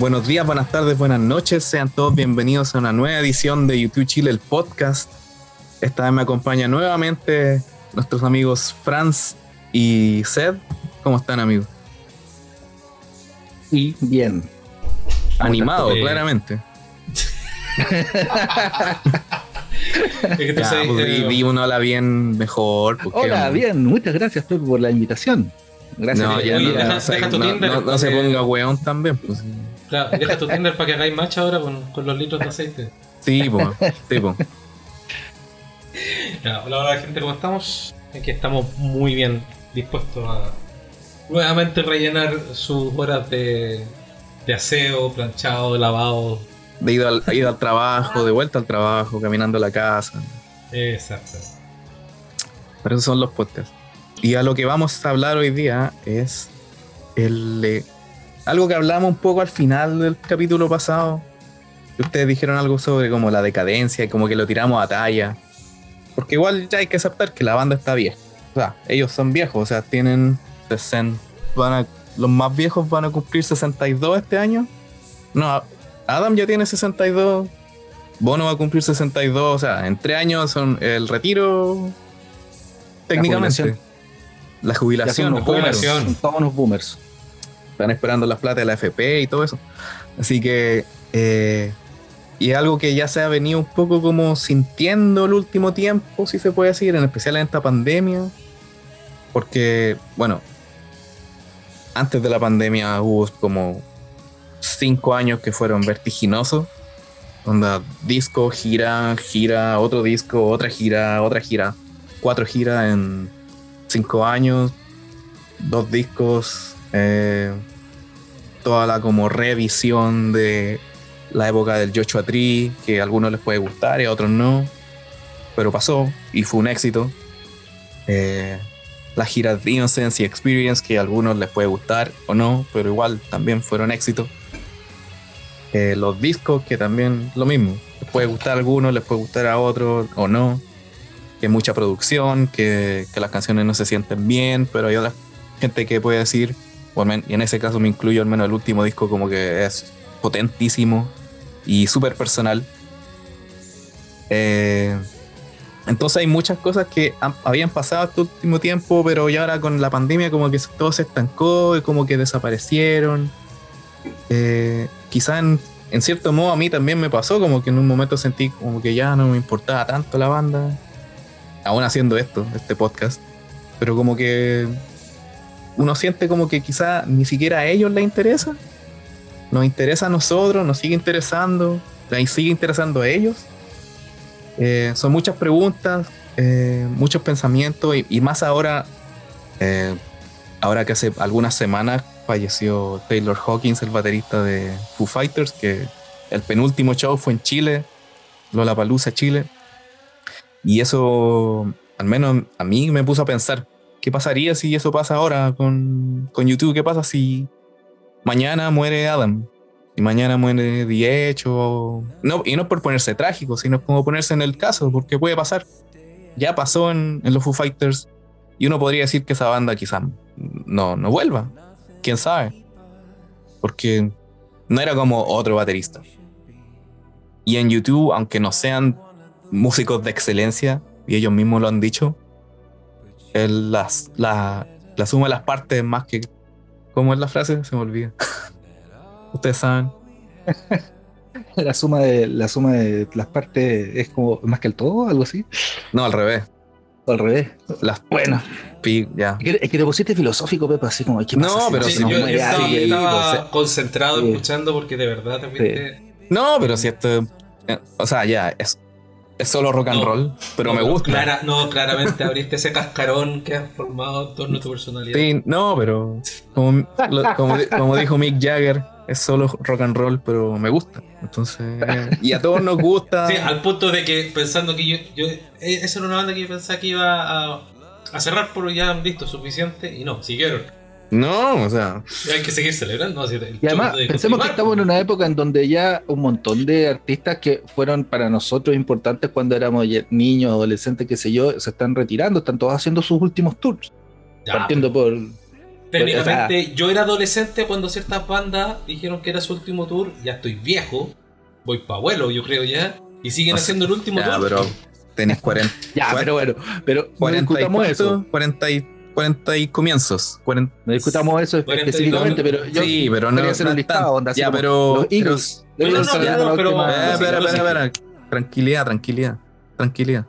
Buenos días, buenas tardes, buenas noches. Sean todos bienvenidos a una nueva edición de YouTube Chile, el podcast. Esta vez me acompaña nuevamente nuestros amigos Franz y Sed. ¿Cómo están, amigos? Sí, bien. Animado, claramente. Es que tú Ya, sabes, pues, di, eh, di un hola bien mejor. porque- Hola, bien, muchas gracias Pepe, por la invitación. Gracias. No, ya Oye, no, deja- no se- deja tu no- Tinder, no- no se porque- ponga weón también. Pues. Claro, deja tu Tinder para que hagáis match ahora con, con los litros de aceite. Sí, pues. sí, pues. Ya, hola, hola gente, ¿cómo estamos? Aquí estamos muy bien dispuestos a nuevamente rellenar sus horas de, de aseo, planchado, lavado. De ida al, ida al trabajo, de vuelta al trabajo, caminando a la casa. Exacto. Pero esos son los podcasts. Y a lo que vamos a hablar hoy día es el, algo que hablamos un poco al final del capítulo pasado. Ustedes dijeron algo sobre como la decadencia y como que lo tiramos a talla. Porque igual ya hay que aceptar que la banda está vieja. O sea, ellos son viejos, o sea, tienen 60. Van a, los más viejos van a cumplir 62 este año. No, Adam ya tiene 62. Bono va a cumplir 62. O sea, en tres años son el retiro. Técnicamente. jubilación. La jubilación. son unos los boomers. boomers, son todos unos boomers. Están esperando las plata de la FP y todo eso. Así que. eh, y es algo que ya se ha venido un poco como sintiendo el último tiempo, si se puede decir, en especial en esta pandemia. Porque, bueno, antes de la pandemia hubo como cinco años que fueron vertiginosos. Onda, disco, gira, gira, otro disco, otra gira, otra gira. Cuatro giras en cinco años, dos discos, eh, toda la como revisión de la época del Joshua Tree, que a algunos les puede gustar y a otros no, pero pasó y fue un éxito. Eh, las giras de Innocence y Experience, que a algunos les puede gustar o no, pero igual también fueron éxitos. Eh, los discos, que también lo mismo, les puede gustar a algunos, les puede gustar a otros o no. Que mucha producción, que, que las canciones no se sienten bien, pero hay otra gente que puede decir, y en ese caso me incluyo al menos el último disco como que es potentísimo y súper personal. Eh, entonces hay muchas cosas que habían pasado este último tiempo, pero ya ahora con la pandemia como que todo se estancó y como que desaparecieron. Eh, quizá en, en cierto modo a mí también me pasó, como que en un momento sentí como que ya no me importaba tanto la banda, aún haciendo esto, este podcast, pero como que uno siente como que quizá ni siquiera a ellos les interesa, nos interesa a nosotros, nos sigue interesando, les sigue interesando a ellos. Eh, son muchas preguntas, eh, muchos pensamientos y, más ahora, eh, ahora que hace algunas semanas falleció Taylor Hawkins, el baterista de Foo Fighters, que el penúltimo show fue en Chile, Lollapalooza, Chile. Y eso, al menos a mí me puso a pensar, ¿qué pasaría si eso pasa ahora con, con YouTube? ¿Qué pasa si mañana muere Adam? Y mañana muere Edge o... No, y no por ponerse trágico, sino como ponerse en el caso, porque puede pasar. Ya pasó en, en los Foo Fighters y uno podría decir que esa banda quizás no, no vuelva. ¿Quién sabe? Porque no era como otro baterista. Y en YouTube, aunque no sean músicos de excelencia, y ellos mismos lo han dicho, el- las, la, la suma de las partes es más que... ¿Cómo es la frase? Se me olvida. Ustedes saben. La suma de la suma de las partes es como más que el todo, algo así. No, al revés. Al revés. Las Bueno. pi- ya. Es que, te pusiste filosófico, Pepe, así como ¿qué No, pasa si pero Sí, si yo, estaba, concentrado Sí. escuchando porque de verdad te fuiste. No, pero si esto... eh, O sea, ya, es, es solo rock and No. roll, pero me gusta. clara- no, claramente abriste ese cascarón que has formado en torno a tu personalidad. Sí, no, pero como, lo- como, di- como dijo Mick Jagger, es solo rock and roll, pero me gusta. Entonces, y a todos nos gusta. Sí, al punto de que pensando que yo, yo eh, esa era una banda que yo pensaba que iba a, a cerrar por ya han visto suficiente y no, siguieron. No, o sea, Y hay que seguir celebrando. así, Y además, pensemos que estamos en una época en donde ya un montón de artistas que fueron para nosotros importantes cuando éramos niños, adolescentes, qué sé yo, se están retirando, están todos haciendo sus últimos tours. Ya, partiendo por Técnicamente, yo era adolescente cuando ciertas bandas dijeron que era su último tour. Ya estoy viejo, voy pa' abuelo, yo creo ya. Y siguen O sea, haciendo el último Ya, tour. pero tenés 40, Ya, pero bueno, pero no 40 y discutamos eso. cuánto, 40 y, 40 y comienzos. 40 No discutamos eso 42. específicamente, pero yo sí, pero no. quería hacer no un listado, tan- onda, ya, pero. los. Tranquilidad, tranquilidad. Tranquilidad.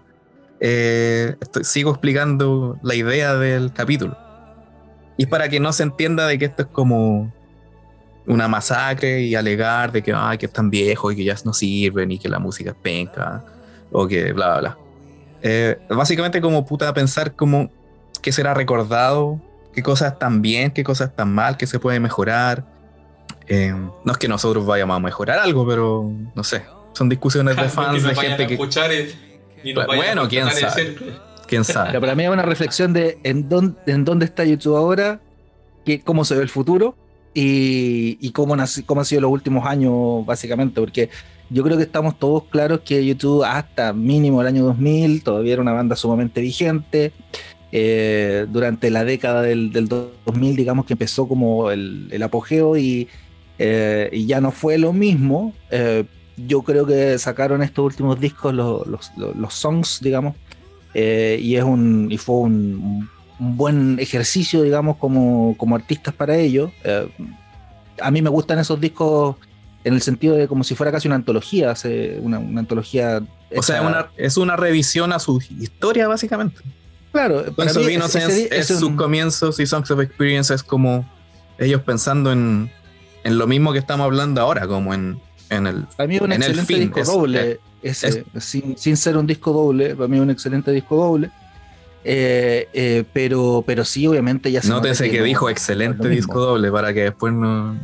Eh, estoy- sigo explicando la idea del capítulo. Y para que no se entienda de que esto es como una masacre y alegar de que, ay, que están viejos y que ya no sirven y que la música es penca o que bla, bla, bla. Eh, básicamente como puta pensar como qué será recordado, qué cosas están bien, qué cosas están mal, qué se puede mejorar. Eh, no es que nosotros vayamos a mejorar algo, pero no sé. Son discusiones de fans, de gente que, escuchar y, y nos Bueno, quién sabe. quién sabe. para mí es una reflexión de en dónde, en dónde está YouTube ahora, que, cómo se ve el futuro y, y cómo, nace- cómo han sido los últimos años, básicamente, porque yo creo que estamos todos claros que YouTube hasta mínimo el año 2000 todavía era una banda sumamente vigente. Eh, durante la década del, del 2000, digamos que empezó como el, el apogeo y, eh, y ya no fue lo mismo. Eh, yo creo que sacaron estos últimos discos, los, los, los- los songs, digamos, y es un y fue un, un buen ejercicio digamos como, como artistas para ellos a mí me gustan esos discos en el sentido de como si fuera casi una antología una, una antología O sea, una- es una revisión a su historia, básicamente. Claro eso mí Sense- ese- es es sus un- comienzos y Songs of Experience es como ellos pensando en, en lo mismo que estamos hablando ahora, como en, en el. para mí es un en el excelente disco es- doble ese, sin, sin ser un disco doble para mí es un excelente disco doble Eh, eh, pero pero sí obviamente ya se Nótese que, no- dijo no excelente es disco doble para que después no,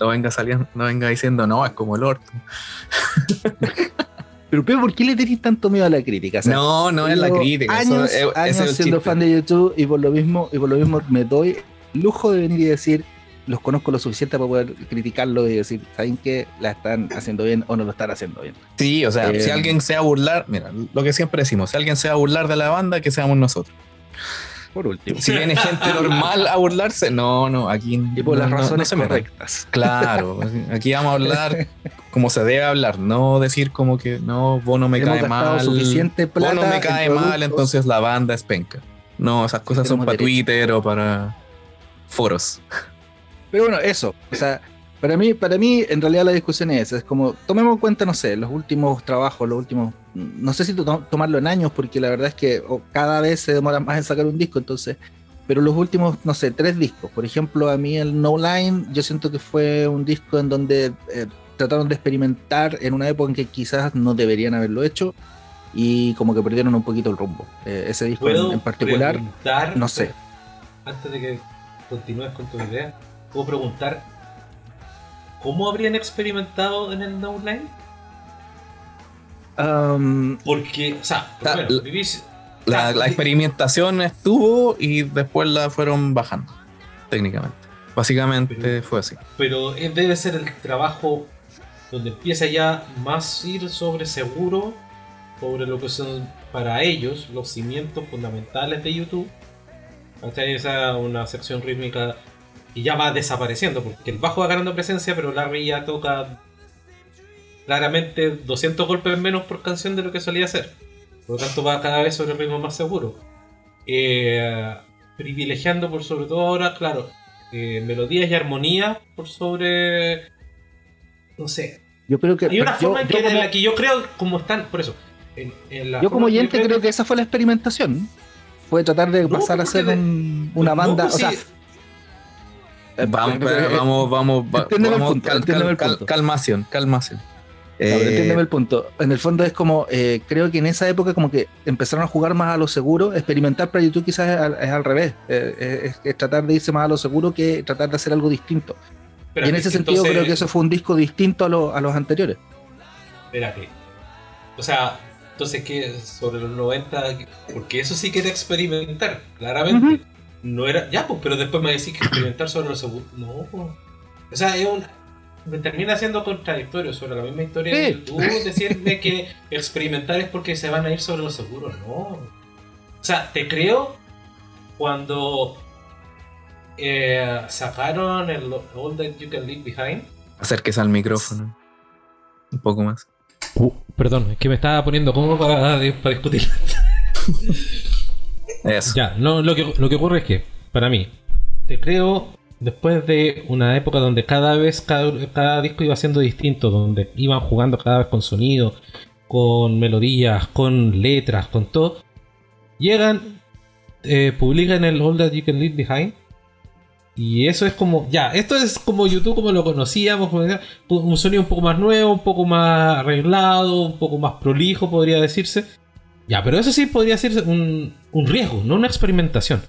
no venga saliendo, no venga diciendo no, es como el orto. pero Pepe, ¿por qué le tenéis tanto miedo a la crítica? O sea, no, no es la crítica. eso Años, es- ese años es siendo fan de YouTube y por lo mismo y por lo mismo me doy el lujo de venir y decir los conozco lo suficiente para poder criticarlo y decir, ¿saben qué? La están haciendo bien o no lo están haciendo bien. Sí, o sea, Eh, si alguien se va a burlar, mira, lo que siempre decimos, si alguien se va a burlar de la banda, que seamos nosotros. Por último. Si viene gente normal a burlarse, no, no, aquí Y por no- las no- no razones se metan. correctas. Claro, aquí vamos a hablar como se debe hablar, no decir como que no, vos no me Hemos cae mal, suficiente vos no me cae mal, entonces la banda es penca. No, esas cosas son para derecho. Twitter o para foros. Pero bueno, eso. O sea, para mí, para mí, en realidad la discusión es esa. Es como, tomemos en cuenta, no sé, los últimos trabajos, los últimos. No sé si to- tomarlo en años, porque la verdad es que cada vez se demora más en sacar un disco, entonces. Pero los últimos, no sé, tres discos. Por ejemplo, a mí el No Line, yo siento que fue un disco en donde eh, trataron de experimentar en una época en que quizás no deberían haberlo hecho. Y como que perdieron un poquito el rumbo. Eh, ese disco en, ¿Puedo en particular, no sé. Antes de que continúes con tu idea, puedo preguntar cómo habrían experimentado en el No Line? Um, Porque, o sea, bueno, l- vivís- La, experimentación estuvo y después la fueron bajando, técnicamente. Básicamente Pero- fue así. pero debe ser el trabajo donde empieza ya más ir sobre seguro, sobre lo que son para ellos los cimientos fundamentales de YouTube. Esa una sección rítmica y ya va desapareciendo, porque el bajo va ganando presencia, pero Larry ya toca claramente 200 golpes menos por canción de lo que solía hacer. Por lo tanto va cada vez sobre el ritmo más seguro. Eh, privilegiando por sobre todo ahora, claro, eh, melodías y armonía por sobre... No sé. yo creo que. Hay una yo- forma en, yo que, en la que yo creo como están... Por eso. en- en la Yo como oyente creo que esa fue la experimentación. Fue tratar de No, pasar a ser de- un- una No, banda. pues o sea, sí, Vamos, vamos, vamos, vamos, punto, cal- cal- punto. calmación, calmación. Eh, entiéndeme el punto. En el fondo es como, eh, creo que en esa época como que empezaron a jugar más a lo seguro, experimentar para YouTube quizás es al, es al revés, eh, es, es tratar de irse más a lo seguro que tratar de hacer algo distinto. y en ese sentido entonces- creo que eso fue un disco distinto a, lo- a los anteriores. Espérate. O sea, entonces que sobre los 90, porque eso sí que era experimentar, claramente. No era, ya, pues, pero después me decís que experimentar sobre los seguros. No, pues. O sea, es un. Me termina siendo contradictorio sobre la misma historia de Sí. YouTube, decirme que experimentar es porque se van a ir sobre los seguros, no. O sea, te creo cuando eh, sacaron el All That You Can Leave Behind. Acérquese al micrófono. Un poco más. Uh, perdón, es que me estaba poniendo como para, para discutir. Eso. Ya, no, lo que, lo que ocurre es que, para mí, te creo después de una época donde cada vez cada, disco iba siendo distinto, donde iban jugando cada vez con sonido, con melodías, con letras, con todo, llegan, eh, publican el All That You Can Leave Behind. Y eso es como, ya, esto es como YouTube como lo conocíamos, un sonido un poco más nuevo, un poco más arreglado, un poco más prolijo, podría decirse. Ya, pero eso sí podría ser un, un riesgo, no una experimentación,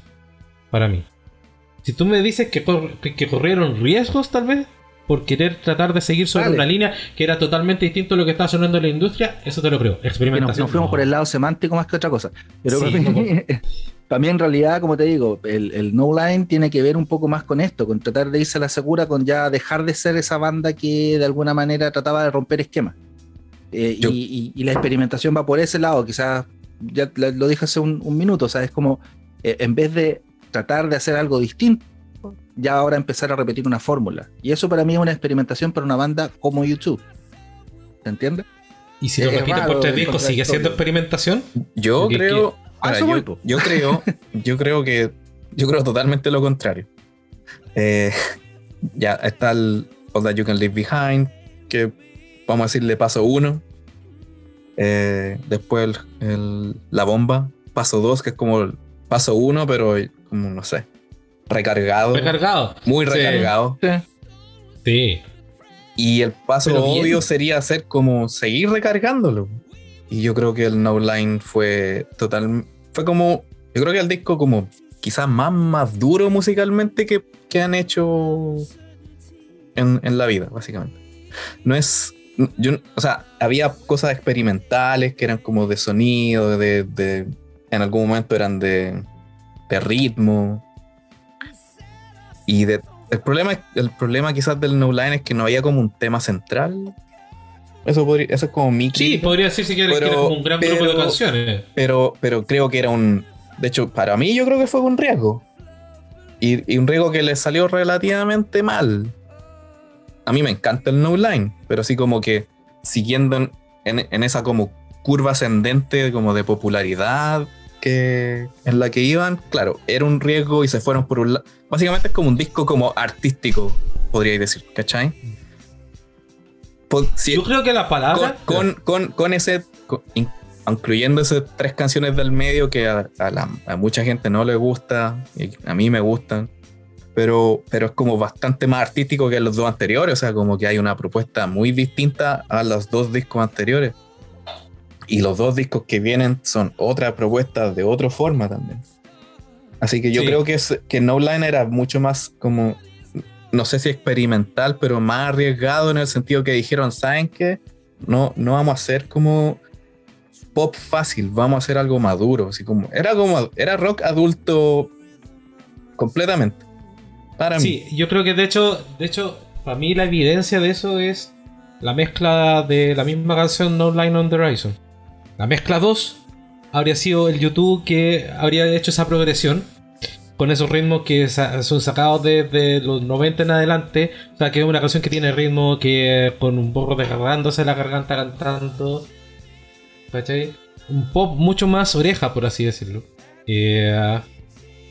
para mí. Si tú me dices que, que corrieron riesgos, tal vez, por querer tratar de seguir sobre una línea que era totalmente distinto a lo que estaba sonando en la industria, eso te lo creo. Experimentación. Nos, fuimos por el lado semántico más que otra cosa. Pero también en realidad, como te digo, el, No Line tiene que ver un poco más con esto, con tratar de irse a la segura, con ya dejar de ser esa banda que de alguna manera trataba de romper esquemas. Eh, y, la experimentación va por ese lado, quizás ya lo dije hace un, minuto, o sea, es como eh, en vez de tratar de hacer algo distinto, ya ahora empezar a repetir una fórmula. Y eso para mí es una experimentación para una banda como YouTube. ¿Se entiende? ¿Y si lo repiten por tres discos, sigue siendo experimentación? Yo creo. yo, creo. Yo creo que. Yo creo totalmente lo contrario. Eh, ya está el All That You Can Leave Behind, que vamos a decirle paso uno. Eh, después la bomba, paso dos, que es como el paso uno, pero como no sé, recargado. Recargado. Muy recargado. Sí. Y el paso obvio sería hacer como seguir recargándolo. Y yo creo que el No Line fue total. Fue como. Yo creo que el disco como quizás más, más duro musicalmente que, que han hecho en, en, la vida, básicamente. No es. Yo, o sea, había cosas experimentales que eran como de sonido, de, de en algún momento eran de, de ritmo. Y de, el, problema, el problema quizás del No Line es que no había como un tema central. Eso, podría, eso es como mi Sí, podría decirse que, era como un gran grupo de canciones. Pero, pero creo que era un. De hecho, para mí yo creo que fue un riesgo. Y, un riesgo que le salió relativamente mal. A mí me encanta el No Line, pero así como que siguiendo en, en esa como curva ascendente como de popularidad que en la que iban, claro, era un riesgo y se fueron por un lado. Básicamente es como un disco como artístico, podríais decir, ¿cachai? Yo creo que la palabra. Con, con, con, ese. incluyendo esas tres canciones del medio que a, a, mucha gente no le gusta, y a mí me gustan. Pero, pero es como bastante más artístico que los dos anteriores, o sea, como que hay una propuesta muy distinta a los dos discos anteriores. Y los dos discos que vienen son otra propuesta de otra forma también. Así que yo creo que, es, que No Line era mucho más como, no sé si experimental, pero más arriesgado en el sentido que dijeron, ¿saben qué? No, no vamos a hacer como pop fácil, vamos a hacer algo maduro. Así como, era como, era rock adulto completamente. Para sí, yo creo que de hecho, de hecho, para mí la evidencia de eso es la mezcla de la misma canción No Line on the Horizon. La mezcla 2 habría sido el YouTube que habría hecho esa progresión con esos ritmos que son sacados desde los 90 en adelante. O sea, que es una canción que tiene ritmo que con un poco desgarrándose la garganta cantando. ¿Cachai? Un pop mucho más oreja, por así decirlo. Eh,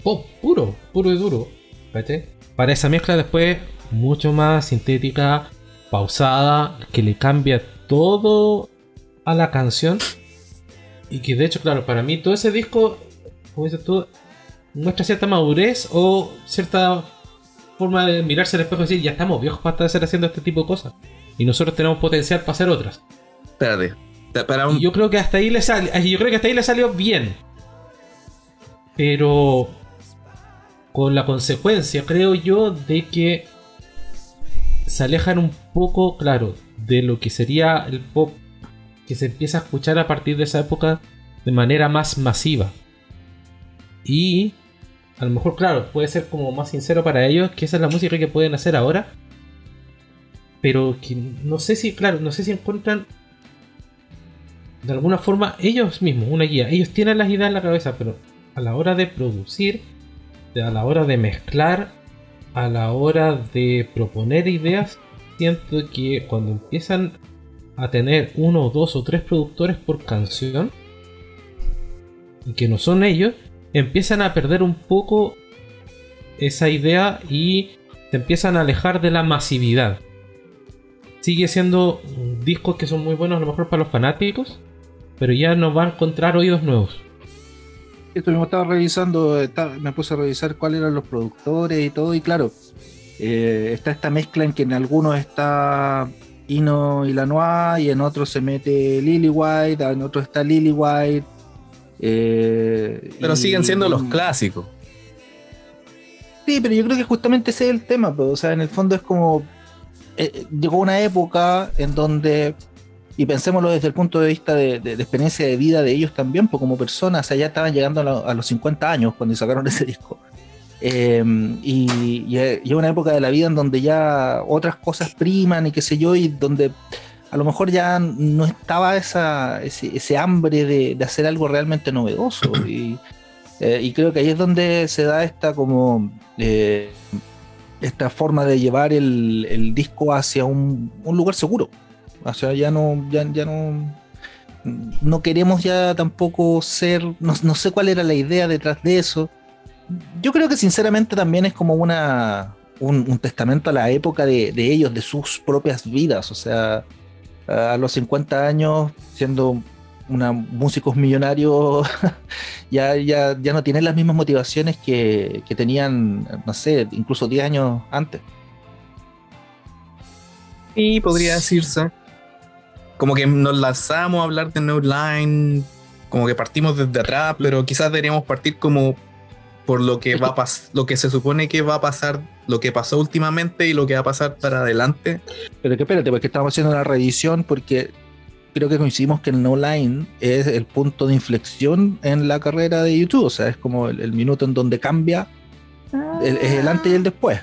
pop puro, puro y duro. ¿Cachai? Para esa mezcla después, mucho más sintética, pausada, que le cambia todo a la canción y que de hecho, claro, para mí todo ese disco, como dices tú, muestra cierta madurez o cierta forma de mirarse al espejo y decir, ya estamos viejos para estar haciendo este tipo de cosas. Y nosotros tenemos potencial para hacer otras. Espérate. Y yo creo que hasta ahí le sale, yo creo que hasta ahí le salió bien. Pero con la consecuencia, creo yo, de que se alejan un poco, claro, de lo que sería el pop que se empieza a escuchar a partir de esa época de manera más masiva. Y a lo mejor, claro, puede ser como más sincero para ellos que esa es la música que pueden hacer ahora. Pero que no sé si, claro, no sé si encuentran de alguna forma ellos mismos una guía. Ellos tienen las ideas en la cabeza, pero a la hora de producir, a la hora de mezclar, a la hora de proponer ideas, siento que cuando empiezan a tener uno, dos o tres productores por canción, y que no son ellos, empiezan a perder un poco esa idea y se empiezan a alejar de la masividad. Sigue siendo discos que son muy buenos a lo mejor para los fanáticos, pero ya no va a encontrar oídos nuevos. Esto mismo estaba revisando, me puse a revisar cuáles eran los productores y todo, y claro, eh, está esta mezcla en que en algunos está Ino y Lanois, y en otros se mete Lily White, en otros está Lily White. Eh, pero siguen siendo los clásicos. Sí, pero yo creo que justamente ese es el tema, pero, o sea, en el fondo es como. Eh, llegó una época en donde y pensémoslo desde el punto de vista de, experiencia de vida de ellos también, pues como personas, o sea, ya estaban llegando a, los 50 años cuando sacaron ese disco. Em, y, es una época de la vida en donde ya otras cosas priman y qué sé yo, y donde a lo mejor ya no estaba esa, ese, hambre de, hacer algo realmente novedoso. Eh, y, creo que ahí es donde se da esta como eh, esta forma de llevar el, disco hacia un, un lugar seguro. O sea, ya no, ya, no, no queremos ya tampoco ser, no, sé cuál era la idea detrás de eso. Yo creo que sinceramente también es como una, un, testamento a la época de, ellos, de sus propias vidas. O sea, a los 50 años, siendo una, músicos millonarios, ya, ya, ya no tienen las mismas motivaciones que, que tenían, no sé, incluso 10 años antes. Y podría decirse como que nos lanzamos a hablar de No Line, como que partimos desde atrás, pero quizás deberíamos partir como por lo que va a lo que se supone que va a pasar, lo que pasó últimamente y lo que va a pasar para adelante. Pero que espérate, porque estamos haciendo una revisión porque creo que coincidimos que el No Line es el punto de inflexión en la carrera de YouTube, o sea, es como el, minuto en donde cambia, es el antes y el después.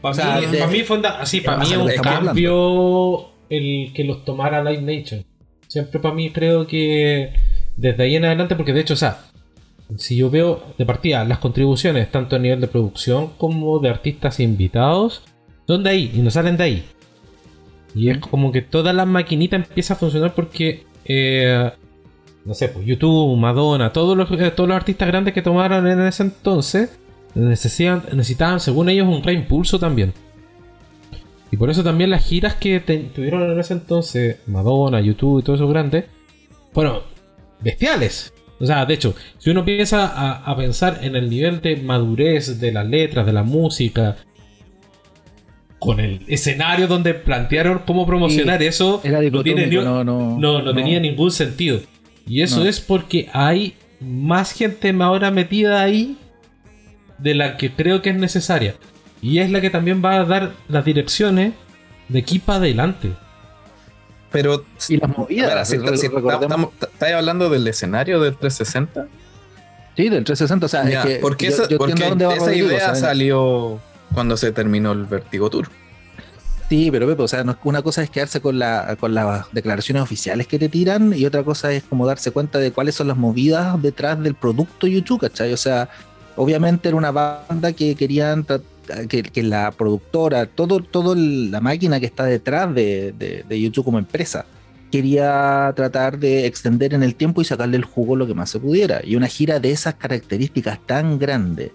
Para, mí, fue así, para mí es un cambio el que los tomara Live Nation. Siempre para mí creo que desde ahí en adelante, porque de hecho, o sea, si yo veo de partida las contribuciones, tanto a nivel de producción como de artistas invitados, son de ahí y no salen de ahí. Y es como que toda la maquinita empieza a funcionar porque, eh, no sé, pues YouTube, Madonna, todos los, eh, todos los artistas grandes que tomaron en ese entonces necesitaban, necesitaban, según ellos, un reimpulso también. Y por eso también las giras que tuvieron en ese entonces, Madonna, YouTube y todo eso grande, fueron bestiales. O sea, de hecho, si uno empieza a, pensar en el nivel de madurez de las letras, de la música, con el escenario donde plantearon cómo promocionar eso, no, no, no, tenía ningún sentido. Y eso es porque hay más gente ahora metida ahí de la que creo que es necesaria. Y es la que también va a dar las direcciones de aquí para adelante. Pero. Y las movidas. ¿Estás hablando del escenario del 360? Sí, del 360. O sea, es que porque esa, esa idea salió cuando se terminó el Vertigo Tour. Sí, pero Pepe, o sea, una cosa es quedarse con, la, con las declaraciones oficiales que te tiran y otra cosa es como darse cuenta de cuáles son las movidas detrás del producto YouTube, ¿cachai? O sea, obviamente era una banda que querían que, la productora, todo, todo la máquina que está detrás de, YouTube como empresa, quería tratar de extender en el tiempo y sacarle el jugo lo que más se pudiera. Y una gira de esas características tan grande,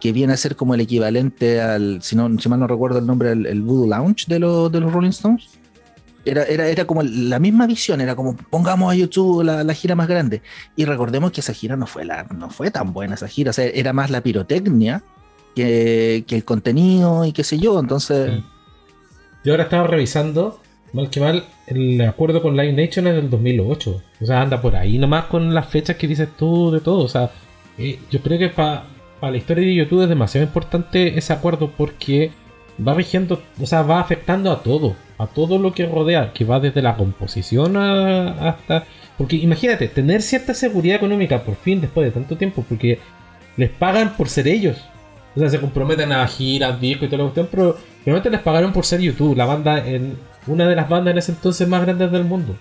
que viene a ser como el equivalente al, si, no, si mal no recuerdo el nombre, el, Voodoo Lounge de, los de los Rolling Stones. Era, era, era, como la misma visión, era como pongamos a YouTube la, gira más grande. Y recordemos que esa gira no fue, la, no fue tan buena, esa gira, o sea, era más la pirotecnia que, el contenido y qué sé yo. Entonces. Yo ahora estaba revisando, mal que mal, el acuerdo con Live Nation es del 2008. O sea, anda por ahí nomás con las fechas que dices tú de todo. O sea, eh, yo creo que para la historia de YouTube es demasiado importante ese acuerdo porque va rigiendo, o sea, va afectando a todo, a todo lo que rodea, que va desde la composición hasta... Porque imagínate, tener cierta seguridad económica por fin después de tanto tiempo, porque les pagan por ser ellos. O sea, se comprometen a giras, discos y toda la cuestión, pero realmente les pagaron por ser YouTube, la banda en una de las bandas en ese entonces más grandes del mundo.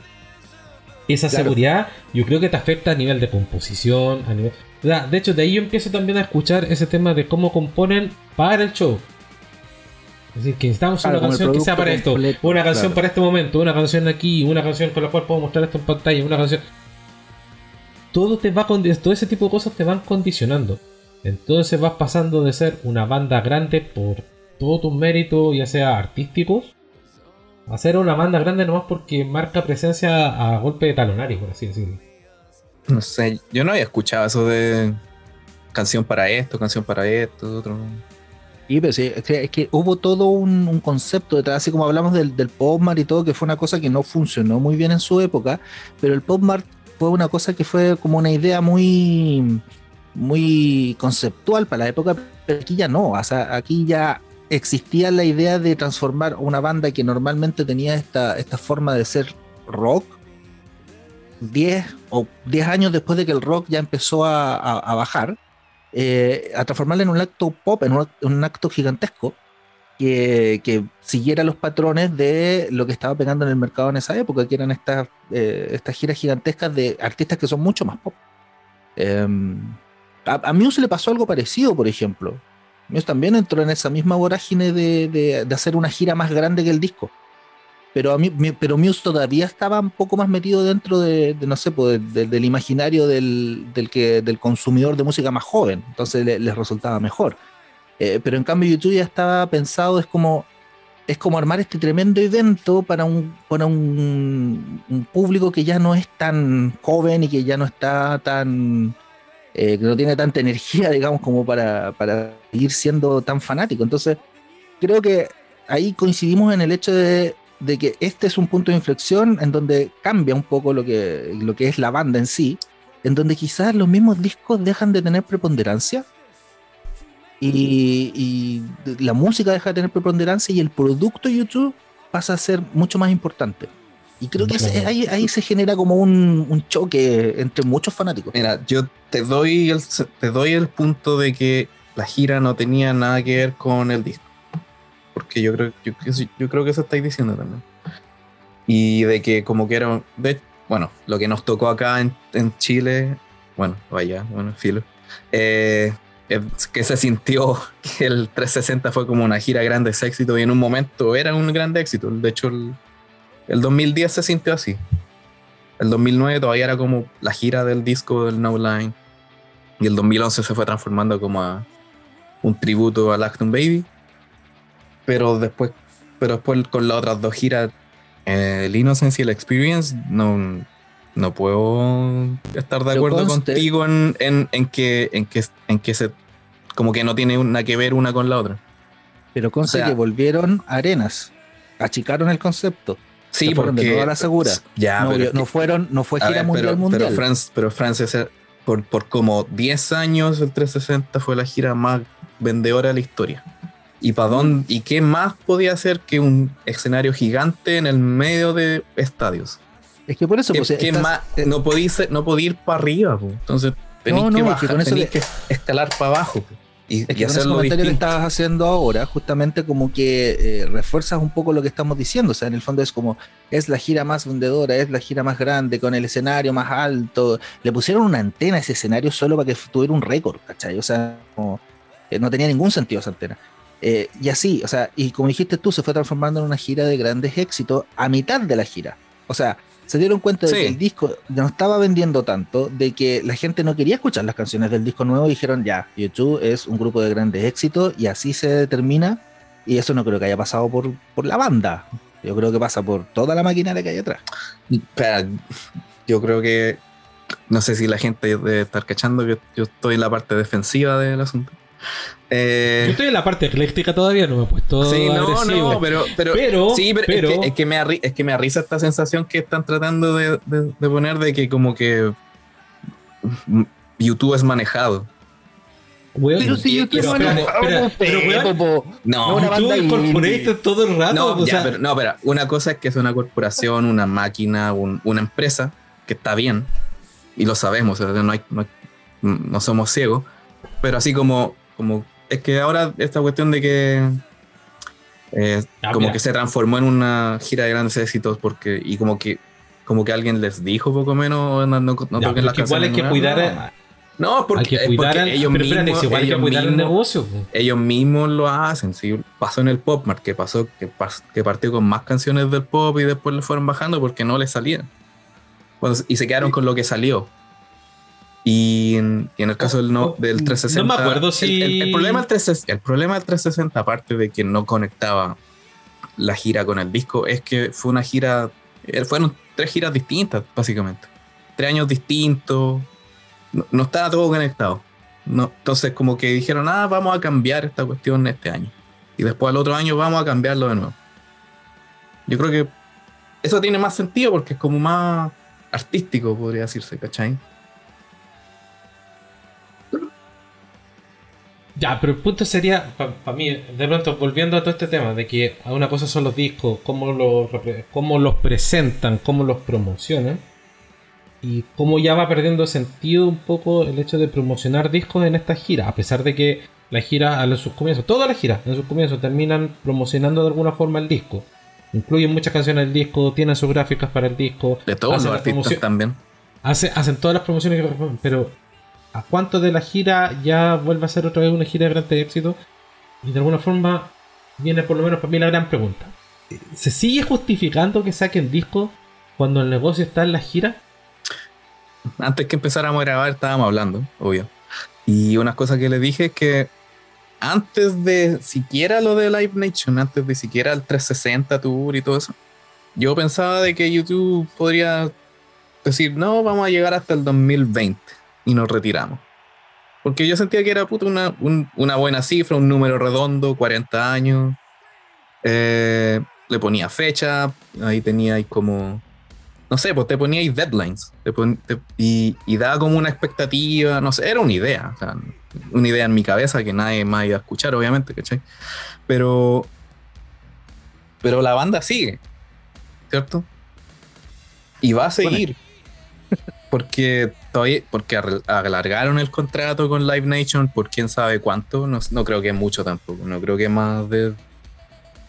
Esa seguridad yo creo que te afecta a nivel de composición, a nivel... de hecho, de ahí yo empiezo también a escuchar ese tema de cómo componen para el show. Es decir, que necesitamos Claro, una canción que sea para esto, una canción claro. para este momento, una canción aquí, una canción con la cual puedo mostrar esto en pantalla, una canción. Todo te va condi- todo ese tipo de cosas te van condicionando. Entonces vas pasando de ser una banda grande por todos tus méritos, ya sea artísticos, a ser una banda grande nomás porque marca presencia a golpe de talonario, por así decirlo. No sé, yo no había escuchado eso de canción para esto, canción para esto, otro. Sí, pero sí, es que, es que hubo todo un, un concepto detrás, así como hablamos del, del Popmart y todo, que fue una cosa que no funcionó muy bien en su época, pero el Popmart fue una cosa que fue como una idea muy, muy conceptual para la época, pero aquí ya no, o sea, aquí ya existía la idea de transformar una banda que normalmente tenía esta, esta forma de ser rock, 10 o 10 años después de que el rock ya empezó a, bajar, eh, a transformarla en un acto pop, en un, un acto gigantesco que, que siguiera los patrones de lo que estaba pegando en el mercado en esa época, que eran estas, eh, estas giras gigantescas de artistas que son mucho más pop. Eh, a, a Muse le pasó algo parecido, por ejemplo. Muse también entró en esa misma vorágine de, de- hacer una gira más grande que el disco. Pero, pero Muse todavía estaba un poco más metido dentro de, no sé, pues, de- de- del imaginario del, del, que, del consumidor de música más joven. Entonces le- les resultaba mejor. Eh, pero en cambio YouTube ya estaba pensado, es como, es como armar este tremendo evento para un, para un público que ya no es tan joven y que ya no está tan, eh, que no tiene tanta energía, digamos, como para, para seguir siendo tan fanático. Entonces, creo que ahí coincidimos en el hecho de, de que este es un punto de inflexión en donde cambia un poco lo que, lo que es la banda en sí, en donde quizás los mismos discos dejan de tener preponderancia y, y la música deja de tener preponderancia y el producto YouTube pasa a ser mucho más importante. Y creo que ese- ahí, ahí se genera como un, un choque entre muchos fanáticos. Mira, yo te doy el, te doy el punto de que la gira no tenía nada que ver con el disco. Porque yo creo, yo, yo creo que eso estáis diciendo también. Y de que como que era, de, bueno, lo que nos tocó acá en, en Chile, bueno, vaya, bueno, filo, eh, es que se sintió que el 360 fue como una gira grande ese éxito y en un momento era un grande éxito. De hecho, el, el 2010 se sintió así. El 2009 todavía era como la gira del disco del No Line. Y el 2011 se fue transformando como a un tributo a Acton Baby. Pero después, pero después con las otras dos giras, eh, el Innocence y el Experience, no, no puedo estar de acuerdo contigo en, en, en que, en, que, en que se como que no tiene nada que ver una con la otra. Pero conste O sea- que volvieron a arenas, achicaron el concepto. Sí, Se fueron de porque nuevo a la segura. Ya, no, pero, no fueron, no fue gira ver, mundial pero, mundial. pero France, pero France ese- por, por como 10 años el 360 fue la gira más vendedora de la historia. ¿Y para dónde, y qué más podía hacer que un escenario gigante en el medio de estadios? es que por eso, ¿Qué, pues, estás- más? eh, No podía ir, no podía ir para arriba, po. entonces tenéis No, no, que es que bajar, con eso tenéis le- que escalar para abajo po. Y, Es que y con ese hacerlo comentario que estabas haciendo ahora, justamente como que eh, refuerzas un poco lo que estamos diciendo. O sea, en el fondo es como, es la gira más vendedora, es la gira más grande, con el escenario más alto. Le pusieron una antena a ese escenario solo para que tuviera un récord, ¿cachai? O sea, como, eh, no tenía ningún sentido esa antena. Eh, y así, o sea, y como dijiste tú, se fue transformando en una gira de grandes éxitos a mitad de la gira. O sea, se dieron cuenta de Sí. que el disco no estaba vendiendo tanto, de que la gente no quería escuchar las canciones del disco nuevo y dijeron, ya, YouTube es un grupo de grandes éxitos y así se determina. Y eso no creo que haya pasado por, por la banda. Yo creo que pasa por toda la maquinaria que hay atrás. Yo creo que no sé si la gente debe estar cachando que yo estoy en la parte defensiva del asunto. Eh, Yo estoy en la parte ecléctica todavía, no me he puesto sí, no, agresivo. no, pero, pero, Pero- sí, pero, pero- es, que, es que me da, ri- es que me da risa esta sensación que están tratando de, de- de poner de que como que YouTube es manejado. Weón, Pero si YouTube es manejado, pero. No, No, una YouTube todo el rato. No, o ya, sea, pero, no, espera, una cosa es que es una corporación, una máquina, un- una empresa, que está bien, y lo sabemos, o sea, no, hay- no, hay- no somos ciegos, pero así como, como, es que ahora esta cuestión de que eh, Ah, como mira. que se transformó en una gira de grandes éxitos, porque, y como que como que alguien les dijo poco menos, no, no, no ya, las es igual canciones que nuevas, cuidar. no. a- No, porque, que es ellos mismos, igual que ellos cuidar el mismos- negocio. pues. ellos mismos lo hacen. Sí, pasó en el Pop Mart, que pasó que, partió con más canciones del pop y después le fueron bajando porque no le salían. Y se quedaron con lo que salió. Y en, y en el caso del, no, del 360. No me acuerdo el- si- El, el problema del 360, el problema del 360, aparte de que no conectaba la gira con el disco, es que fue una gira. eh, Fueron tres giras distintas, básicamente. Tres años distintos. No, no estaba todo conectado. No, entonces, como que dijeron, ah, vamos a cambiar esta cuestión este año. Y después al otro año vamos a cambiarlo de nuevo. Yo creo que eso tiene más sentido porque es como más artístico, podría decirse, ¿cachai? Ya, pero el punto sería, para mí, de pronto, volviendo a todo este tema, de que a una cosa son los discos, cómo los, cómo los presentan, cómo los promocionan, y cómo ya va perdiendo sentido un poco el hecho de promocionar discos en esta gira, a pesar de que la gira a los- sus comienzos, todas las giras en sus comienzos terminan promocionando de alguna forma el disco. Incluyen muchas canciones del disco, tienen sus gráficas para el disco, De todos los artistas también. Hace- hacen todas las promociones pero ¿a cuánto de la gira ya vuelve a ser otra vez una gira de grande éxito? Y de alguna forma viene por lo menos para mí la gran pregunta. ¿Se sigue justificando que saquen discos cuando el negocio está en la gira? Antes que empezáramos a grabar estábamos hablando, obvio. Y una cosa que le dije es que antes de siquiera lo de Live Nation, antes de siquiera el 360 Tour y todo eso, yo pensaba de que YouTube podría decir, no, vamos a llegar hasta el 2020 y nos retiramos. Porque yo sentía que era puta, una, un- una buena cifra, un número redondo, 40 años. Eh, le ponía fecha, ahí tenía ahí como no sé, pues te poníais deadlines te pon- te- y, y daba como una expectativa, no sé, era una idea, o sea, una idea en mi cabeza que nadie más iba a escuchar, obviamente, ¿cachai? Pero, pero la banda sigue, ¿cierto? Y va a seguir. Porque todavía, porque alargaron el contrato con Live Nation por quién sabe cuánto, no, no creo que mucho tampoco, no creo que más de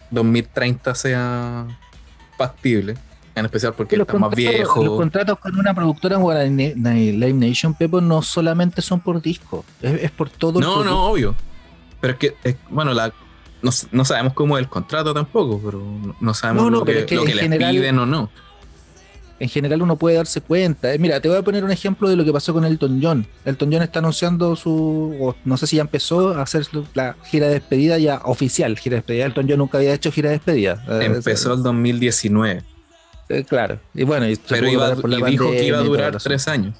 2030 sea factible, en especial porque está más viejo. Los contratos con una productora como Live Nation, Pepo, no solamente son por disco, es, es por todo el No, producto. no, obvio. Pero es que, es- bueno, la, no, no sabemos cómo es el contrato tampoco, pero no- no sabemos No, lo que, es que lo que les general- piden o no. En general uno puede darse cuenta. Eh, mira, te voy a poner un ejemplo de lo que pasó con Elton John. Elton John está anunciando su, o no sé si ya empezó a hacer la gira de despedida ya oficial, gira de despedida. Elton John nunca había hecho gira de despedida. Eh, Empezó el 2019, eh, claro. Y bueno, y pero iba, parar por la y dijo que iba a durar tres años.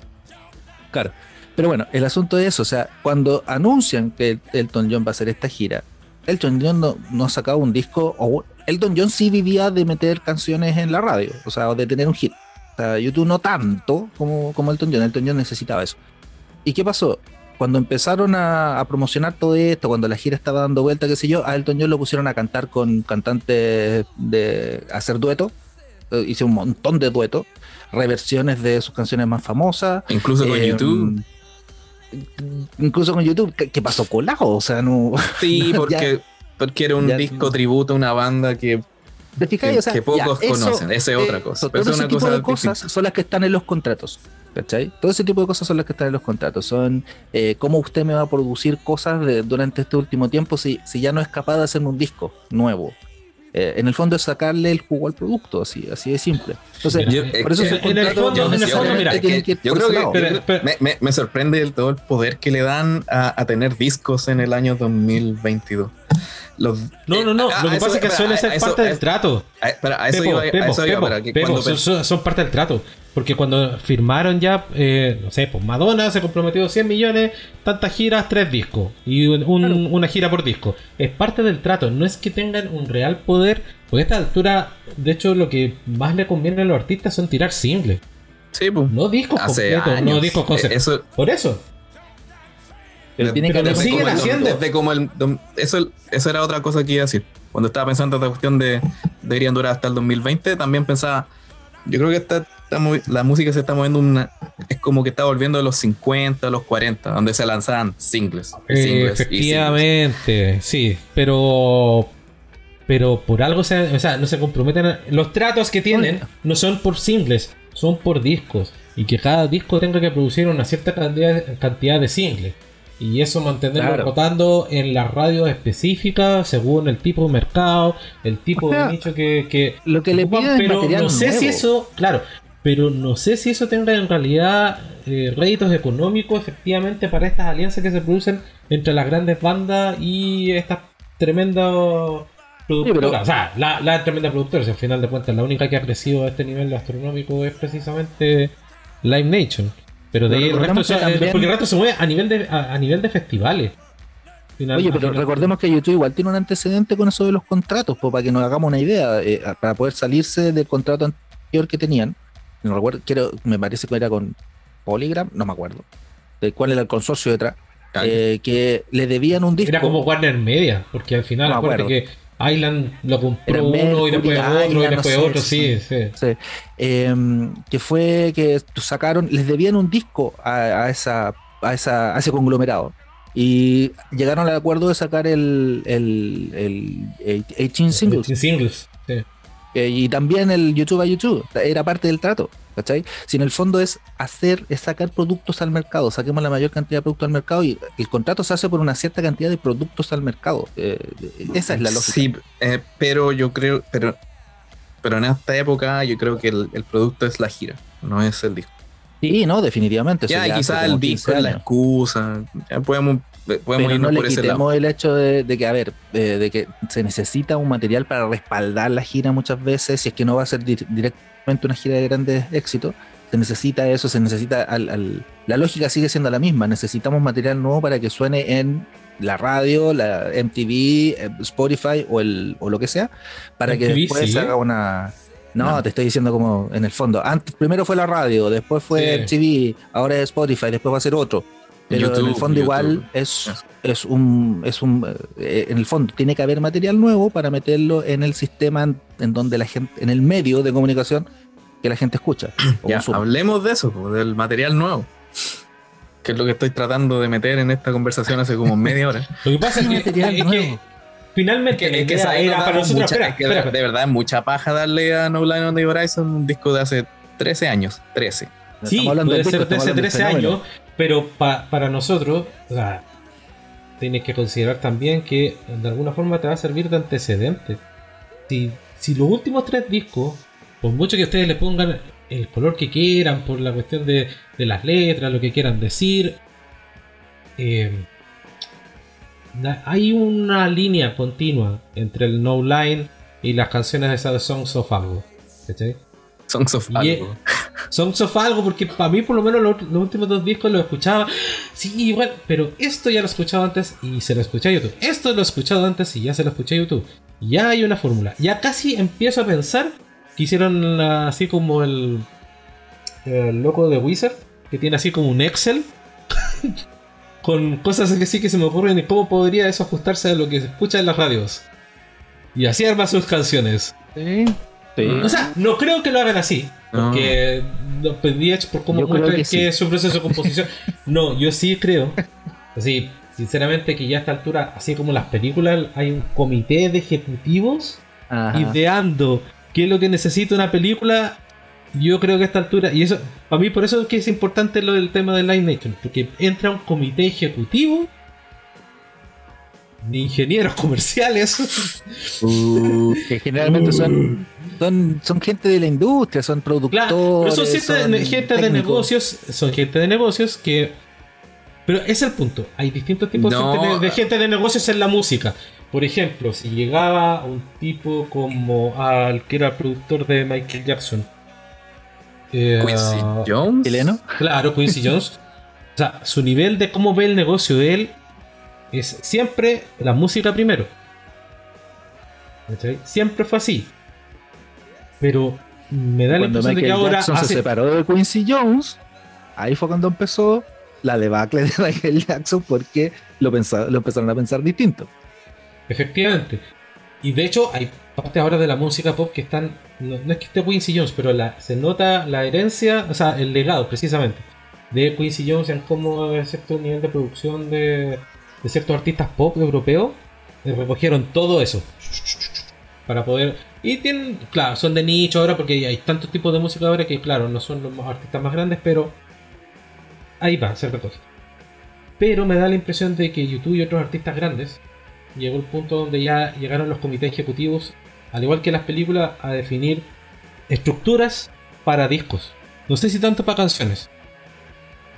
Claro. Pero bueno, el asunto es eso, o sea, cuando anuncian que Elton John va a hacer esta gira, Elton John no, no sacaba un disco, o Elton John sí vivía de meter canciones en la radio, o sea, o de tener un hit. O sea, YouTube no tanto como, como Elton John, Elton John necesitaba eso. ¿Y qué pasó? Cuando empezaron a, a promocionar todo esto, cuando la gira estaba dando vuelta, qué sé yo, a Elton John lo pusieron a cantar con cantantes de hacer dueto. Eh, Hice un montón de duetos, reversiones de sus canciones más famosas. Incluso con Eh, YouTube. Incluso con YouTube, ¿qué, qué pasó colado? O sea, no. Sí, ya- porque, porque era un ya- disco tributo a una banda que, ¿Te fijas? que, O sea, que pocos ya, conocen. Esa es otra eso, cosa. todo Pero ese una tipo cosa de cosas distinta. son las que están en los contratos. ¿Cachai? Todo ese tipo de cosas son las que están en los contratos. Son eh, cómo usted me va a producir cosas de- durante este último tiempo si, si ya no es capaz de hacerme un disco nuevo. Eh, en el fondo es sacarle el jugo al producto, así, así de simple. Entonces, Yo- por eso que- en el fondo- no en el fondo, necesariamente mira, tienen que ir yo creo que- me- me sorprende el- todo el poder que le dan a, a tener discos en el año 2022. Los, No, no, no. eh, a- Lo que eso- pasa es que suele ser parte del trato. son, parte del trato. Porque cuando firmaron ya, eh, no sé, pues Madonna se comprometió 100 millones, tantas giras, tres discos. Y un- un- una gira por disco. Es parte del trato. No es que tengan un real poder. Porque a esta altura, de hecho, lo que más le conviene a los artistas son tirar singles. Sí, pues. No discos completos, no discos concept. Eh, Eso, Por eso. Pero tiene que un siguen haciendo. desde como el eso, eso era otra cosa que iba a decir. Cuando estaba pensando en esta cuestión de deberían durar hasta el 2020, también pensaba, yo creo que está movi- la música se está moviendo una, es como que está volviendo de los 50 a los 40, donde se lanzaban singles. Eh, singles, y singles. efectivamente, sí, pero pero por algo se, o sea, no se comprometen a- los tratos que tienen no son por singles, son por discos. y que cada disco tenga que producir una cierta cantidad, cantidad de singles. Y eso mantenerlo Claro. rotando en las radios específicas según el tipo de mercado, el tipo O sea, de nicho que, que Lo que le ocupan, piden es pero material no sé si eso, claro, pero no sé si eso tenga en realidad eh, réditos económicos efectivamente para estas alianzas que se producen entre las grandes bandas y estas tremendas productoras. pero- O sea, la, la tremenda productora, si al final de cuentas la única que ha crecido a este nivel astronómico es precisamente Live Nation. Pero de Pero ahí el resto, se- también- porque el resto se mueve a nivel de, a, a nivel de festivales. Final- Oye, pero final- recordemos que YouTube igual tiene un antecedente con eso de los contratos, pues, para que nos hagamos una idea, eh, para poder salirse del contrato anterior que tenían. No recuerdo, quiero, me parece que era con Polygram, no me acuerdo. De cuál era el consorcio detrás. eh, que le debían un disco. Era como Warner Media, porque al final No me acuérdate acuerdo. que Island lo compró uno y Mercury, después otro y Island, después no sé, otro, sí, sí. Sí. Eh, que fue que sacaron, les debían un disco a, a esa, a, esa, a ese conglomerado. Y llegaron al acuerdo de sacar el, el, el 18 singles. Sin singles, sí. Eh, y también el YouTube a YouTube. Era parte del trato. ¿Cachai? Si en el fondo es hacer, es sacar productos al mercado, saquemos la mayor cantidad de productos al mercado y el contrato se hace por una cierta cantidad de productos al mercado. Eh, esa es la lógica. Sí, eh, pero yo creo, pero, pero en esta época yo creo que el, el producto es la gira, no es el disco. Sí, no, definitivamente. Ya, quizás el 15 disco es la excusa, ya podemos, podemos Pero irnos no le por ese lado. quitemos el hecho de, de que, a ver, de, de que se necesita un material para respaldar la gira muchas veces, si es que no va a ser dir- directamente una gira de grandes éxitos, se necesita eso, se necesita, al, al- la lógica sigue siendo la misma, necesitamos material nuevo para que suene en la radio, la MTV, eh, Spotify o, el, o lo que sea, para que después se haga una... No, No. te estoy diciendo como en el fondo. Antes, primero fue la radio, después fue MTV, ahora es Spotify, después va a ser otro. Pero en el fondo YouTube. igual es, Eso. es un, es un eh, en el fondo tiene que haber material nuevo para meterlo en el sistema en, donde la gente, en el medio de comunicación que la gente escucha. Ya, hablemos de eso, del material nuevo. Que es lo que estoy tratando de meter en esta conversación hace como media hora. Lo que pasa es que, material es que nuevo. finalmente que ¿sabes? era Nos para nosotros. mucha- espera, es que espera, de, verdad es mucha paja darle a No Line on the Horizon un disco de hace 13 años. 13. No Sí, puede ser disco, del 13 fenómeno. años, pero pa- para nosotros, o sea, tienes que considerar también que de alguna forma te va a servir de antecedente. Si, los últimos tres discos, por mucho que ustedes le pongan el color que quieran, por la cuestión de, las letras, lo que quieran decir, eh, hay una línea continua entre el No Line y las canciones de esas Songs of Algo. ¿cachai? Songs of Y Algo. Songs of algo, porque para mí por lo menos los, los últimos dos discos los escuchaba. Sí, igual, pero esto ya lo he escuchado antes y se lo escuché a YouTube. Esto lo he escuchado antes y ya se lo escuché a YouTube. Ya hay una fórmula. Ya casi empiezo a pensar que hicieron así como el, el loco de Wizard, que tiene así como un Excel. con cosas que sí que se me ocurren y cómo podría eso ajustarse a lo que se escucha en las radios. Y así arma sus canciones. Sí, sí. O sea, no creo que lo hagan así. No. Porque no por cómo muestran que que, sí. es su proceso de composición. no, yo sí creo. Así, sinceramente, que ya a esta altura, así como las películas, hay un comité de ejecutivos Ajá. ideando qué es lo que necesita una película. Yo creo que a esta altura, y eso, para mí, por eso es que es importante lo del tema de Live Nation, porque entra un comité ejecutivo de ingenieros comerciales. Uh, que generalmente son, son, son gente de la industria, son productores. Claro, pero son gente, de- son gente de negocios, son gente de negocios que... Pero es el punto, hay distintos tipos de No. gente de, de gente de negocios en la música. Por ejemplo, si llegaba un tipo como al que era el productor de Michael Jackson. eh, Quincy Jones. ¿Chileno? Claro, Quincy Jones. O sea, su nivel de cómo ve el negocio de él es siempre la música primero. ¿Cachai? Siempre fue así. Pero me da la Cuando impresión de que Michael ahora Jackson se separó de Quincy Jones, ahí fue cuando empezó la debacle de Michael Jackson porque lo, lo empezaron a pensar distinto. Efectivamente. Y de hecho, hay partes ahora de la música pop que están. No, no es que esté Quincy Jones, pero la, se nota la herencia, o sea, el legado precisamente de Quincy Jones en cómo a cierto nivel de producción de, de ciertos artistas pop europeos eh, recogieron todo eso. para poder. Y tienen, claro, son de nicho ahora porque hay tantos tipos de música ahora que, claro, no son los artistas más grandes, pero ahí va, cierta cosa. Pero me da la impresión de que YouTube y otros artistas grandes llegó el punto donde ya llegaron los comités ejecutivos, al igual que las películas, a definir estructuras para discos. No sé si tanto para canciones,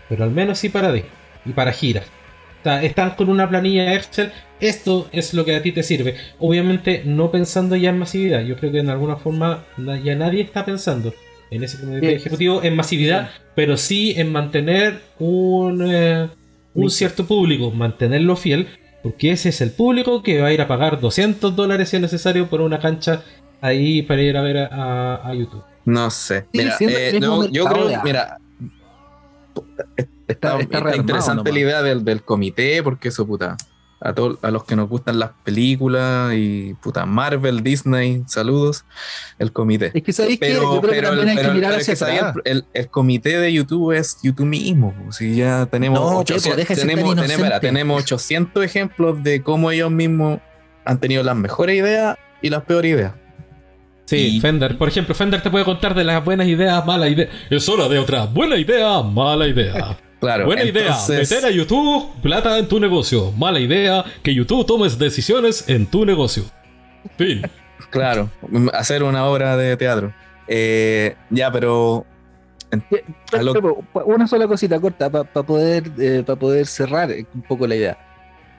pero al menos sí para discos y para giras. Están con una planilla Excel, esto es lo que a ti te sirve. Obviamente no pensando ya en masividad, yo creo que en alguna forma ya nadie está pensando en ese comité Sí. ejecutivo en masividad, pero sí en mantener un, eh, un cierto público, mantenerlo fiel, porque ese es el público que va a ir a pagar 200 dólares si es necesario por una cancha ahí para ir a ver a, YouTube. No sé. Mira, eh, no, yo creo, mira, Está, interesante la idea del, del comité, porque eso, puta, a todos a los que nos gustan las películas y puta, Marvel, Disney, saludos, el comité. Es que sabéis que yo creo pero, que también hay pero- que mirar hacia atrás. el, el- el comité de YouTube es YouTube mismo. Si ya tenemos, No, 800, Pepo, deja de ser tan tenemos, tenemos, tenemos 800 ejemplos de cómo ellos mismos han tenido las mejores ideas y las peores ideas. Sí, Y- Fender. Por ejemplo, Fender te puede contar de las buenas ideas, malas ideas. Es hora de otra buena idea, mala idea. Claro, Buena entonces- idea, meter a YouTube plata en tu negocio. Mala idea, que YouTube tomes decisiones en tu negocio. Fin. Claro, hacer una obra de teatro. Eh, ya, pero lo- Una sola cosita corta para poder, eh, pa poder cerrar un poco la idea.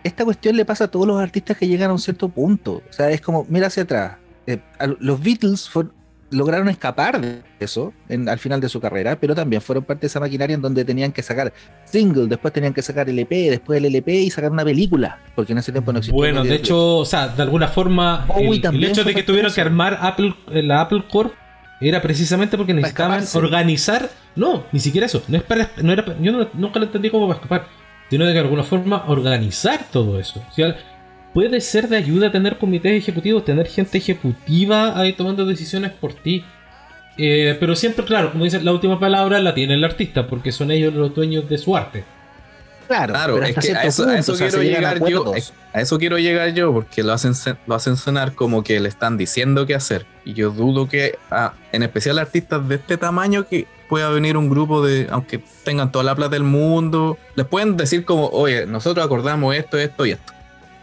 Esta cuestión le pasa a todos los artistas que llegan a un cierto punto. O sea, es como, mira hacia atrás. Eh, los Beatles lograron escapar de eso en- al final de su carrera, pero también fueron parte de esa maquinaria en donde tenían que sacar single, después tenían que sacar LP, después el LP y sacar una película, porque en ese tiempo no existía. Bueno, de hecho, o sea, de alguna forma, Bowie el, hecho de que tuvieron que armar Apple, eh, la Apple Corp era precisamente porque necesitaban organizar. No, ni siquiera eso. No es para, no era, yo no- nunca lo entendí como para escapar, sino de que de alguna forma organizar todo eso. O sea, puede ser de ayuda tener comités ejecutivos, tener gente ejecutiva ahí tomando decisiones por ti. Eh, pero siempre, claro, como dicen, la última palabra la tiene el artista, porque son ellos los dueños de su arte. Claro, Claro, pero es que a eso, a punto, eso o sea, quiero a llegar yo. A eso quiero llegar yo, porque lo hacen, se- lo hacen sonar como que le están diciendo qué hacer. Y yo dudo que, ah, en especial artistas de este tamaño, que pueda venir un grupo de, aunque tengan toda la plata del mundo, les pueden decir como, oye, nosotros acordamos esto, esto y esto.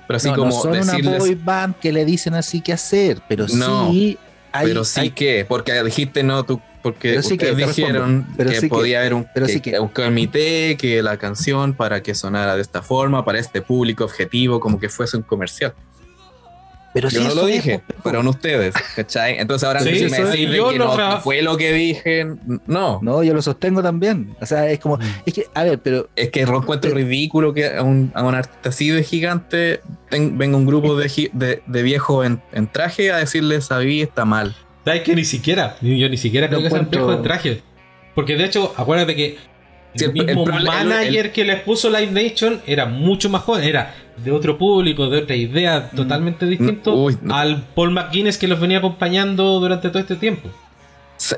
Pero así no, no como son una decirles, boy band que le dicen así qué hacer, pero No, sí hay, pero sí hay- que, porque dijiste no, tú, porque Pero sí que, dijeron Pero que sí que, podía haber un, pero que- sí que. que un comité, que la canción para que sonara de esta forma, para este público objetivo, como que fuese un comercial. Pero Yo sí no lo es, dime, pues, fueron ustedes, ¿cachai? Entonces ahora Sí, me es. decís que no, no fue lo que dije, no. No, yo lo sostengo también. O sea, es como, es que, a ver, pero Es que encuentro ridículo que a un, a un artista así de gigante ten- venga un grupo de, de, de viejos en, en traje a decirle, sabí, está mal. ¿Sabes que ni siquiera? ni- Yo ni siquiera creo que sean encuentro- viejos de traje. Porque de hecho, acuérdate que el, Sí, el- el mismo manager que les puso Live Nation era mucho más joven, era de otro público, de otra idea, totalmente distinto Uy, no. al Paul McGuinness que los venía acompañando durante todo este tiempo.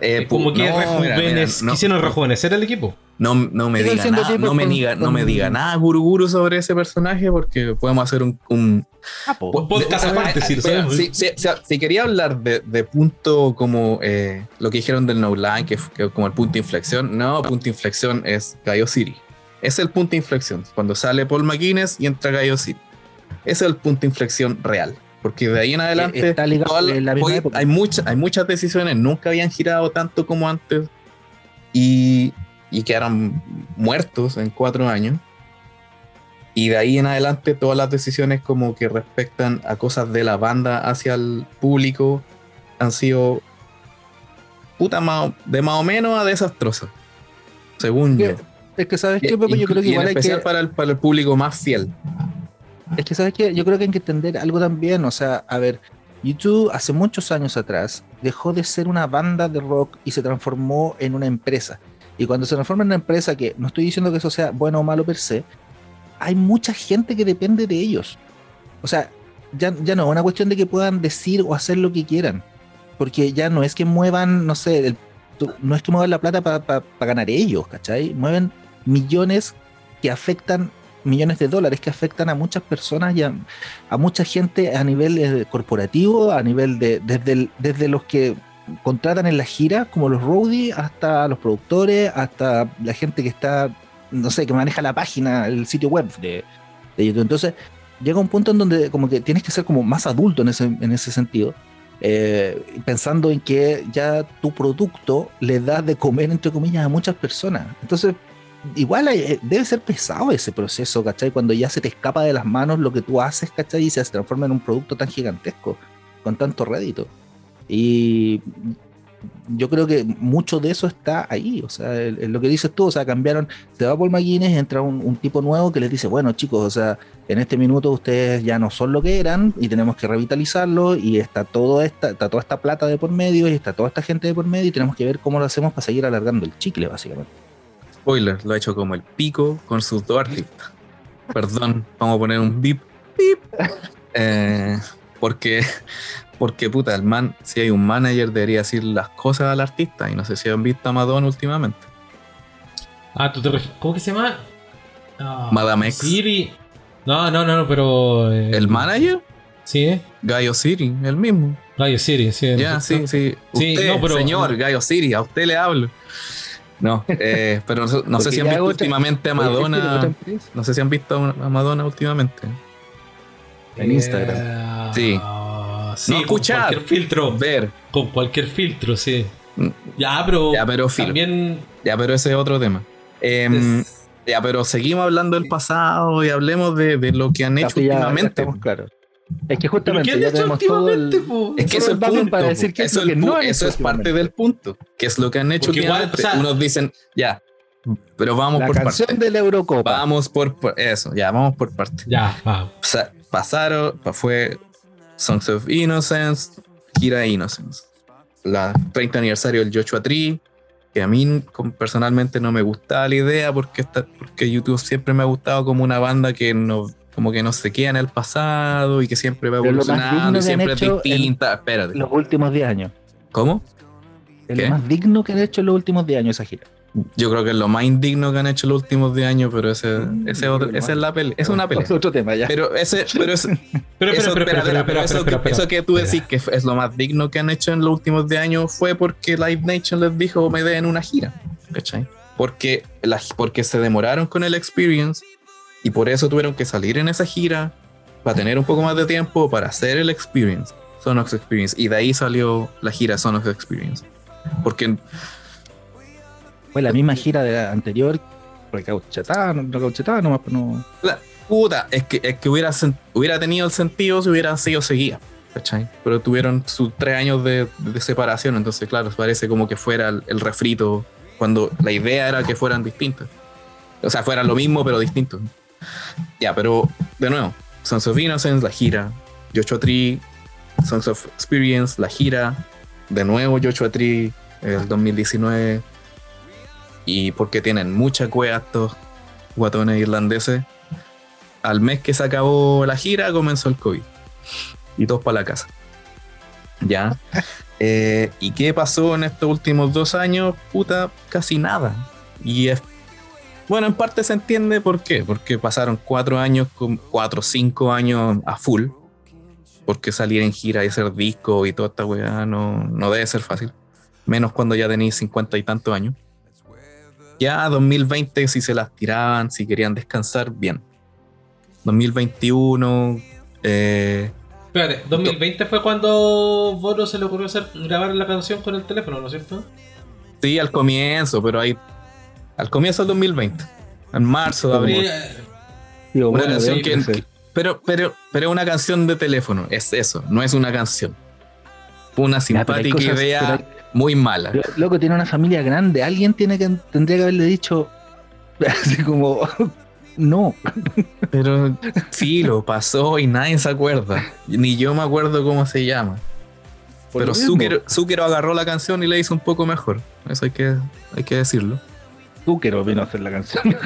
Eh, Como que no, mira, mira, no, quisieron rejuvenecer el equipo. No, no me diga nada, no me con- diga, no con- me diga nada, Guruguru, sobre ese personaje, porque podemos hacer un, un, podcast aparte, si quería hablar de, de punto como eh, lo que dijeron del No Line, que, que como el punto de inflexión, no, punto de inflexión es Gallo City. Es el punto de inflexión, cuando sale Paul McGuinness y entra Gallo City. Ese es el punto de inflexión real. Porque de ahí en adelante está ligado toda la- en la misma hoy época. hay, muchas hay muchas decisiones, nunca habían girado tanto como antes y, y quedaron muertos en cuatro años. Y de ahí en adelante todas las decisiones como que respectan a cosas de la banda hacia el público han sido puta más, de más o menos a desastrosas. Según yo. es que sabes Pepe, yo creo que en igual hay que, especial para, el, para el público más fiel. es que sabes que yo creo que hay que entender algo también, o sea, a ver, YouTube hace muchos años atrás dejó de ser una banda de rock y se transformó en una empresa. Y cuando se transforma en una empresa, que no estoy diciendo que eso sea bueno o malo per se, hay mucha gente que depende de ellos. O sea, ya, ya no es una cuestión de que puedan decir o hacer lo que quieran. Porque ya no es que muevan, no sé, no es que muevan la plata para ganar ellos, ¿cachai? Mueven millones que afectan millones de dólares que afectan a muchas personas y a, mucha gente a nivel eh, corporativo, a nivel de desde, desde los que contratan en la gira, como los roadies, hasta los productores, hasta la gente que está, no sé, que maneja la página, el sitio web de, YouTube. Entonces, llega un punto en donde como que tienes que ser como más adulto en ese, en ese sentido. eh, pensando en que ya tu producto le da de comer, entre comillas, a muchas personas. Entonces, igual eh, debe ser pesado ese proceso, ¿cachai? Cuando ya se te escapa de las manos lo que tú haces, ¿cachai? Y se transforma en un producto tan gigantesco, con tanto rédito. Y yo creo que mucho de eso está ahí, o sea, el- el- lo que dices tú, o sea, cambiaron, se va Paul McGuinness, entra un, tipo nuevo que les dice, bueno chicos, o sea, en este minuto ustedes ya no son lo que eran y tenemos que revitalizarlo y está, todo esta, está toda esta plata de por medio y está toda esta gente de por medio y tenemos que ver cómo lo hacemos para seguir alargando el chicle, básicamente. Spoiler, lo ha hecho como el pico con sus dos artistas. Perdón, vamos a poner un bip, bip. Eh, porque, porque puta, el man, si hay un manager, debería decir las cosas al artista. Y no sé si han visto a Madonna últimamente. Ah, ¿tú te ¿Cómo que se llama? Ah, Madame X. Siri. No, no, no, no, pero. eh, ¿El manager? Sí, ¿eh? Gallo City, el mismo. Radio Siri, sí. Ya, sí, sí. Sí, Usted, no, pero- señor Gallo City, a usted le hablo. No, eh, pero no, no sé si han visto últimamente a Oye, ¿otra Madonna. No sé si han visto a Madonna últimamente. En Instagram. Eh, Sí. Sí, No con escuchar. cualquier filtro. Ver. Con cualquier filtro, sí. Mm. Ya, pero. Ya, pero también. Ya, pero ese es otro tema. Em, es- Ya, pero seguimos hablando del pasado y hablemos de, de lo que han hecho ya- últimamente. claros. Es que ¿Pero justamente qué han hecho el... últimamente, po? Es que eso es el el punto. para decir qué es eso lo que el no eso hecho es parte del punto. ¿Qué es lo que han hecho igual, o sea- Unos dicen, ya, pero vamos La por canción parte. de la Eurocopa. Vamos por, por- eso, ya, vamos por parte. Ya, va. O sea, pasaron, pa- fue Songs of Innocence, Gira Innocence. La 30 aniversario del Joshua Tree, que a mí personalmente no me gustaba la idea porque, esta- porque YouTube siempre me ha gustado como una banda que no como que no se queda en el pasado y que siempre va evolucionando y siempre es distinta. Espérate. Los últimos 10 años. ¿Cómo? Es lo más digno que han hecho en los últimos 10 años esa gira. Yo creo que es lo más indigno que han hecho los últimos 10 años, pero ese, Mm, ese otro- esa es la pelea. Es una pelea. Es otro tema ya. Pero ese, pero ese, Pero, eso, pero, pero, espera, pero, espera, pero, pero eso, pero, que, pero, eso que tú decís que es lo más digno que han hecho en los últimos 10 años fue porque Live Nation les dijo me den una gira. ¿Cachai? Porque, la, porque se demoraron con el experience y por eso tuvieron que salir en esa gira para tener un poco más de tiempo para hacer el experience, Son of Experience. Y de ahí salió la gira Son of Experience. Porque La misma gira de la anterior. Recauchetada, recauchetada nomás, pero no. La puta, es que, es que hubiera, hubiera tenido el sentido si hubieran sido seguidas, ¿cachai? Pero tuvieron sus tres años de, de separación, entonces, claro, parece como que fuera el, el refrito cuando la idea era que fueran distintas. O sea, fueran lo mismo, pero distintos. Ya, pero de nuevo, Sons of Innocence, la gira, Joshua Tree, Sons of Experience, la gira, de nuevo Joshua Tree, el 2019. Y porque tienen mucha cueva estos guatones irlandeses. Al mes que se acabó la gira, comenzó el COVID. Y todos para la casa. Ya. Eh, ¿Y qué pasó en estos últimos dos años? Puta, casi nada. Y es. Bueno, en parte se entiende por qué. Porque pasaron cuatro años, con cuatro o cinco años a full. Porque salir en gira y hacer disco y toda esta weá no, no debe ser fácil. Menos cuando ya tenéis cincuenta y tantos años. Ya 2020, si se las tiraban, si querían descansar, bien. 2021, eh, Espérate, 2020 fue cuando Bono se le ocurrió hacer, grabar la canción con el teléfono, ¿no es cierto? sí, al comienzo, pero ahí. Al comienzo del 2020. En marzo, abril. Una bueno, canción que, que- pero, pero, pero es una canción de teléfono, es eso, no es una canción. Una Ya, simpática cosas- idea muy mala. Lo- Loco, tiene una familia grande. Alguien tiene que, tendría que haberle dicho. Así como. No. Pero sí, lo pasó y nadie se acuerda. Ni yo me acuerdo cómo se llama. Por Pero. Zucker, Zucker agarró la canción y le hizo un poco mejor. Eso hay que, hay que decirlo. Zucker vino a hacer la canción.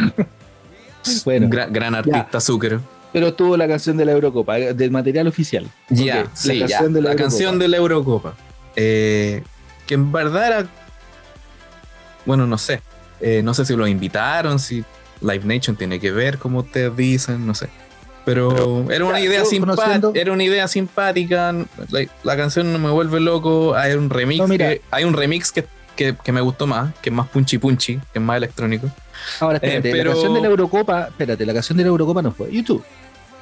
bueno, gran, gran artista Zucker. pero tuvo la canción de la Eurocopa, del material oficial. Ya, sí, la ya. canción de la, la Eurocopa. canción de la Eurocopa. Eh, que en verdad era. Bueno, no sé. Eh, no sé si lo invitaron, si. Live Nation tiene que ver, como ustedes dicen, no sé. Pero, era una idea simpática, era una idea simpática. La, canción no me vuelve loco. Hay un remix, que, hay un remix que, que, me gustó más, que es más punchy punchy, que es más electrónico. Ahora, espérate, pero... la canción de la Eurocopa, espérate, la canción de la Eurocopa no fue YouTube.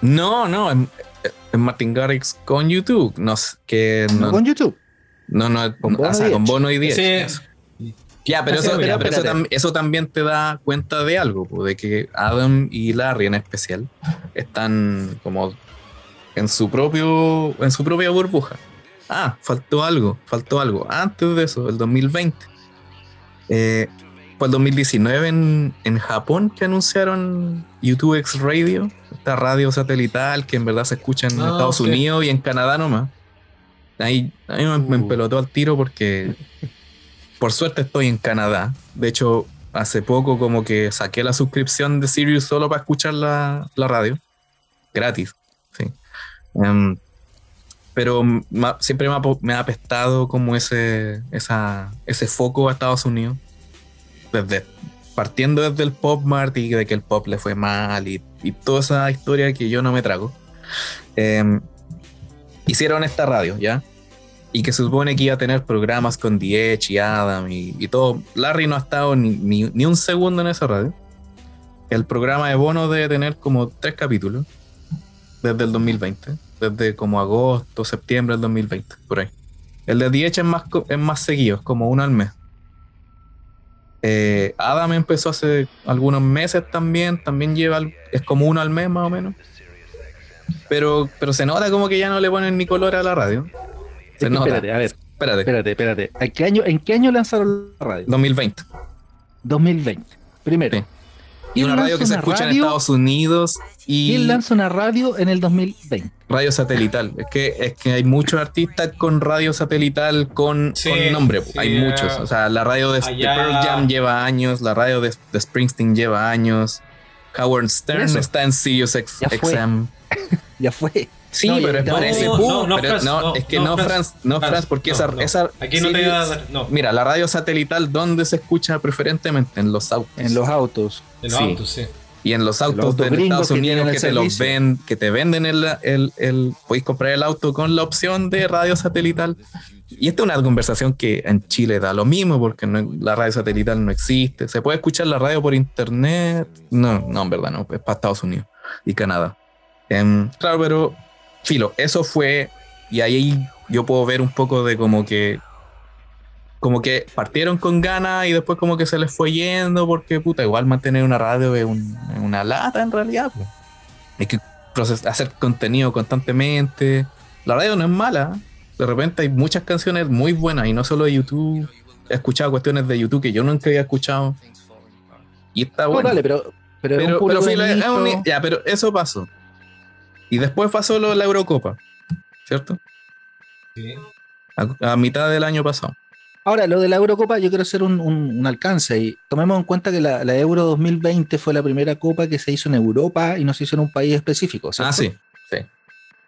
No, no, es, Martin Garrix con YouTube. No, que no, con YouTube. No, no, con Bono, o sea, con Bono y Diez. Ya, pero, eso, eso, también te da cuenta de algo, de que Adam y Larry en especial están como en su propio en su propia burbuja. Ah, faltó algo, faltó algo. Antes de eso, el 2020. Eh, fue el 2019 en, en Japón que anunciaron YouTube X Radio, esta radio satelital que en verdad se escucha en ah, Estados Unidos y en Canadá nomás. Ahí, ahí me, me uh. empelotó al tiro porque por suerte estoy en Canadá. De hecho, hace poco como que saqué la suscripción de Sirius solo para escuchar la, radio. Gratis. Sí. Em, pero siempre me ha, apestado como ese, esa, ese foco a Estados Unidos. Desde, partiendo desde el Pop Mart y de que el pop le fue mal y, toda esa historia que yo no me trago. Em, hicieron esta radio, ¿ya? y que se supone que iba a tener programas con The y Adam y, todo. Larry no ha estado ni, ni, un segundo en esa radio. El programa de Bono debe tener como tres capítulos desde el 2020, desde como agosto, septiembre del 2020, por ahí. El de The es más, es más seguido, es como uno al mes. Eh, Adam empezó hace algunos meses también, también lleva, es como uno al mes más o menos. Pero, pero se nota como que ya no le ponen ni color a la radio espérate, a ver. Espérate. Espérate, espérate. ¿En qué año, ¿en qué año lanzaron la radio? 2020. 2020. Primero. Y una radio que se escucha en Estados Unidos. Y... ¿Quién lanza una radio en el 2020? Radio satelital. Es que, es que hay muchos artistas con radio satelital con, nombre. hay muchos. O sea, la radio de, Pearl Jam lleva años, la radio de, Springsteen lleva años. Howard Stern está en Sirius XM. ya fue. Sí, pero es no, no, no, es que no, Franz, no Franz, porque esa, esa aquí no te voy a dar, Mira, la radio satelital, ¿dónde se escucha preferentemente? En los autos. En los autos. En los autos, sí. Y en los autos de Estados Unidos que, te los ven, que te venden el, el, el, podéis comprar el auto con la opción de radio satelital. Y esta es una conversación que en Chile da lo mismo porque la radio satelital no existe. ¿Se puede escuchar la radio por internet? No, no, en verdad no, es para Estados Unidos y Canadá. Em, claro, pero filo, eso fue, y ahí yo puedo ver un poco de como que, como que partieron con ganas y después como que se les fue yendo, porque puta, igual mantener una radio es una lata en realidad. Hay que hacer contenido constantemente. La radio no es mala, de repente hay muchas canciones muy buenas y no solo de YouTube. He escuchado cuestiones de YouTube que yo nunca había escuchado. Y está bueno. pero, pero, ya, pero eso pasó. Y después pasó lo de la Eurocopa, ¿cierto? Sí. A, mitad del año pasado. Ahora, lo de la Eurocopa, yo quiero hacer un, alcance y tomemos en cuenta que la, Euro 2020 fue la primera copa que se hizo en Europa y no se hizo en un país específico. Ah, sí, sí.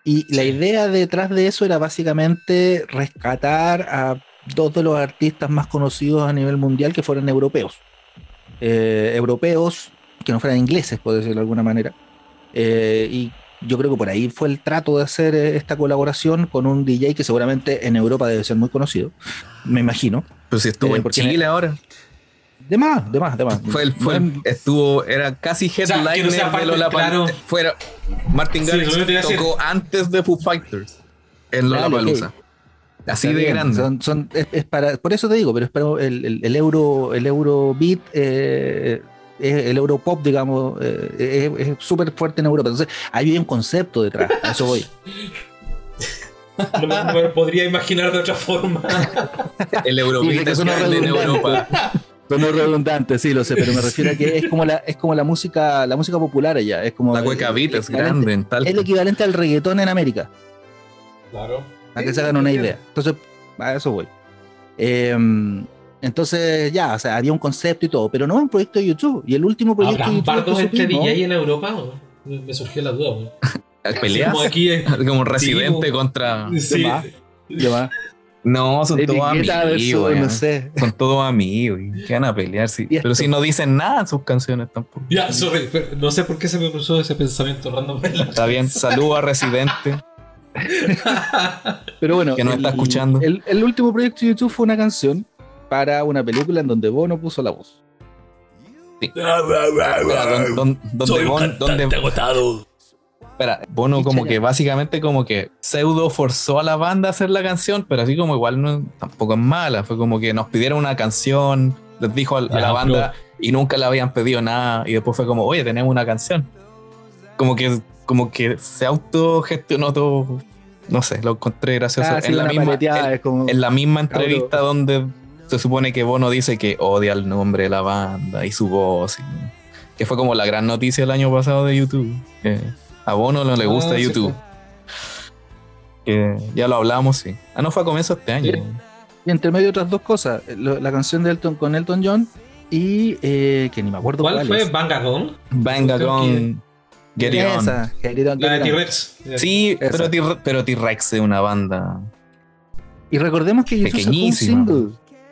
Y la idea detrás de eso era básicamente rescatar a dos de los artistas más conocidos a nivel mundial que fueran europeos. Eh, europeos que no fueran ingleses, por decirlo de alguna manera. Eh, y yo creo que por ahí fue el trato de hacer eh, esta colaboración con un DJ que seguramente en Europa debe ser muy conocido, me imagino. Pero si estuvo eh, en Chile ahora. De más, de más, de más. Fue, el, fue estuvo, era casi headliner o sea, de Lola claro. Fuera, Martin Garrix tocó antes de Foo Fighters en Lollapalooza. Así de grande. Son, son, es, para, por eso te digo, pero es para el, el, el euro, el Eurobeat eh, el Europop, digamos, eh, es súper fuerte en Europa. Entonces, hay un concepto detrás, a eso voy. No me, podría imaginar de otra forma. el Eurobeat es grande en Europa. Son redundante, sí, lo sé, pero me refiero a que es como la, es como la música, la música popular allá. Es como la cueca beat es grande en tal. Es el equivalente al reggaetón en América. Claro. Para que se hagan una idea. Entonces, a eso voy. Eh, entonces, ya, o sea, había un concepto y todo, pero no un proyecto de YouTube. Y el último proyecto de YouTube. ¿Habrán entre DJ en Europa? Me surgió la duda. Peleas como, aquí, como residente contra. Sí. No, son todos amigos. no sé. Son todos amigos. y ¿Qué van a pelear? sí. Pero si no dicen nada en sus canciones tampoco. Ya, sorry, pero no sé por qué se me cruzó ese pensamiento random. en la Está bien, saludo a Residente. Pero bueno, Que nos está escuchando. El, el último proyecto de YouTube fue una canción para una película en donde Bono puso la voz. Espera, don- don- donde Bon- donde- agotado. espera, Bono como que básicamente como que pseudo forzó a la banda a hacer la canción, pero así como igual no, tampoco es mala. Fue como que nos pidieron una canción, les dijo a, Ya, la banda y nunca le habían pedido nada. Y después fue como, oye, tenemos una canción. Como que, como que se autogestionó todo. No sé, lo encontré gracioso. Ah, sí, en, la misma, en- es como- en la misma entrevista donde se supone que Bono dice que odia el nombre de la banda y su voz. y- que fue como la gran noticia el año pasado de YouTube. que a Bono no le gusta Ah, sí, YouTube. Que ya lo hablamos, sí. Ah, no fue a comienzo de este año. Y entre medio otras dos cosas, lo- la canción de Elton con Elton John y eh, que ni me acuerdo ¿Cuál cuál, fue? es. Con Get It On. Esa, Get It On, La de. T-Rex. Sí, Esa. pero T-Rex es una banda. Y recordemos que YouTube sacó un single.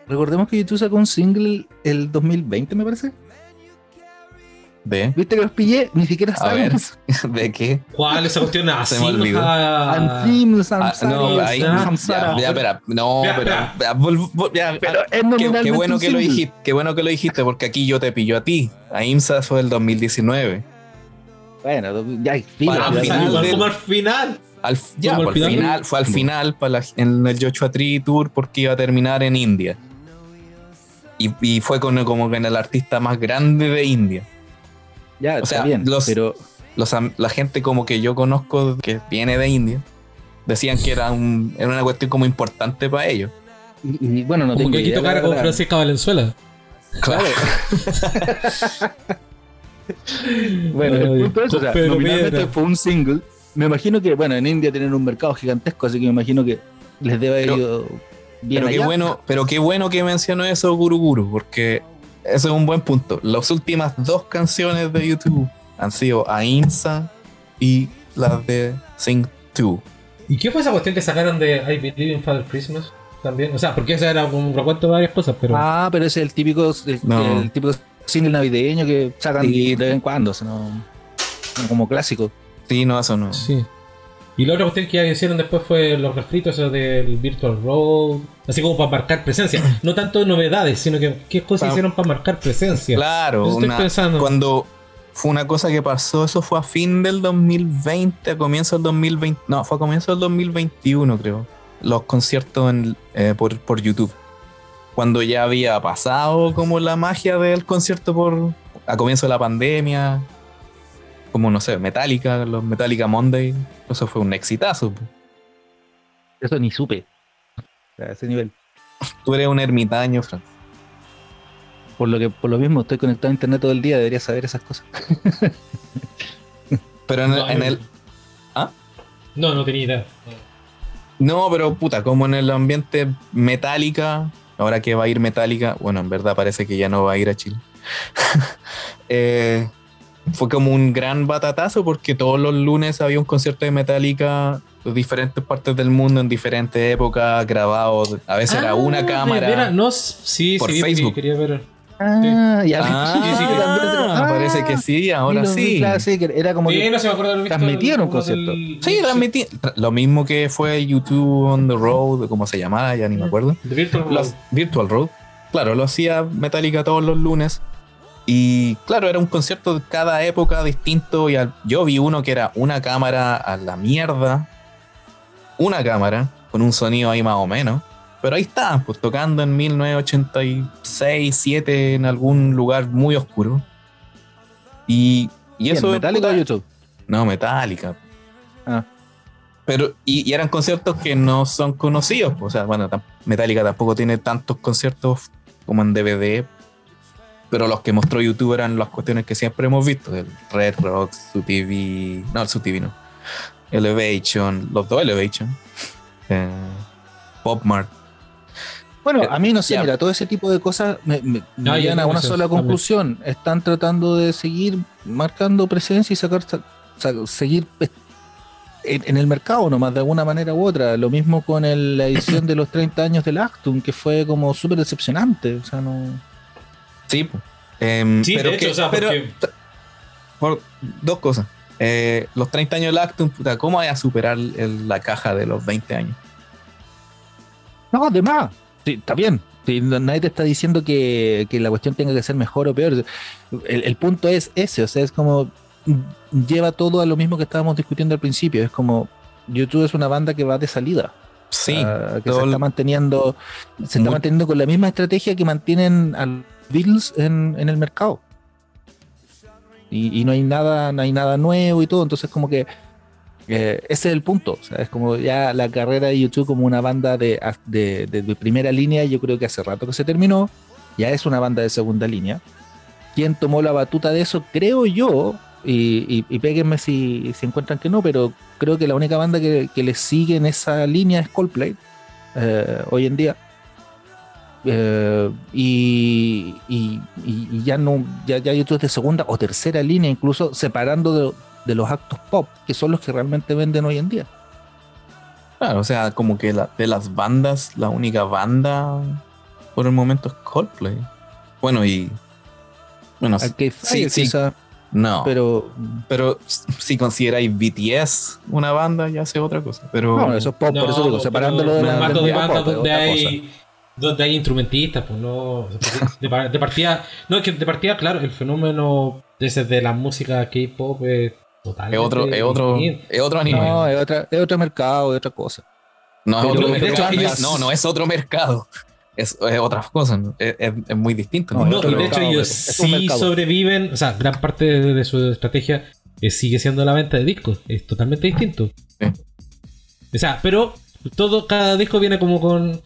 Recordemos que YouTube sacó un single el 2020, me parece. ¿De? ¿Viste que los pillé? Ni siquiera sabemos. ¿De qué? ¿Cuál esa cuestión? Se me olvidó. Ah, Antim, Ah, Samsara, no, ahí. Ya, ya, espera. No, Ya, pero. ya, vol- vol- ya, Pero es Qué, bueno que lo dijiste, qué bueno que lo dijiste, porque aquí yo te pillo a ti. A IMSA fue el 2019. Bueno, ya, Ah, pues, final como al final. Al, ya, ¿Cómo al al final? final, fue al final para la- en el Joshua Tree Tour porque iba a terminar en India. Y, y fue con, como con el artista más grande de India. ya, o está sea, bien, los- pero Los la gente como que yo conozco que viene de India decían que era, un, era una cuestión como importante para ellos. y, y, bueno, no Como tengo que la con. Francisca Valenzuela. Claro. Bueno, el punto es, o sea, nominalmente fue un single. Me imagino que, bueno, en India tienen un mercado gigantesco, así que me imagino que les debe haber ido bien Pero qué allá. bueno, pero qué bueno que mencionó eso Guru Guru, porque eso es un buen punto. Las últimas dos canciones de YouTube han sido Ainsa y las de Sing 2. ¿Y qué fue esa cuestión que sacaron de I Believe in Father Christmas? También, o sea, porque ese era un recuento de varias cosas, pero. Ah, pero ese es el típico, el, No. el típico single navideño que sacan Sí. de vez en cuando, o sea, no- no como clásico. Sí, no, eso no. Sí. Y la otra cuestión que ya hicieron después fue los refritos esos del Virtual Road, así como para marcar presencia. No tanto novedades, sino que qué cosas Pa- hicieron para marcar presencia. Claro, estoy pensando. cuando fue una cosa que pasó, eso fue a fin del 2020, a comienzo del 2020, no, fue a comienzo del 2021 creo, los conciertos en, eh, por, por YouTube. Cuando ya había pasado como la magia del concierto por a comienzo de la pandemia, como no sé, Metallica, los Metallica Monday, eso fue un exitazo. Eso ni supe. A ese nivel. Tú eres un ermitaño, Fran. Por lo que, por lo mismo, estoy conectado a internet todo el día, debería saber esas cosas. Pero en, el- No, en yo- el, No, no tenía idea. No, pero puta, como en el ambiente Metallica, ahora que va a ir Metallica, bueno, en verdad parece que ya no va a ir a Chile. Eh, fue como un gran batatazo porque todos los lunes había un concierto de Metallica de diferentes partes del mundo en diferentes épocas, grabados. A veces era Ah, una cámara. No, sí, por sí, Facebook. quería ver. Ah, ya Ah, Sí, sí, que- Ah, parece que sí, ahora lo vi, sí. claro, sí, que era como Sí, que no se me acuerdo transmitieron un concierto. del- Sí, transmití. Lo mismo que fue YouTube on the Road, como se llamaba, ya ni me acuerdo. The Virtual Road. Los Virtual Road. Claro, lo hacía Metallica todos los lunes. Y claro, era un concierto de cada época distinto. Y al- yo vi uno que era una cámara a la mierda. Una cámara, con un sonido ahí más o menos. Pero ahí estaban, pues tocando en 1986, 7 en algún lugar muy oscuro. Y, y ¿Quién, eso. Metallica puta, o YouTube. no, Metallica. Ah. Pero, y, y eran conciertos que no son conocidos. O sea, bueno, Metallica tampoco tiene tantos conciertos como en DVD. Pero los que mostró YouTube eran las cuestiones que siempre hemos visto: el Red Rocks, su TV. No, el su TV no. Elevation, los dos Elevation. Eh, Pop Mart. Bueno, Eh, a mí no sé, mira, todo ese tipo de cosas me, me- me ya, llevan a una sola también. conclusión. Están tratando de seguir marcando presencia y sacar, sa- sa- seguir en, en el mercado nomás, de alguna manera u otra. Lo mismo con el- la edición de los 30 años del Actum, que fue como súper decepcionante. O sea, no. Sí. Em, Sí, pero de hecho, que- o sea, pero- por dos cosas. Eh, los 30 años de Lactum, puta, ¿cómo vaya a superar el- la caja de los 20 años? No, además, sí, está bien. Sí, nadie te está diciendo que, que la cuestión tenga que ser mejor o peor. El, el punto es ese, o sea, es como lleva todo a lo mismo que estábamos discutiendo al principio. Es como YouTube es una banda que va de salida. Sí, ah, que se está manteniendo, se está manteniendo con la misma estrategia que mantienen a los Beatles en, el mercado. Y, no hay nada, no hay nada nuevo y todo, entonces como que eh, ese es el punto. Es como ya la carrera de YouTube como una banda de- de primera línea, yo creo que hace rato que se terminó. Ya es una banda de segunda línea. ¿Quién tomó la batuta de eso? Creo yo, y, y, y péguenme si, si encuentran que no, pero creo que la única banda que, que le sigue en esa línea es Coldplay eh, hoy en día. Eh, y, y- ya no, ya, ya YouTube es de segunda o tercera línea, incluso separando de, de los actos pop, que son los que realmente venden hoy en día. Claro, o sea, como que la- de las bandas, la única banda por el momento es Coldplay. Bueno, y. Bueno, Arcade sí, sí, quizá, no. Pero, pero si consideráis BTS una banda, ya sé otra cosa. Pero. no, eso es pop, por eso digo, separándolo de la de bandas donde hay donde hay instrumentistas, pues no de, par- de partida, no es que de partida, claro, el fenómeno ese de la música K-pop es totalmente es otro, es otro, es otro anime. No, es, otra, es otro mercado, es otra cosa. No, es Pero- otro de mercado. hecho, no, ellos- es, no, no es otro mercado. Es, es otra cosa. ¿no? Es, es- es muy distinto. No, y de mercado, hecho ellos sí sobreviven, o sea, gran parte de, de su estrategia eh, sigue siendo la venta de discos, es totalmente distinto. Sí. O sea, pero todo, cada disco viene como con,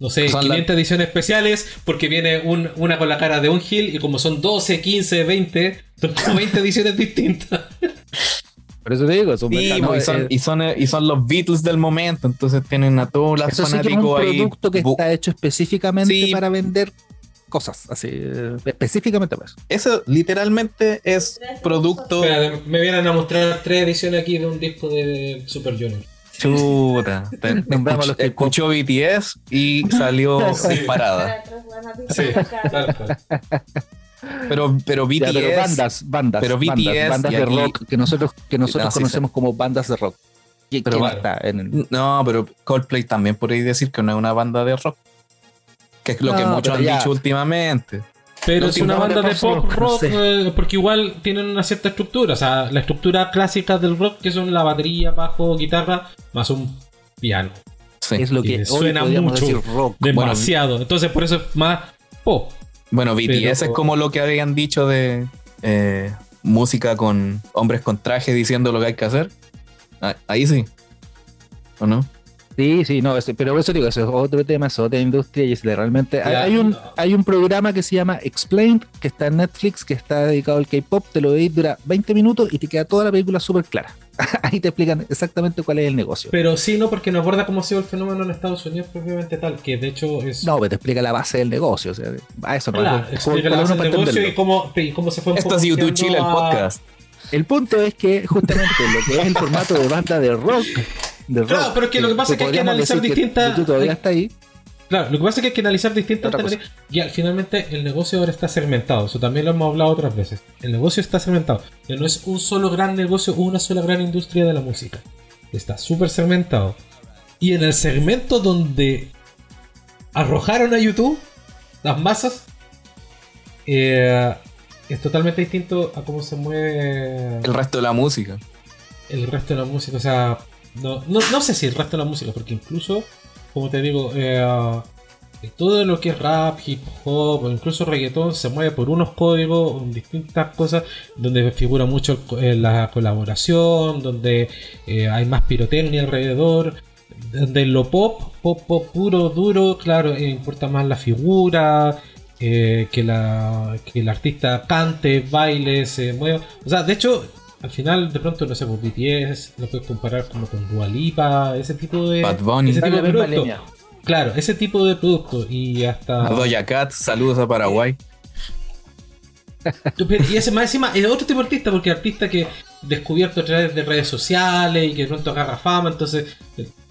no sé, Son la- 500 ediciones especiales, porque viene un- una con la cara de un Gil, y como son 12, 15, 20, son como 20 ediciones distintas. Por eso te digo, es un Sí, mercado. pues, y, no, son, es- y, son, y son los Beatles del momento, entonces tienen a todos los eso sí que es un fanáticos ahí. producto que bu- está hecho específicamente Sí. para vender cosas, así, eh, específicamente para eso. Eso literalmente es producto. Espera, me vienen a mostrar tres ediciones aquí de un disco de Super Junior. Chuta. Te- Nombramos los escuch- escuchó BTS y salió Sí. disparada. Sí. Pero, pero BTS. Ya, pero bandas, bandas, pero BTS bandas de aquí- rock que nosotros, que nosotros No, sí, conocemos como bandas de rock. ¿Qui- Pero ¿Quién claro. está en el- No, pero Coldplay también podéis decir que no es una banda de rock. Que es lo que No, muchos han ya. dicho últimamente. Pero No, es si una banda de pop, no rock, sé. eh, porque igual tienen una cierta estructura. O sea, la estructura clásica del rock, que son la batería, bajo, guitarra, más un piano. Sí. es lo que suena mucho. decir rock? Demasiado. Entonces, por eso es más pop. Bueno, BTS Pero- es como lo que habían dicho de eh, música con hombres con traje diciendo lo que hay que hacer. Ah, Ahí sí. ¿O no? Sí, sí, no, ese- pero por eso digo, eso es otro tema, es otra industria y es de realmente... hay- un, hay un programa que se llama Explained, que está en Netflix, que está dedicado al K-Pop, te lo veis, dura 20 minutos y te queda toda la película súper clara. Ahí te explican exactamente cuál es el negocio. Pero sí, no, porque no aborda cómo ha sido el fenómeno en Estados Unidos propiamente tal, que de hecho es. No, pero te explica la base del negocio, o sea, a eso no Claro, explica por la base del negocio y entenderlo. cómo, y cómo se fue Esto es YouTube Chile, el a- podcast. El punto es que justamente lo que es el formato de banda de rock, rock Claro, pero es que lo que pasa es que hay que analizar que distintas- YouTube todavía está ahí. Claro, lo que pasa es que hay que analizar distintas. Y al- finalmente el negocio ahora está segmentado. Eso también lo hemos hablado otras veces. El negocio está segmentado. Ya no es un solo gran negocio una sola gran industria de la música. Está súper segmentado. Y en el segmento donde arrojaron a YouTube las masas, eh, es totalmente distinto a cómo se mueve El resto de la música. el resto de la música. O sea, no, no, no sé si el resto de la música, porque incluso, como te digo, eh, todo lo que es rap, hip hop o incluso reggaetón se mueve por unos códigos, distintas cosas, donde figura mucho eh, la colaboración, donde eh, hay más pirotecnia alrededor. Donde lo pop, pop, pop puro, duro, claro, eh, importa más la figura, eh, que, la, que el artista cante, baile, se mueva. O sea, de hecho, al final, de pronto, no sé, pues BTS lo puedes comparar como con Dua Lipa, ese tipo de. Bad Bunny. ese tipo de producto. Claro, ese tipo de producto. Y hasta. A Doja Cat, saludos a Paraguay. Y ese más encima es otro tipo de artista, porque artista que descubierto a través de redes sociales y que de pronto agarra fama, entonces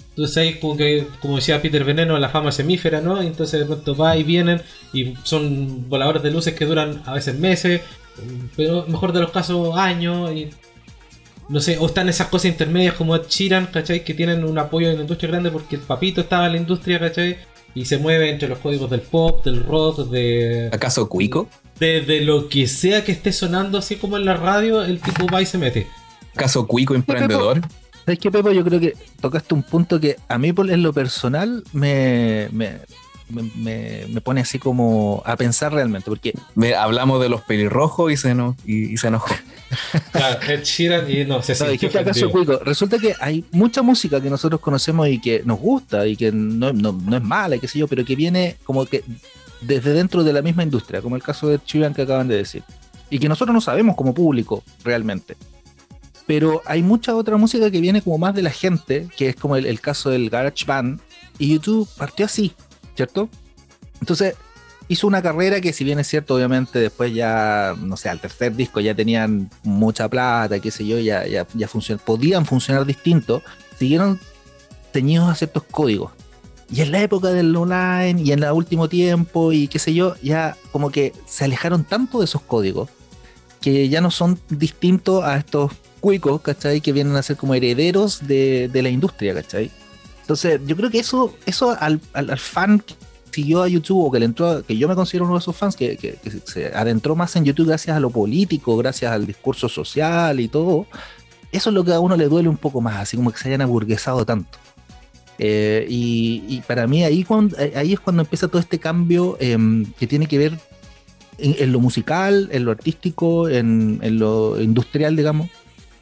entonces ahí como que, como decía Peter Veneno, la fama semífera, ¿no? entonces de pronto va y vienen y son voladores de luces que duran a veces meses, pero mejor de los casos años y no sé, o están esas cosas intermedias como Ed Sheeran, ¿cachai? Que tienen un apoyo en la industria grande porque el papito estaba en la industria, ¿cachai? Y se mueve entre los códigos del pop, del rock, de... ¿Acaso Cuico? De, de lo que sea que esté sonando así como en la radio, el tipo va y se mete. ¿Acaso Cuico emprendedor? ¿Sabes qué, Pepo? Yo creo que tocaste un punto que a mí en lo personal me, me, me, pone así como a pensar realmente, porque... hablamos de los pelirrojos y se, no, y, se enojó. Claro, Ed Sheeran y no, se no, acaso, Resulta que hay mucha música que nosotros conocemos y que nos gusta y que no, no, es mala, qué sé yo, pero que viene como que desde dentro de la misma industria, como el caso de Ed Sheeran que acaban de decir. Y que nosotros no sabemos como público realmente. Pero hay mucha otra música que viene como más de la gente, que es como el, caso del Garage Band, y YouTube partió así, ¿cierto? Entonces hizo una carrera que si bien es cierto, obviamente después ya, no sé, al tercer disco ya tenían mucha plata, qué sé yo, ya, ya, ya podían funcionar distinto, siguieron teñidos a ciertos códigos. Y en la época del online y en el último tiempo y qué sé yo, ya como que se alejaron tanto de esos códigos que ya no son distintos a estos cuicos, ¿cachai? Que vienen a ser como herederos de, la industria, ¿cachai? Entonces, yo creo que eso, eso al, fan que siguió a YouTube o que le entró, que yo me considero uno de esos fans que, se adentró más en YouTube gracias a lo político, gracias al discurso social y todo, eso es lo que a uno le duele un poco más, así como que se hayan aburguesado tanto. Eh, y, para mí ahí, cuando, ahí es cuando empieza todo este cambio em, que tiene que ver en, lo musical, en lo artístico, en, en lo industrial, digamos,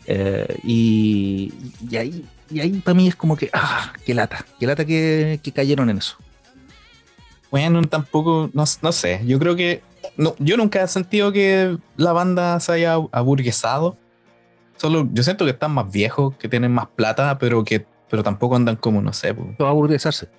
eh, y, ahí, y ahí para mí es como que, ah, qué lata, qué lata que, cayeron en eso. Bueno, tampoco, no, sé, yo creo que, no, yo nunca he sentido que la banda se haya aburguesado. Solo, yo siento que están más viejos, que tienen más plata, pero que pero tampoco andan como, no sé. Pues. Va a aburguesarse.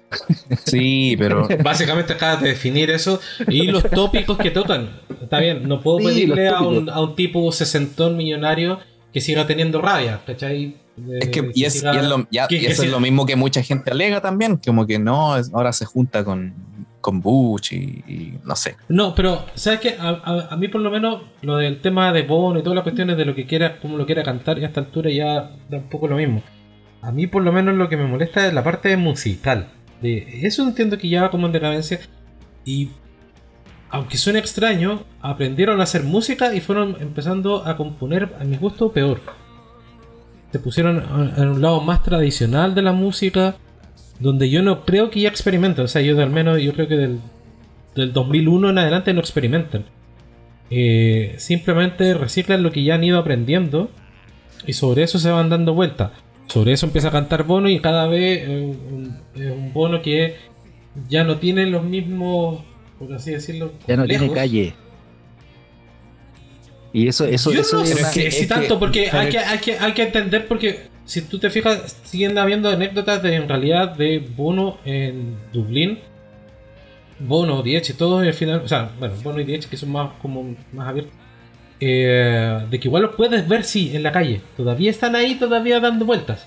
Sí, pero. Básicamente acabas de definir eso y los tópicos que tocan. Está bien, no puedo pedirle a un, a un tipo sesentón millonario que siga teniendo rabia, ¿cachai? Es que, y, es, lo, eso es lo mismo que mucha gente alega también, como que no, ahora se junta con, con Bush y, no sé. No, pero, ¿sabes qué? A, mí por lo menos lo del tema de Bono y todas las cuestiones de lo que quiera, como lo quiera cantar, y a esta altura ya da un poco lo mismo. A mí por lo menos lo que me molesta es la parte musical. De, eso entiendo que ya como en decadencia. Y aunque suene extraño, aprendieron a hacer música y fueron empezando a componer, a mi gusto, peor. Se pusieron en un lado más tradicional de la música, donde yo no creo que ya experimenten. O sea, yo al menos, yo creo que del, del 2001 en adelante no experimentan. Eh, simplemente reciclan lo que ya han ido aprendiendo y sobre eso se van dando vueltas. Sobre eso empieza a cantar Bono y cada vez es un Bono que ya no tiene los mismos por así decirlo. Ya no tiene calle. Y eso, eso, Yo eso no sé si tanto, porque hay que, hay, que, hay que entender, porque si tú te fijas, siguen habiendo anécdotas de en realidad de Bono en Dublín. Bono, Diech y todos al final, o sea, bueno, Bono y Diech que son más como más abiertos. Eh, de que igual los puedes ver, sí, en la calle. Todavía están ahí, todavía dando vueltas.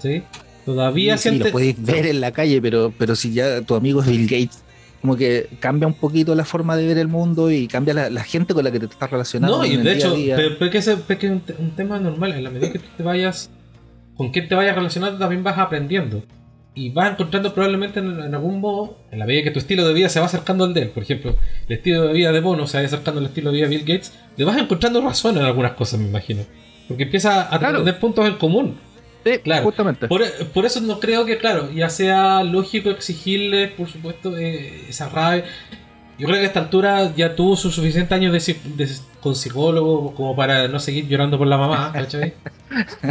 ¿Sí? Todavía sí, sí, lo puedes ver en la calle, pero, pero si ya tu amigo es Bill Gates como que cambia un poquito la forma de ver el mundo y cambia la, gente con la que te estás relacionando. No, y de hecho, pero, que es, un, tema normal, en la medida que tú te vayas, con quién te vayas relacionando, también vas aprendiendo. Y vas encontrando probablemente en, algún modo, en la medida que tu estilo de vida se va acercando al de él, por ejemplo, el estilo de vida de Bono se va acercando al estilo de vida de Bill Gates, le vas encontrando razón en algunas cosas, me imagino. Porque empieza a tener puntos en común. Sí, claro. Justamente. Por, eso no creo que, claro, ya sea lógico exigirle, por supuesto, eh, esa rabia. Yo creo que a esta altura ya tuvo sus suficientes años de, con psicólogo como para no seguir llorando por la mamá, ¿cachai?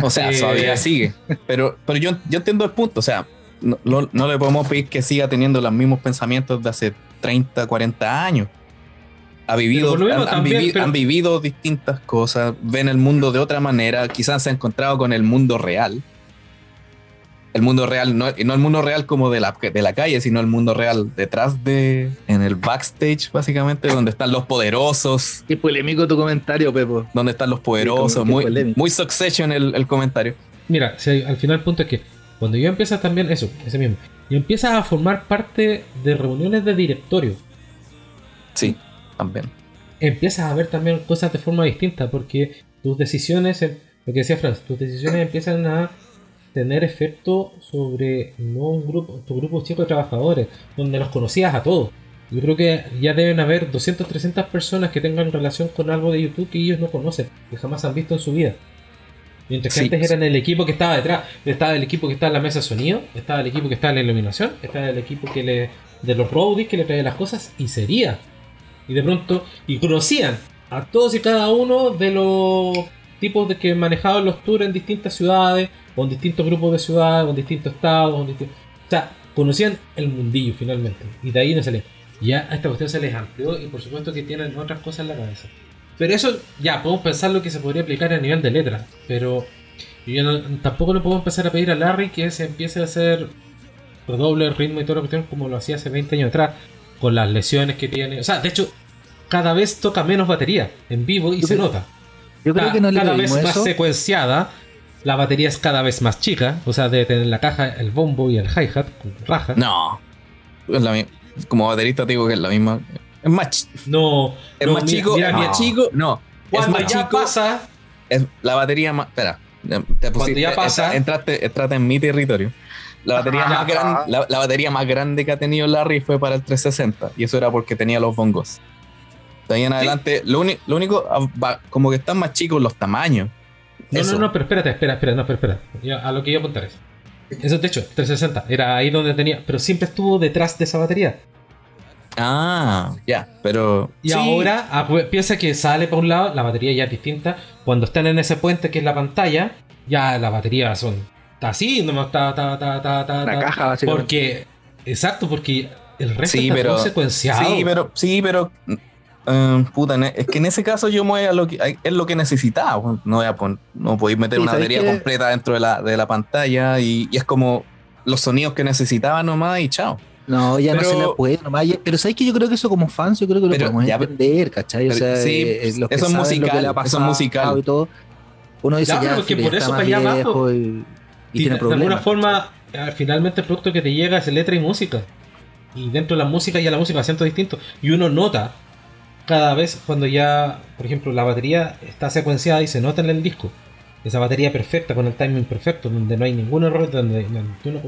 o sea, todavía eh, sigue. Pero, pero yo, yo entiendo el punto, o sea, no, no, le podemos pedir que siga teniendo los mismos pensamientos de hace 30, 40 años. Ha vivido, han, vivido, han, vivido, distintas cosas, ven el mundo de otra manera, quizás se ha encontrado con el mundo real. el mundo real, no, no el mundo real como de la, de la calle, sino el mundo real detrás de, en el backstage, básicamente, donde están los poderosos. Qué polémico tu comentario, Pepo. Donde están los poderosos, muy, muy succession el, el comentario. Mira, al final el punto es que cuando yo empiezo también, eso, ese mismo, y empiezas a formar parte de reuniones de directorio. Sí, también. Empiezas a ver también cosas de forma distinta, porque tus decisiones, lo que decía Franz, tus decisiones empiezan a tener efecto sobre no un grupo, tu grupo chico de trabajadores, donde los conocías a todos. Yo creo que ya deben haber 200, 300 personas que tengan relación con algo de YouTube que ellos no conocen, que jamás han visto en su vida. Mientras que antes eran el equipo que estaba detrás, estaba el equipo que estaba en la mesa de sonido, estaba el equipo que estaba en la iluminación, estaba el equipo que le, de los roadies que le traía las cosas y sería. Y de pronto, y conocían a todos y cada uno de los tipos de que manejaban los tours en distintas ciudades, con distintos grupos de ciudades, con distintos estados. O sea, conocían el mundillo finalmente. Y de ahí no sale. Ya a esta cuestión se les amplió y por supuesto que tienen otras cosas en la cabeza. Pero eso, ya, podemos pensar lo que se podría aplicar a nivel de letra. Pero yo tampoco le puedo empezar a pedir a Larry que se empiece a hacer doble el ritmo y toda la cuestión como lo hacía hace 20 años atrás. Con las lesiones que tiene. O sea, de hecho, cada vez toca menos batería en vivo y se nota. Yo creo que no le Cada vez más secuenciada la batería es cada vez más chica, o sea, de tener la caja, el bombo y el hi-hat, raja. No, es la como baterista digo que es la misma. Es más, no, es más chico, mira, no. chico, no. es más ya chico, pasa, es la batería más, espera, te pusiste, ya pasa, entraste, entraste en mi territorio. La batería, más grande, la, batería más grande que ha tenido Larry fue para el 360 y eso era porque tenía los bongos. De ahí en adelante, lo, lo único, ah, como que están más chicos los tamaños. No, no, no, pero espérate, espera, espera, no, pero espera. a lo que iba a apuntar es. Eso, de hecho, 360, era ahí donde tenía, pero siempre estuvo detrás de esa batería. Ah, ya, pero. Y ahora ah, pues, piensa que sale por un lado, la batería ya es distinta. Cuando están en ese puente que es la pantalla, ya la batería son. Está así, no está, está, está, está, La caja, básicamente. Porque. Exacto, porque el resto sí, está pero, secuenciado. Sí, pero, sí, pero Em, puta, e, es que en ese caso yo me voy a lo que es lo que necesitaba. No voy a no podéis meter una batería completa dentro de la, de la pantalla y, es como los sonidos que necesitaba nomás y chao. No, ya no se le puede nomás. Pero sabes que yo creo que eso como fans, yo creo que lo podemos entender, ¿cachai? O sea, sí, eh, eso es musical, eso es musical. Y todo. Uno dice ya, que por eso para allá abajo. Y, tiene problemas. De alguna forma, eh, finalmente el producto que te llega es letra y música. Y dentro de la música ya la música acento distinto. Y uno nota cada vez cuando ya, por ejemplo, la batería está secuenciada y se nota en el disco. Esa batería perfecta, con el timing perfecto, donde no hay ningún error, donde no,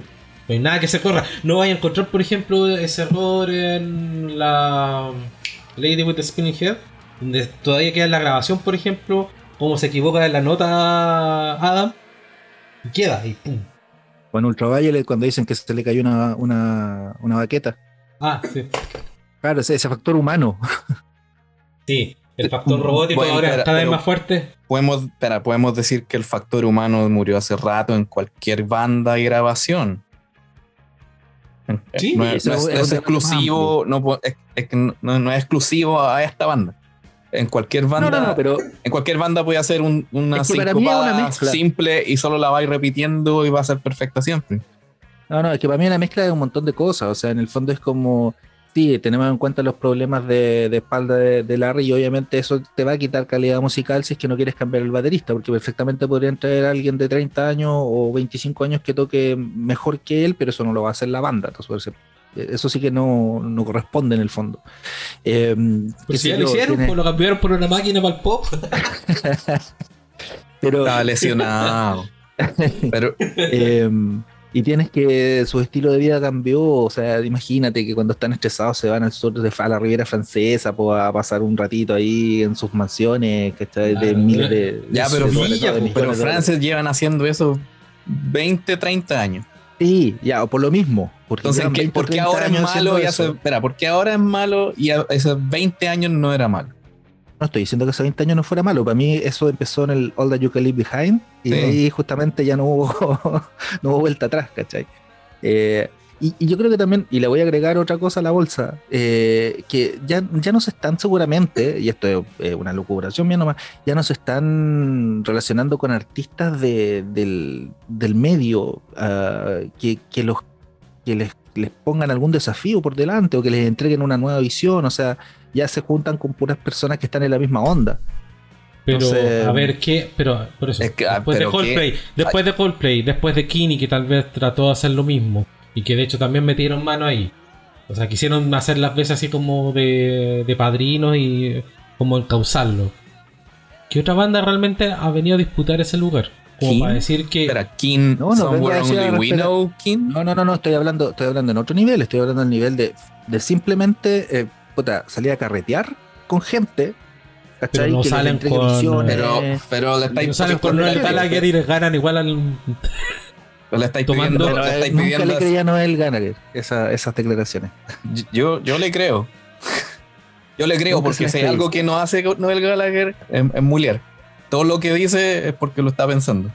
hay nada que se corra. No vaya a encontrar, por ejemplo, ese error en la Lady with the Spinning Head, donde todavía queda en la grabación, por ejemplo, como se equivoca en la nota Adam, y queda, y pum. O en Ultraviolet, cuando dicen que se le cayó una, una, una baqueta. Ah, sí. Claro, ese, ese factor humano. Sí, el factor robótico ahora está cada vez más fuerte. Podemos, podemos decir que el factor humano murió hace rato en cualquier banda y grabación. Sí, no es, exclusivo, no, es, no, es exclusivo a esta banda. En cualquier banda, pero en cualquier banda puede hacer un, una simple y solo la vais repitiendo y va a ser perfecta siempre. No, no, es que para mí es una mezcla de un montón de cosas. O sea, en el fondo es como sí, tenemos en cuenta los problemas de, espalda de, Larry y obviamente eso te va a quitar calidad musical si es que no quieres cambiar el baterista, porque perfectamente podrían traer a alguien de 30 años o 25 años que toque mejor que él, pero eso no lo va a hacer la banda. Entonces, eso sí que no, corresponde en el fondo. Eh, pues si ya lo hicieron, pues lo cambiaron por una máquina para el pop. pero, Estaba lesionado. pero, eh, y tienes que su estilo de vida cambió, o sea, imagínate que cuando están estresados se van al sur de a la Riviera Francesa a pasar un ratito ahí en sus mansiones, que está de miles de Ya, pero, pero Francia llevan haciendo eso 20, 30 años. Sí, ya, o por lo mismo. Porque Entonces, ¿por qué ahora es malo y hace, espera, ¿por qué ahora es malo y hace 20 años no era malo? No estoy diciendo que hace 20 años no fuera malo. Para mí eso empezó en el All That You Can Leave Behind y ahí justamente ya no hubo, no hubo vuelta atrás, ¿cachai? Eh, Y, y yo creo que también, y le voy a agregar otra cosa a la bolsa, eh, que ya, ya no se están seguramente, y esto es eh, una lucubración mía nomás, ya no se están relacionando con artistas de- del, del medio ah, que, que los que les, les pongan algún desafío por delante o que les entreguen una nueva visión, o sea, ya se juntan con puras personas que están en la misma onda. Pero, Entonces, a ver qué. Pero, por eso. Es que, ah, después de pero Coldplay, después de Coldplay, después de Kini, que tal vez trató de hacer lo mismo. Y que de hecho también metieron mano ahí. O sea, quisieron hacer las veces así como de, de padrinos y como encauzarlo. ¿Qué otra banda realmente ha venido a disputar ese lugar? Como ¿King? para decir que. Espera, King, No, no, Only We. Know King. No, no, no, no, estoy hablando, estoy hablando en otro nivel, estoy hablando del nivel de, de simplemente eh, puta, salir a carretear con gente, ¿cachai? Pero no que salen con-. Pero, pero le estáis no salen con Gallagher y les ganan igual al. Le estáis tomando- pidiendo, Pero, le estáis nunca pidiendo le creía a Noel Gallagher esa, esas declaraciones. Yo, yo le creo. Yo le creo, Nunca porque si hay algo que no hace Noel Gallagher es, es mulear. Todo lo que dice es porque lo está pensando.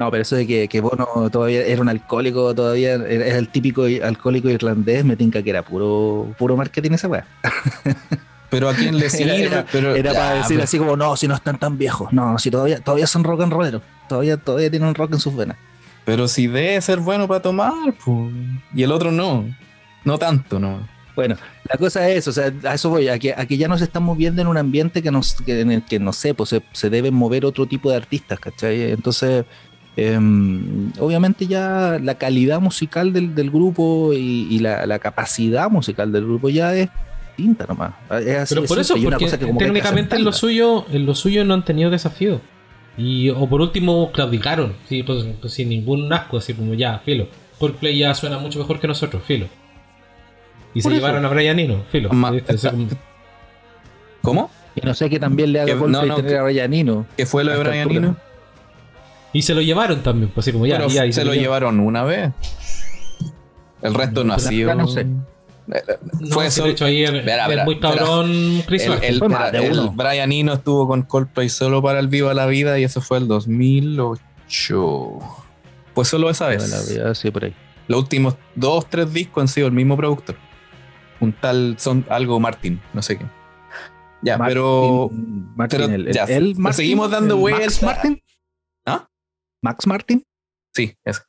No, pero eso de que, que Bono todavía era un alcohólico, todavía era, el típico i- alcohólico irlandés, me tinca que era puro, puro marketing esa weá. Pero a quién le Era- sirve. era- pero, Era para decir pero- así como, no, si no están tan viejos, no, si todavía, todavía son rock and rolleros, todavía, todavía tienen rock en sus venas. Pero si debe ser bueno para tomar, pues. Y el otro no. No tanto, no. Bueno, la cosa es, o sea, a eso voy, a que, a que ya nos estamos viendo en un ambiente que, nos, que en el que, no sé, pues se, se deben mover otro tipo de artistas, ¿cachai? Entonces, em, obviamente ya la calidad musical del, del grupo y, y la, la capacidad musical del grupo ya es distinta nomás. Es así Pero por eso, y una porque cosa que como que técnicamente en lo suyo, en lo suyo no han tenido desafío. Y, o por último, claudicaron, sí, pues, pues, sin ningún asco, así como ya, filo. Coldplay ya suena mucho mejor que nosotros, filo. Y se eso. llevaron a Brian Eno, filo. Como- ¿Cómo? Y no sé que también le haga Coldplay no, no, tener que- a Brianino. ¿Qué fue lo de Brian. Eno? Y se lo llevaron también, pues así como ya, Pero ya, y se lo llevaron una vez. El resto no ha Pero sido. no sé. No, Fue solo- de hecho Espera, es espera, muy cabrón Chris El, el- de el. Brian Eno estuvo con Coldplay solo para el Viva la Vida y eso fue el 2008. Pues solo esa Bueno, la vez. verdad, sí, por ahí. Los últimos dos, tres discos han sido el mismo productor. Un tal, son algo Martin, no sé qué. Ya, Martin- pero. Martin, pero el, ya, Martin, seguimos dando el vueltas. Max Martin. ¿Ah? Max Martin. Sí, eso.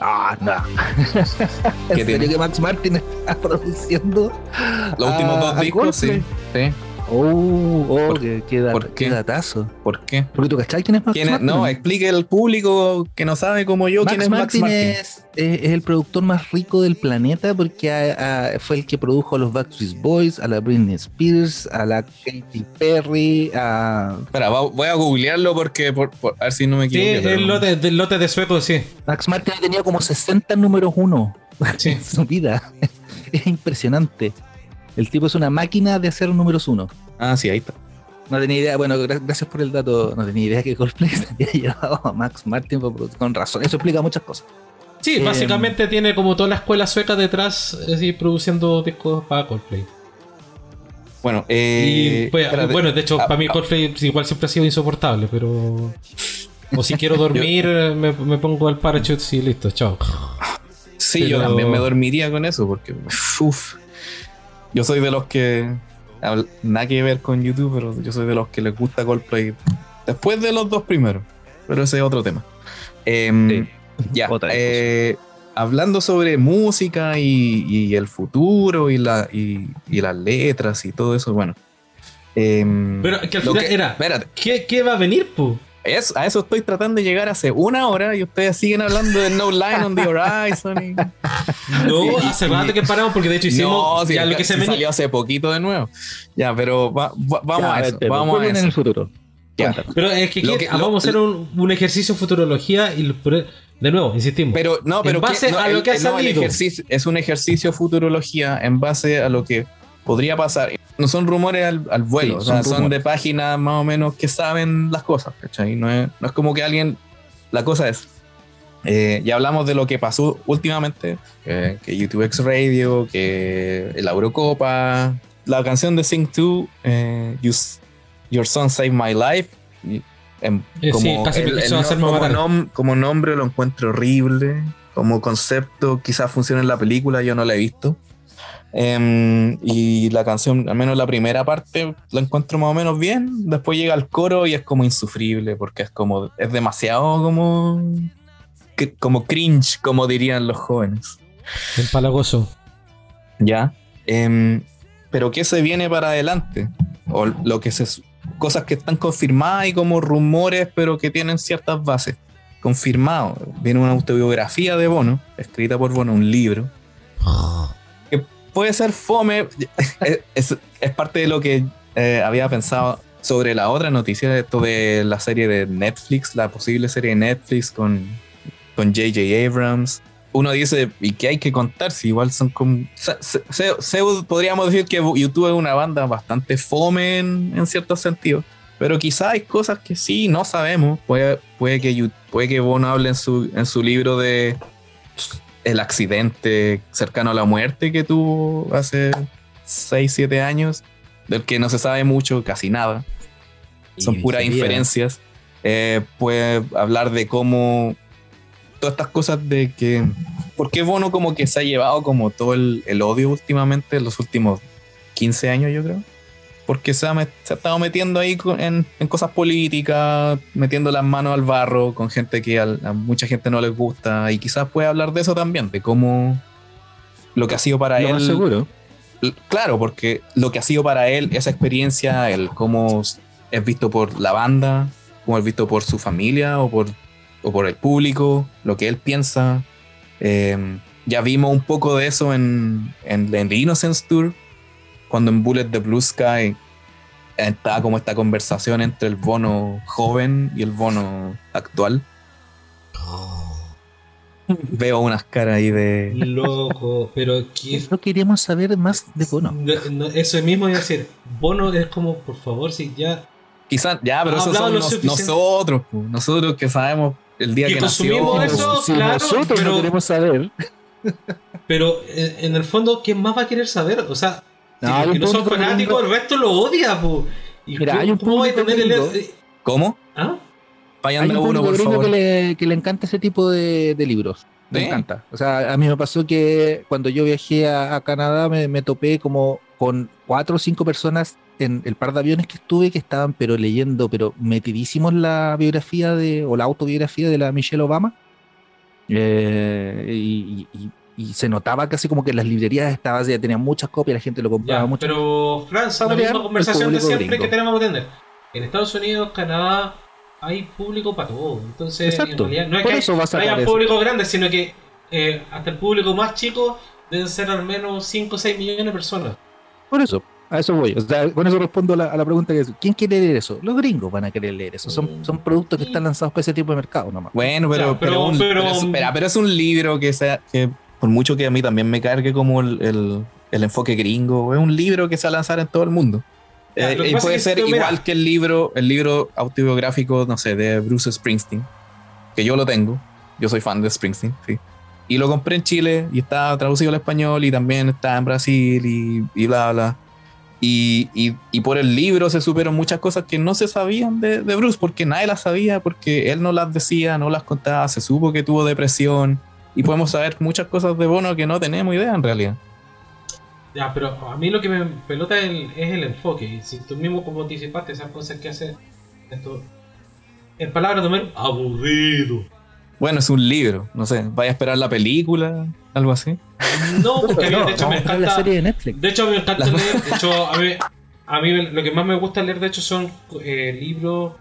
Ah, no. ¿Qué ¿En serio que Max Martin está produciendo? Los últimos a- dos discos, sí. Sí. Oh, oh, ¿Por- qué, qué, dat- por qué? qué datazo. ¿Por qué? Porque tú, ¿cachai quién es Max ¿Quién es? Martin? No, explique al público que no sabe como yo quién Max es Max Martin, Martin. Es, es- es el productor más rico del planeta porque fue el que produjo a los Backstreet Boys, a la Britney Spears, a la Katy Perry, a Espera, voy a googlearlo porque por, por- a ver si no me Sí, equivoco. pero- el lote, del lote de sueco, sí. Max Martin tenía como 60 números uno Sí. en su vida. Es impresionante. El tipo es una máquina de hacer números uno. Ah, sí, ahí está. No tenía idea, bueno, gra- gracias por el dato. No tenía idea que Coldplay se había llevado a Max Martin con razón. Eso explica muchas cosas. Sí, Em, básicamente tiene como toda la escuela sueca detrás, así produciendo discos para Coldplay. Bueno, eh, y pues, espérate. bueno, de hecho, Ah, para mí ah. Coldplay igual siempre ha sido insoportable, pero. O si quiero dormir, me, me pongo el parachute y listo, chao. Sí, yo también me dormiría con eso porque, uff, yo soy de los que, nada que ver con YouTube, pero yo soy de los que les gusta Coldplay después de los dos primeros, pero ese es otro tema. Em, Sí, ya, otra eh, hablando sobre música y, y el futuro y, la, y, y las letras y todo eso, bueno. em, Pero que al final que- era. Espérate, ¿Qué, qué va a venir, pu? Es- a eso estoy tratando de llegar hace una hora y ustedes siguen hablando de No Line on the Horizon. y- No, Y- hace rato que paramos porque de hecho hicimos no, si ya el lo que se si venía. salió hace poquito de nuevo. Ya, pero va- va- vamos Ya, a ver, eso. pero Vamos a vuelven en eso. el futuro. Ya. Pero es que, vamos lo- a hacer un, un ejercicio de futurología y de nuevo, insistimos. Pero no, En pero base no, a lo el- que ha no, el salido. ejercicio es un ejercicio de futurología en base a lo que podría pasar. No son rumores al, al vuelo, Sí, o sea, son son, de páginas más o menos que saben las cosas, ¿cachai? No es, no es como que alguien. La cosa es. eh, ya hablamos de lo que pasó últimamente, que, que YouTube X Radio, que la Eurocopa, la canción de Sing 2, eh, You Your Son Saved My Life. Eh, sí, casi el- el nom- como nombre lo encuentro horrible. como concepto quizás funcione en la película, yo no la he visto. Em, y la canción, al menos la primera parte, la encuentro más o menos bien. Después llega el coro y es como insufrible, porque es como, es demasiado como, como cringe, como dirían los jóvenes. Empalagoso. Ya. Em, pero ¿qué se viene para adelante? O lo que se, cosas que están confirmadas y como rumores, pero que tienen ciertas bases. Confirmado. Viene una autobiografía de Bono, escrita por Bono, un libro. Puede ser fome. es, parte de lo que eh, había pensado sobre la otra noticia esto de la serie de Netflix, la posible serie de Netflix con con J.J. Abrams. Uno dice, ¿y qué hay que contar? Si igual son como. podríamos decir que YouTube es una banda bastante fome en, ciertos sentidos. Pero quizá hay cosas que sí, no sabemos. Puede, puede, que, puede que Bono hable en su, en su libro de el accidente cercano a la muerte que tuvo hace 6, 7 años, del que no se sabe mucho, casi nada. Son puras inferencias. Eh, puede hablar de cómo todas estas cosas de que. ¿Por qué Bono como que se ha llevado como todo el, odio últimamente, en los últimos 15 años, yo creo? Porque se ha, se ha estado metiendo ahí en, cosas políticas, metiendo las manos al barro con gente que a, mucha gente no les gusta. Y quizás puede hablar de eso también, de cómo lo que ha sido para él. seguro. Claro, porque lo que ha sido para él, esa experiencia, el cómo es visto por la banda, cómo es visto por su familia o por o por el público, lo que él piensa. Eh, ya vimos un poco de eso en, en, The Innocence Tour, cuando en Bullet the Blue Sky estaba como esta conversación entre el bono joven y el bono actual. Veo unas caras ahí de. Loco, pero No queremos saber más de Bono. eso mismo iba a decir. Bono es como, por favor, si ya. Quizás, ya, pero eso somos nosotros, nosotros que sabemos el día que, consumimos eso, claro, nosotros pero, queremos saber. Pero en, el fondo, ¿quién más va a querer saber? O sea, no, si no son fanáticos, el resto lo odia, Y Mira, hay un ¿cómo ¿Cómo? ¿Ah? Hay un uno, por favor. Que, le, que le encanta ese tipo de, de libros. Me encanta. O sea, a mí me pasó que cuando yo viajé a, Canadá me, me, topé como con cuatro o cinco personas en el par de aviones que estuve que estaban pero leyendo, pero metidísimos la biografía de, o la autobiografía de la Michelle Obama. Eh, y, se notaba casi como que las librerías estaban, ya tenían muchas copias, la gente lo compraba mucho. Pero, Francia, la misma conversación de siempre que tenemos que tener. En Estados Unidos, Canadá, hay público para todo. Entonces, en realidad, no es que haya público grande, sino que eh, hasta el público más chico deben ser al menos 5 o 6 millones de personas. Por eso, a eso voy. O sea, con eso respondo a la, pregunta que es, ¿quién quiere leer eso? Los gringos van a querer leer eso. Son, son productos que están lanzados para ese tipo de mercado nomás. Bueno, pero, pero, pero, es, un libro que sea, que por mucho que a mí también me cargue como el, enfoque gringo, es un libro que se va a lanzar en todo el mundo. Eh, y puede ser igual que el libro, el libro autobiográfico, no sé, de Bruce Springsteen, que yo lo tengo. Yo soy fan de Springsteen, sí. Y lo compré en Chile y está traducido al español y también está en Brasil y, y bla, bla. Y, por el libro se supieron muchas cosas que no se sabían de, Bruce, porque nadie las sabía, porque él no las decía, no las contaba, se supo que tuvo depresión, y podemos saber muchas cosas de Bono que no tenemos idea en realidad. Ya, pero a mí lo que me pelota es el, enfoque, y si tú mismo como anticipaste esas cosas que hace esto, en palabras de aburrido. Bueno, es un libro, no sé, vaya a esperar la película, algo así. No, porque de hecho me encanta. La serie de Netflix. De hecho, me encanta leer. De hecho, a mí, a mí lo que más me gusta leer, de hecho, son eh, libros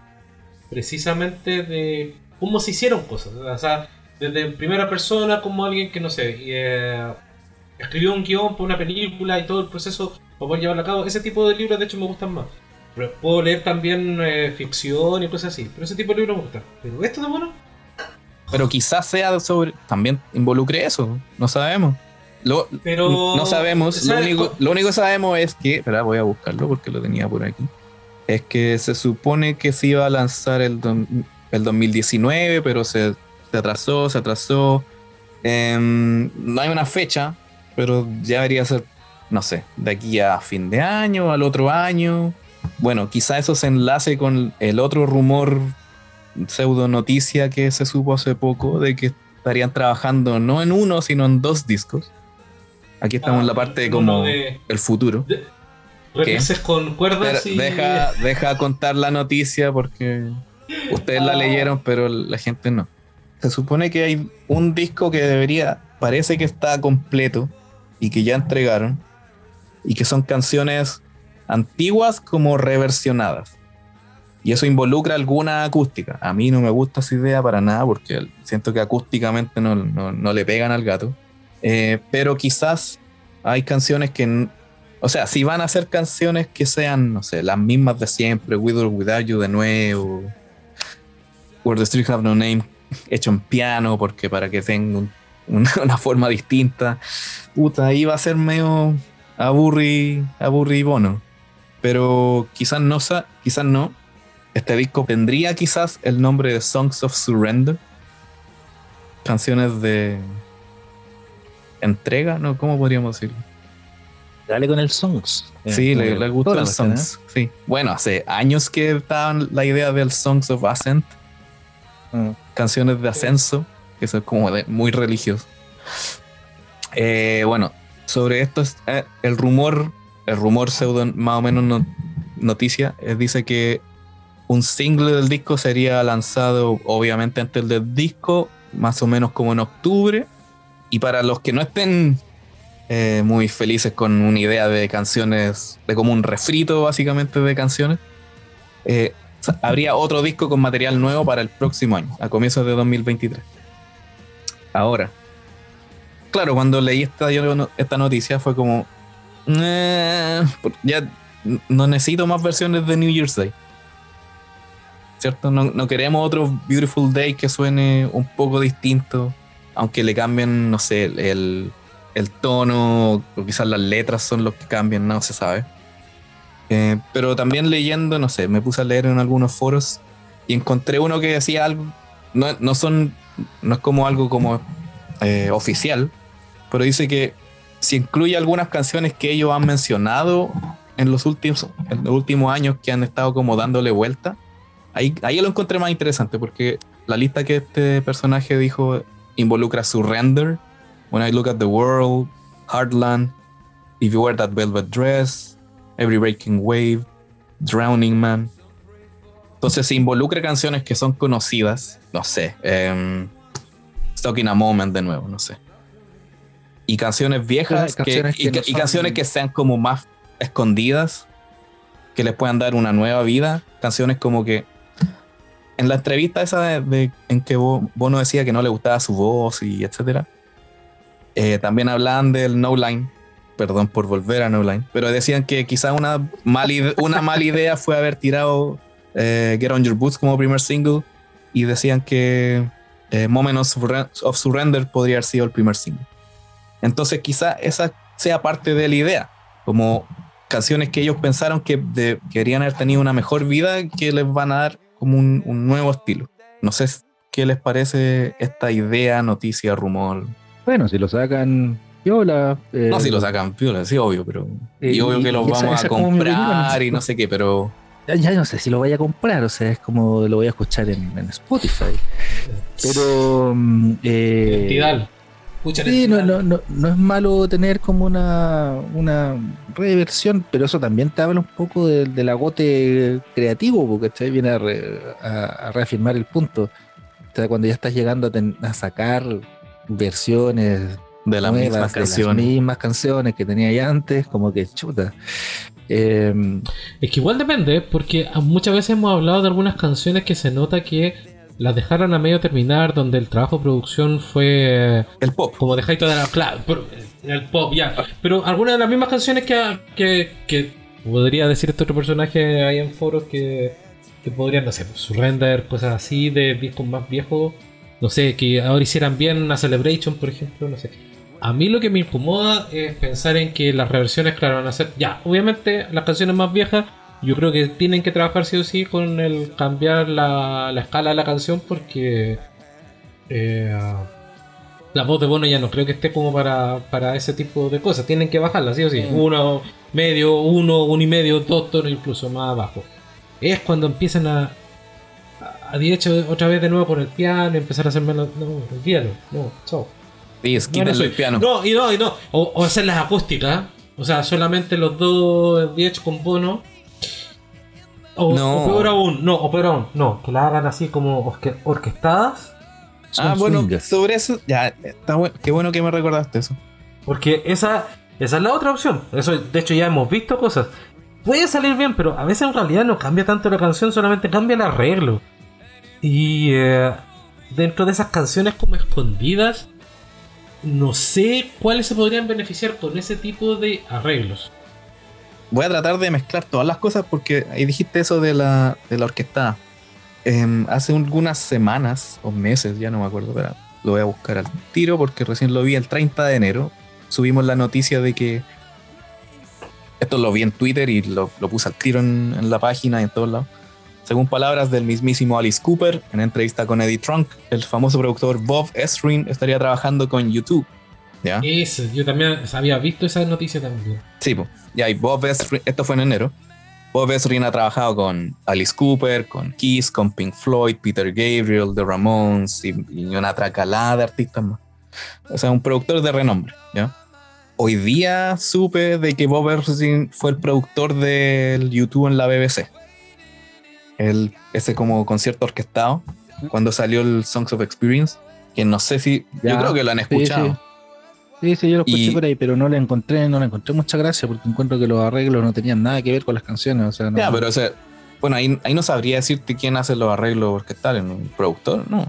precisamente de cómo se hicieron cosas. O sea, desde primera persona, como alguien que no sé, eh, escribió un guion para una película y todo el proceso para poder llevarlo a cabo. Ese tipo de libros, de hecho, me gustan más. Pero puedo leer también eh, ficción y cosas así. Pero ese tipo de libros me gustan. Pero esto de bueno. Pero quizás sea sobre. También involucre eso. No sabemos. Lo, pero, no sabemos. Lo único, lo único, que sabemos es que. Espera, voy a buscarlo porque lo tenía por aquí. Es que se supone que se iba a lanzar el, el 2019, pero se, se, atrasó, se atrasó. Em, no hay una fecha, pero ya debería ser, no sé, de aquí a fin de año, al otro año. Bueno, quizá eso se enlace con el otro rumor, pseudo noticia que se supo hace poco de que estarían trabajando no en uno, sino en dos discos. Aquí estamos en la Ah, parte uno como de- el futuro. Remixes con cuerdas y. deja, deja contar la noticia porque ustedes la Ah. leyeron, pero la gente no. Se supone que hay un disco que debería, parece que está completo y que ya entregaron y que son canciones antiguas como reversionadas. Y eso involucra alguna acústica. A mí no me gusta esa idea para nada porque siento que acústicamente no, no- no le pegan al gato. Eh, pero quizás hay canciones que o sea, si van a hacer canciones que sean, no sé, las mismas de siempre, With or Without You de nuevo, Where the Streets Have No Name, hecho en piano, porque para que tenga un- una, una forma distinta, puta, ahí va a ser medio aburri, aburribono. Pero quizás no, sa- quizás no. Este disco tendría quizás el nombre de Songs of Surrender. Canciones de entrega, ¿no? ¿Cómo podríamos decirlo? Dale con el songs. Sí, Eh, le, como le gustó toda el Songs. Sí. Bueno, hace años que estaban la idea del Songs of Ascent, ¿eh? Mm. Canciones de ascenso, que son como de- muy religiosos. Eh, bueno, sobre esto es eh, el rumor, el rumor pseudo más o menos no- noticia, eh, dice que un single del disco sería lanzado obviamente antes del disco, más o menos como en octubre. Y para los que no estén muy felices con una idea de canciones, de como un refrito básicamente de canciones, habría otro disco con material nuevo para el próximo año, a comienzos de 2023. Ahora, claro, cuando leí esta, yo esta noticia fue como, "Eh, ya no necesito más versiones de New Year's Day. ¿Cierto? No, no queremos otro Beautiful Day que suene un poco distinto, aunque le cambien, no sé, el, el tono o quizás las letras son los que cambian, no se sabe. Eh, pero también leyendo, no sé, me puse a leer en algunos foros y encontré uno que decía algo, no, no son, no es como algo como eh, oficial, pero dice que si incluye algunas canciones que ellos han mencionado en los últimos, en los últimos años que han estado como dándole vuelta, ahí, ahí lo encontré más interesante porque la lista que este personaje dijo involucra Surrender, When I Look at the World, Heartland, If You Wear That Velvet Dress, Every Breaking Wave, Drowning Man. Entonces se involucra canciones que son conocidas, no sé, em, Stuck in a Moment de nuevo, no sé. Y canciones viejas que- Canciones y, que que- no y son- canciones que sean como más escondidas, que les puedan dar una nueva vida. Canciones como que en la entrevista esa de, de- en que Bo- Bono decía que no le gustaba su voz y etcétera, eh, también hablaban del No Line, perdón por volver a No Line, pero decían que quizás una, mal una mala idea fue haber tirado eh, Get On Your Boots como primer single y decían que eh, Moment of, Surre- of Surrender podría haber sido el primer single. Entonces quizás esa sea parte de la idea, como canciones que ellos pensaron que querían haber tenido una mejor vida que les van a dar como un, un nuevo estilo. No sé qué les parece esta idea, noticia, rumor. Bueno, si lo sacan piola. eh, No, si lo sacan piola, sí, obvio, pero. y Eh, obvio que los vamos esa a comprar opinión. y no sé qué, pero. Ya, ya no sé si lo vaya a comprar, o sea, es como lo voy a escuchar en, en Spotify. Pero. mm, eh, Tidal. Sí, no, Tidal. no, no, no es malo tener como una, una reversión, pero eso también te habla un poco de- del agote creativo, porque ¿cachai? viene a, re- a- a reafirmar el punto. O sea, cuando ya estás llegando a, ten- a sacar versiones De las nuevas mismas de las canciones. mismas canciones que tenía ya antes, como que chuta. Eh, Es que igual depende, porque muchas veces hemos hablado de algunas canciones que se nota que las dejaron a medio terminar, donde el trabajo de producción fue El pop. como dejáis toda la. Claro, el pop, ya. Pero algunas de las mismas canciones que, que, que podría decir este otro personaje ahí en foros que, que podrían, no sé, pues, Surrender, cosas así, de discos más viejos. No sé, que ahora hicieran bien una Celebration, por ejemplo, no sé. A mí lo que me incomoda es pensar en que las reversiones, claro, van a ser. Ya, obviamente las canciones más viejas, yo creo que tienen que trabajar sí o sí con el cambiar la, la escala de la canción porque. eh, la voz de Bono ya no creo que esté como para, para ese tipo de cosas. Tienen que bajarla, sí o sí. Mm. Uno, medio, uno, uno y medio, dos tonos incluso más abajo. Es cuando empiezan a, a a hecho otra vez de nuevo con el piano, empezar a hacer menos. No, olvídalo, no, chao. Sí, No, no soy- el piano. No, y no, y no. O, o hacer las acústicas. O sea, solamente los dos DH con bono. O, No. o peor aún, no, o peor aún, no, que la hagan así como orque- orquestadas. Ah, bueno, swingers. sobre eso, ya, está bueno. Qué bueno que me recordaste eso. Porque esa, esa es la otra opción. Eso, de hecho, ya hemos visto cosas. Puede salir bien, pero a veces en realidad no cambia tanto la canción, solamente cambia el arreglo. Y eh, dentro de esas canciones como escondidas, no sé cuáles se podrían beneficiar con ese tipo de arreglos. Voy a tratar de mezclar todas las cosas porque ahí dijiste eso de la, de la orquestada. Em, hace algunas semanas o meses, ya no me acuerdo, pero lo voy a buscar al tiro porque recién lo vi el 30 de enero. Subimos la noticia de que. Esto lo vi en Twitter y lo, lo puse al tiro en, en la página y en todos lados. Según palabras del mismísimo Alice Cooper, en entrevista con Eddie Trunk, el famoso productor Bob Ezrin estaría trabajando con YouTube. ¿Ya? Ese, yo también había visto esa noticia también. Sí, po. ya y Bob Ezrin, esto fue en enero. Bob Ezrin ha trabajado con Alice Cooper, con Kiss, con Pink Floyd, Peter Gabriel, The Ramones y, y una tracalada de artistas más. O sea, un productor de renombre, ¿ya? Hoy día supe de que Bob Ezrin fue el productor del YouTube en la BBC. El, ese como concierto orquestado, cuando salió el Songs of Experience, que no sé si... yo creo que lo han escuchado. sí. Sí, sí, yo lo escuché Y- por ahí, pero no le encontré, no le encontré mucha gracia porque encuentro que los arreglos no tenían nada que ver con las canciones. O sea, no, Ya, pero o sea, bueno, ahí, ahí no sabría decirte quién hace los arreglos orquestales, ¿un productor? No.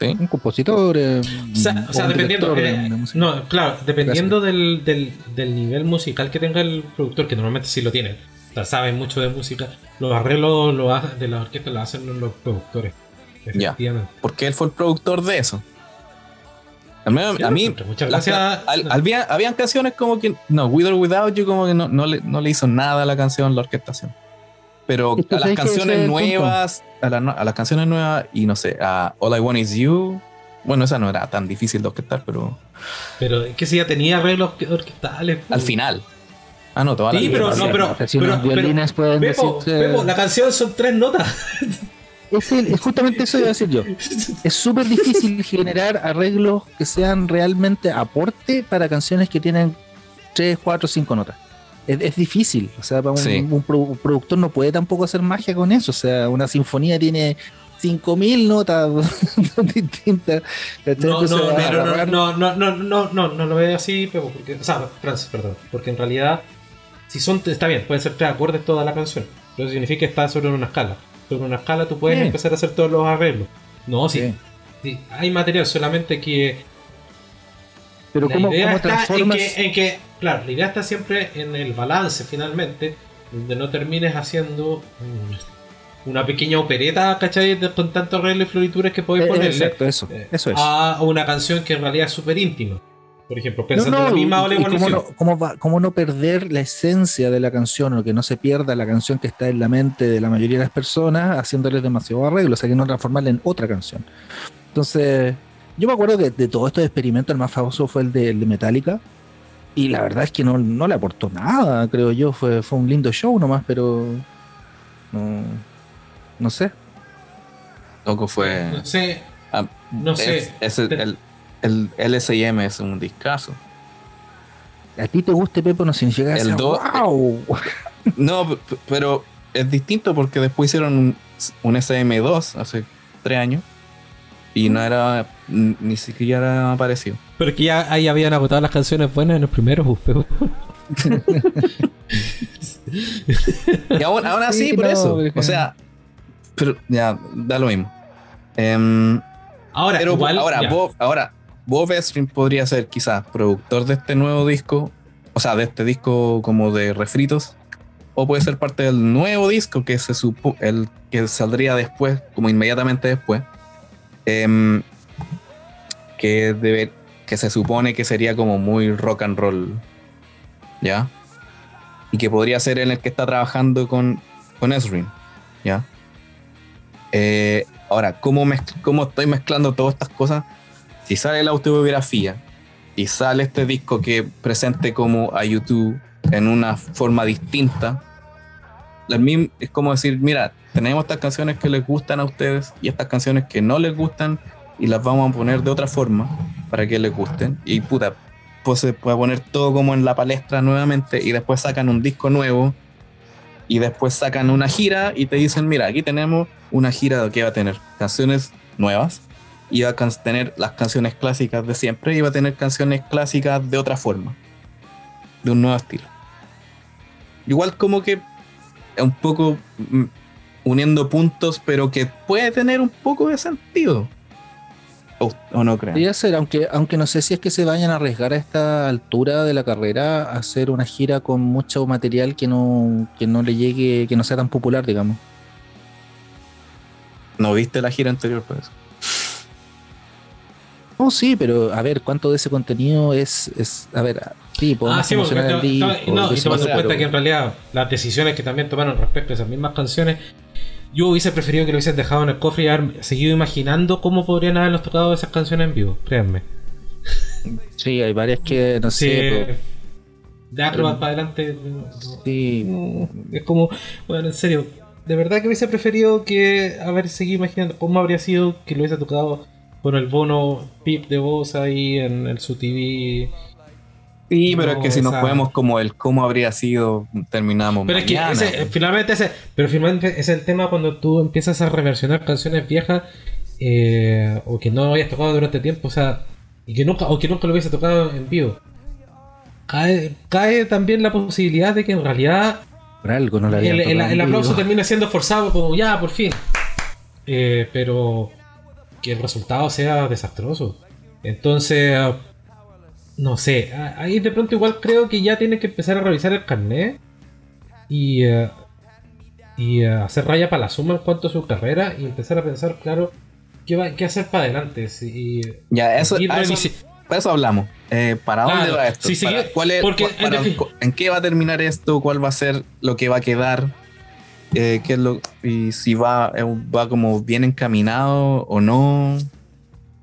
¿Sí? un compositor. eh, O sea, o sea, un dependiendo. eh, de no, claro, dependiendo del, del, del nivel musical que tenga el productor, que normalmente sí lo tienen. Saben mucho de música. Los arreglos lo ha- de la orquesta los hacen los productores. Ya. Efectivamente. Porque él fue el productor de eso. Al menos Sí, a mí, muchas- muchas las gracias. al- había- habían canciones como que, no, With or Without You, como que no, no, le, no le hizo nada a la canción, la orquestación. Pero a las canciones nuevas, a, la no- a las canciones nuevas, y no sé, a All I Want Is You, bueno, esa no era tan difícil de orquestar, pero Pero es que si ya tenía arreglos orque- orquestales. al pues. final. Ah, no, toda la Sí, vida. pero no, pero. O sea, si pero- unos pero- violines pueden decirse- Pepo, la canción son tres notas. Es, el- es justamente eso iba a decir yo. Es súper difícil generar arreglos que sean realmente aporte para canciones que tienen 3, 4, 5 notas. Es, es difícil. O sea, para un, Sí. un pro- un productor no puede tampoco hacer magia con eso. O sea, una sinfonía tiene 5000 notas distintas. No, no, pero no, agarrar- no, no, no, no, no, no lo veo así, porque, o sea, Francis, perdón, porque en realidad, si son, está bien, pueden ser tres acordes toda la canción, pero eso significa que está sobre una escala. Sobre una escala tú puedes Sí. empezar a hacer todos los arreglos. No, sí, Sí. sí, hay material, solamente que Pero la ¿cómo, idea cómo está en transformas? que, en que, claro, la idea está siempre en el balance finalmente, donde no termines haciendo una pequeña opereta, ¿cachai? Con tanto arreglo y florituras que podéis Eh, ponerle. Exacto, eso. eh, Eso es. A una canción que en realidad es súper íntima. Por ejemplo, No, pensando en no, la misma y cómo, no, cómo va- cómo no perder la esencia de la canción o que no se pierda la canción que está en la mente de la mayoría de las personas haciéndoles demasiado arreglo, o sea, que no transformarla en otra canción. Entonces, yo me acuerdo que de todos estos experimentos, el más famoso fue el de, el de Metallica, y la verdad es que no, no le aportó nada, creo yo, fue, fue un lindo show nomás, pero no, no sé. Loco fue. No sé, ah, no sé. es- ese- el, el LSIM es un discazo. A ti te guste Pepo no significa que El do- wow. No, p- p- pero es distinto porque después hicieron un, un SM2 hace tres años y no era ni siquiera parecido. Pero que ya ahí habían agotado las canciones buenas en los primeros, pues, pero- Y aún, aún así, Sí, por no, eso. porque- O sea, pero ya, da lo mismo. Em, Ahora, pero igual, ahora, ya. Bob, ahora, Bob Ezrin podría ser quizás productor de este nuevo disco, o sea, de este disco como de refritos, o puede ser parte del nuevo disco que se supo, el que saldría después, como inmediatamente después, em, que debe, que se supone que sería como muy rock and roll, ¿ya? Y que podría ser en el que está trabajando con, con Ezrin, ¿ya? Eh, ahora, ¿cómo, ¿cómo estoy mezclando todas estas cosas? Si sale la autobiografía y sale este disco que presente como a YouTube en una forma distinta, es como decir, mira, tenemos estas canciones que les gustan a ustedes y estas canciones que no les gustan y las vamos a poner de otra forma para que les gusten. Y puta, pues se puede poner todo como en la palestra nuevamente y después sacan un disco nuevo y después sacan una gira y te dicen, mira, aquí tenemos una gira que va a tener canciones nuevas va a tener las canciones clásicas de siempre va a tener canciones clásicas de otra forma, de un nuevo estilo. Igual como que un poco mm, uniendo puntos, pero que puede tener un poco de sentido. O, no creo. Podría ser, aunque, aunque no sé si es que se vayan a arriesgar a esta altura de la carrera a hacer una gira con mucho material que no, que no le llegue, que no sea tan popular, digamos. ¿No viste la gira anterior, pues? No, sí, pero a ver, ¿cuánto de ese contenido es, es a ver, sí, podemos ah, sí, porque, el disco, no, y tomando en cuenta que en realidad las decisiones que también tomaron respecto a esas mismas canciones yo hubiese preferido que lo hubiesen dejado en el cofre y haber seguido imaginando cómo podrían haberlos tocado esas canciones en vivo, créanme. Sí, hay varias que no sé. De Acrobat para adelante. Sí. Es como, bueno, en serio, de verdad que hubiese preferido que haber seguido imaginando cómo habría sido que lo hubiese tocado con el bono pip de voz ahí en, el su TV Sí, pero es que si nos podemos como el cómo habría sido, terminamos Pero es que ese, finalmente ese, pero finalmente es el tema cuando tú empiezas a reversionar canciones viejas eh, o que no hayas tocado durante tiempo, o sea, y que nunca, o que nunca lo hubiese tocado en vivo. Cae, cae también la posibilidad de que en realidad por algo no la el, el, aplauso termina siendo forzado como ya, por fin. Eh, pero que el resultado sea desastroso. Entonces, no sé, ahí de pronto igual creo que ya tienes que empezar a revisar el carnet y, eh, y eh, hacer raya para la suma en cuanto a su carrera y empezar a pensar, claro, qué, va, qué hacer para adelante. Si, ya, eso, eso, para eso hablamos. Eh, ¿Para dónde va esto? ¿cuál es, porque, en, qué va a terminar esto? ¿Cuál va a ser lo que va a quedar? ¿Qué es lo, y si va, va como bien encaminado o no.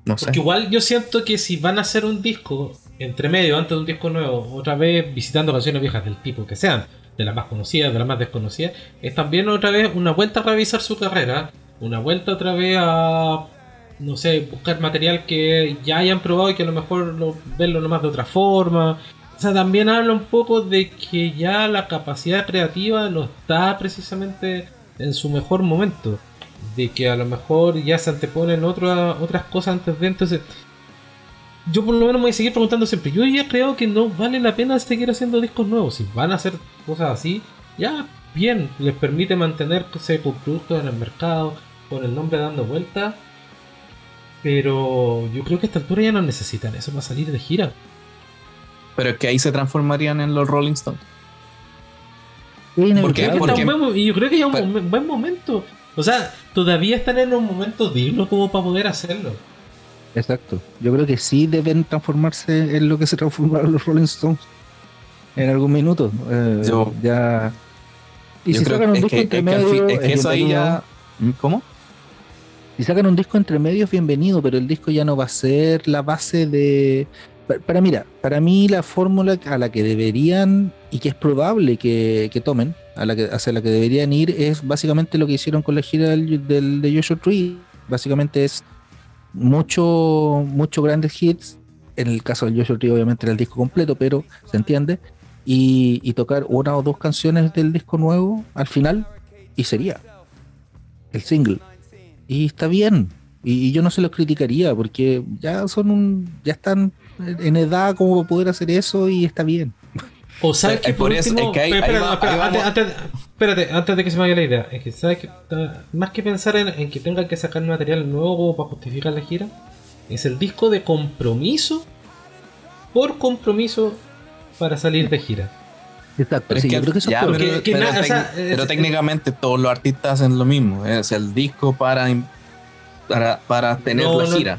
No sé. Porque igual yo siento que si van a hacer un disco entre medio, antes de un disco nuevo, otra vez visitando canciones viejas del tipo que sean, de las más conocidas, de las más desconocidas, es también otra vez una vuelta a revisar su carrera, una vuelta otra vez a, no sé, buscar material que ya hayan probado y que a lo mejor lo, verlo nomás de otra forma. O sea, también habla un poco de que ya la capacidad creativa no está precisamente en su mejor momento. De que a lo mejor ya se anteponen otras cosas antes de. Entonces, yo por lo menos me voy a seguir preguntando siempre. Yo ya creo que no vale la pena seguir haciendo discos nuevos. Si van a hacer cosas así, ya bien, les permite mantenerse con productos en el mercado, con el nombre dando vueltas. Pero yo creo que a esta altura ya no necesitan eso para salir de gira. Pero es que ahí se transformarían en los Rolling Stones. ¿Por qué? Porque... y yo creo que ya es un buen momento. O sea, todavía están en un momento digno como para poder hacerlo. Exacto. Yo creo que sí deben transformarse en lo que se transformaron los Rolling Stones en algún minuto. Eh, ya. Y si sacan un disco entre medio. Es que eso ahí ya. ¿Cómo? Si sacan un disco entre medio es bienvenido, pero el disco ya no va a ser la base de. Para, mira, para mí la fórmula a la que deberían y que es probable que, tomen, hacia la que deberían ir, es básicamente lo que hicieron con la gira del, del de Joshua Tree. Básicamente es muchos mucho grandes hits. En el caso del Joshua Tree, obviamente era el disco completo, pero se entiende. Y, tocar una o dos canciones del disco nuevo al final, y sería el single. Y está bien. Y, yo no se los criticaría, porque ya son un, ya están en edad como poder hacer eso y está bien. O sabes que por, eso, es que hay, espérate, antes, de que se me vaya la idea, es que sabes que más que pensar en, que tengan que sacar material nuevo para justificar la gira, es el disco de compromiso por compromiso para salir de gira. Exacto, pero, sí, creo que eso pero, técnicamente todos los artistas hacen lo mismo, es el disco para, para, para tener la gira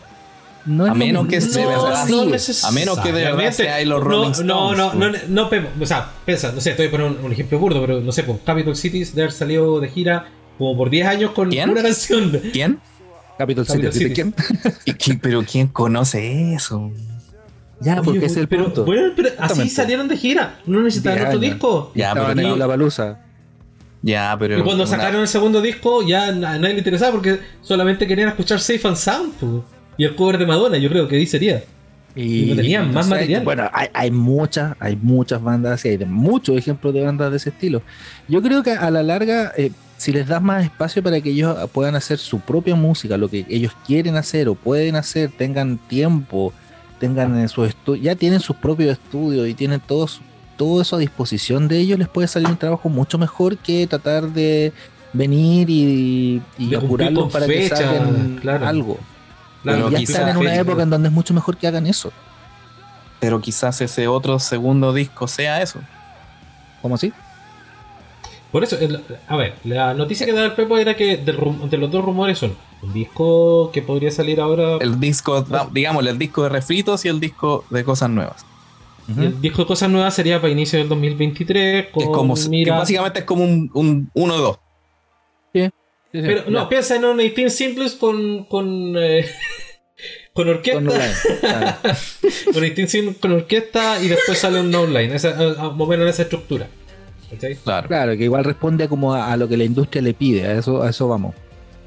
a menos que se a menos que de verdad sea los Rolling Stones. No, no, no, no, o sea, piensa, no sé, estoy poniendo un, ejemplo burdo, pero no sé, pues Capital Cities de haber salido de gira como por 10 años con una canción. ¿Quién? Capital, Cities, ¿quién? pero ¿quién conoce eso? Ya, porque es el pero, punto. Bueno, pero así salieron de gira, no necesitaban otro disco. Ya, pero la baluza. Ya, pero. Y cuando una- sacaron el segundo disco, ya a nadie le interesaba porque solamente querían escuchar Safe and Sound. Y el cover de Madonna, yo creo que ahí sería. Y no tenían más material. Bueno, hay, hay muchas, hay muchas bandas así, hay muchos ejemplos de bandas de ese estilo. Yo creo que a la larga, eh, si les das más espacio para que ellos puedan hacer su propia música, lo que ellos quieren hacer o pueden hacer, tengan tiempo, tengan en sus ya tienen sus propios estudios y tienen todos todo eso a disposición de ellos, les puede salir un trabajo mucho mejor que tratar de venir y, y con para fecha, que saquen claro. algo. Pero ya están en una época en donde es mucho mejor que hagan eso. Pero quizás ese otro segundo disco sea eso. ¿Cómo así? Por eso, el- a ver, la noticia que daba el Pepo era que de los dos rumores son un disco que podría salir ahora, el, El disco, digamos, el disco de refritos y el disco de cosas nuevas. disco de cosas nuevas sería para inicio del 2023. Con, Que es como, que mira, básicamente es como un, un 1-2. pero no, piensa en un 18 Simples con, con, eh, con orquesta. Con online, claro. con 18 Simples con orquesta y después sale un online. Esa, a- a- más o menos en esa estructura. Claro. Claro, que igual responde como a, a lo que la industria le pide, a eso, a eso vamos.